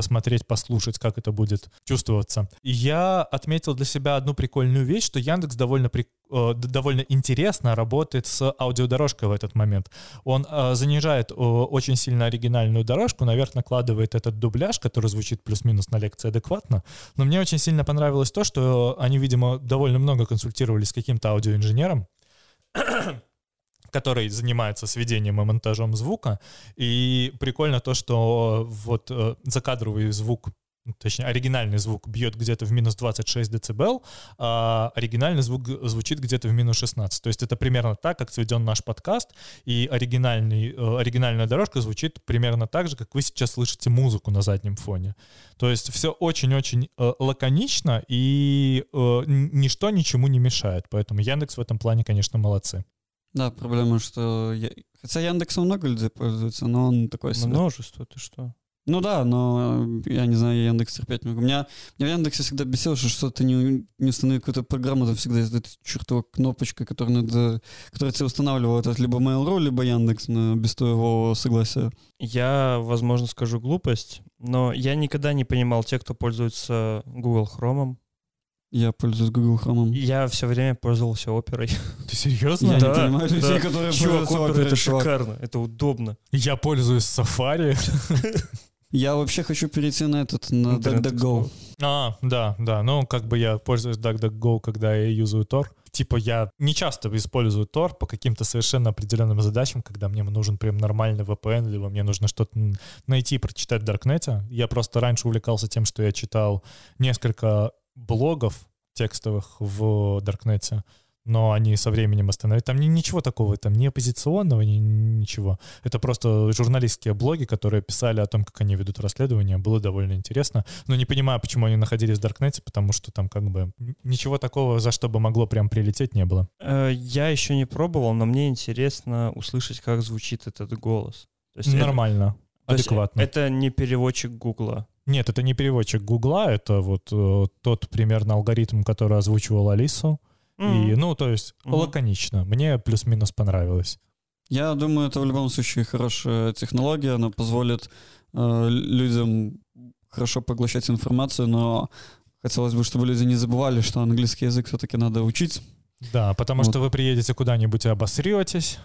A: посмотреть, послушать, как это будет чувствоваться. И я отметил для себя одну прикольную вещь, что Яндекс довольно, при- э, довольно интересно работает с аудиодорожкой в этот момент. Он э, занижает э, очень сильно оригинальную дорожку, наверх накладывает этот дубляж, который звучит плюс-минус на лекции адекватно. Но мне очень сильно понравилось то, что они, видимо, довольно много консультировались с каким-то аудиоинженером, который занимается сведением и монтажом звука. И прикольно то, что вот э, закадровый звук, ну, точнее, оригинальный звук бьет где-то в минус 26 дБ, а оригинальный звук звучит где-то в минус 16. То есть это примерно так, как сведен наш подкаст, и оригинальный, э, оригинальная дорожка звучит примерно так же, как вы сейчас слышите музыку на заднем фоне. То есть все очень-очень э, лаконично, и ничто ничему не мешает. Поэтому Яндекс в этом плане, конечно, молодцы.
B: Да, проблема, что... я- Хотя Яндексом много людей пользуются, но он такой себе.
C: Множество, ты что?
B: Ну да, но э, я не знаю, я Яндекс терпеть могу. Меня, меня в Яндексе всегда бесило, что что-то не, не установил какую-то программу, там всегда есть эта чертова кнопочка, которая надо, которая тебе устанавливает это либо Mail.ru, либо Яндекс, но без твоего согласия.
C: Я, возможно, скажу глупость, но я никогда не понимал тех, кто пользуется Google Chrome.
B: Я пользуюсь Google Chrome.
C: Я все время пользовался оперой.
A: Ты серьезно?
B: Я
C: Да,
B: не понимаю людей,
C: да.
B: которые
C: Чувак,
B: пользуются
C: опера
B: Opera,
C: это
B: чувак.
C: шикарно, это удобно.
A: Я пользуюсь Safari.
B: Я вообще хочу перейти на этот, на DuckDuckGo.
A: А, да, да. Ну, как бы я пользуюсь DuckDuckGo, когда я юзаю Tor. Типа я не часто использую Tor по каким-то совершенно определенным задачам, когда мне нужен прям нормальный VPN, либо мне нужно что-то найти и прочитать в Даркнете. Я просто раньше увлекался тем, что я читал несколько блогов текстовых в Даркнете, но они со временем остановились. Там ни- ничего такого, там ни оппозиционного, ни ничего. Это просто журналистские блоги, которые писали о том, как они ведут расследование. Было довольно интересно. Но не понимаю, почему они находились в Даркнете, потому что там как бы ничего такого, за что бы могло прям прилететь, не было.
C: Э, Я еще не пробовал, но мне интересно услышать, как звучит этот голос. То есть это-
A: Нормально,
C: то есть
A: адекватно.
C: Это не переводчик Гугла.
A: Нет, это не переводчик Гугла, это вот э, тот примерно алгоритм, который озвучивал Алису. И,
C: М.
A: ну, то есть
C: Мгм.
A: лаконично. Мне плюс-минус понравилось.
B: Я думаю, это в любом случае хорошая технология, она позволит э, людям хорошо поглощать информацию, но хотелось бы, чтобы люди не забывали, что английский язык все-таки надо учить.
A: Да, потому
B: Вот.
A: что вы приедете куда-нибудь и обосретесь,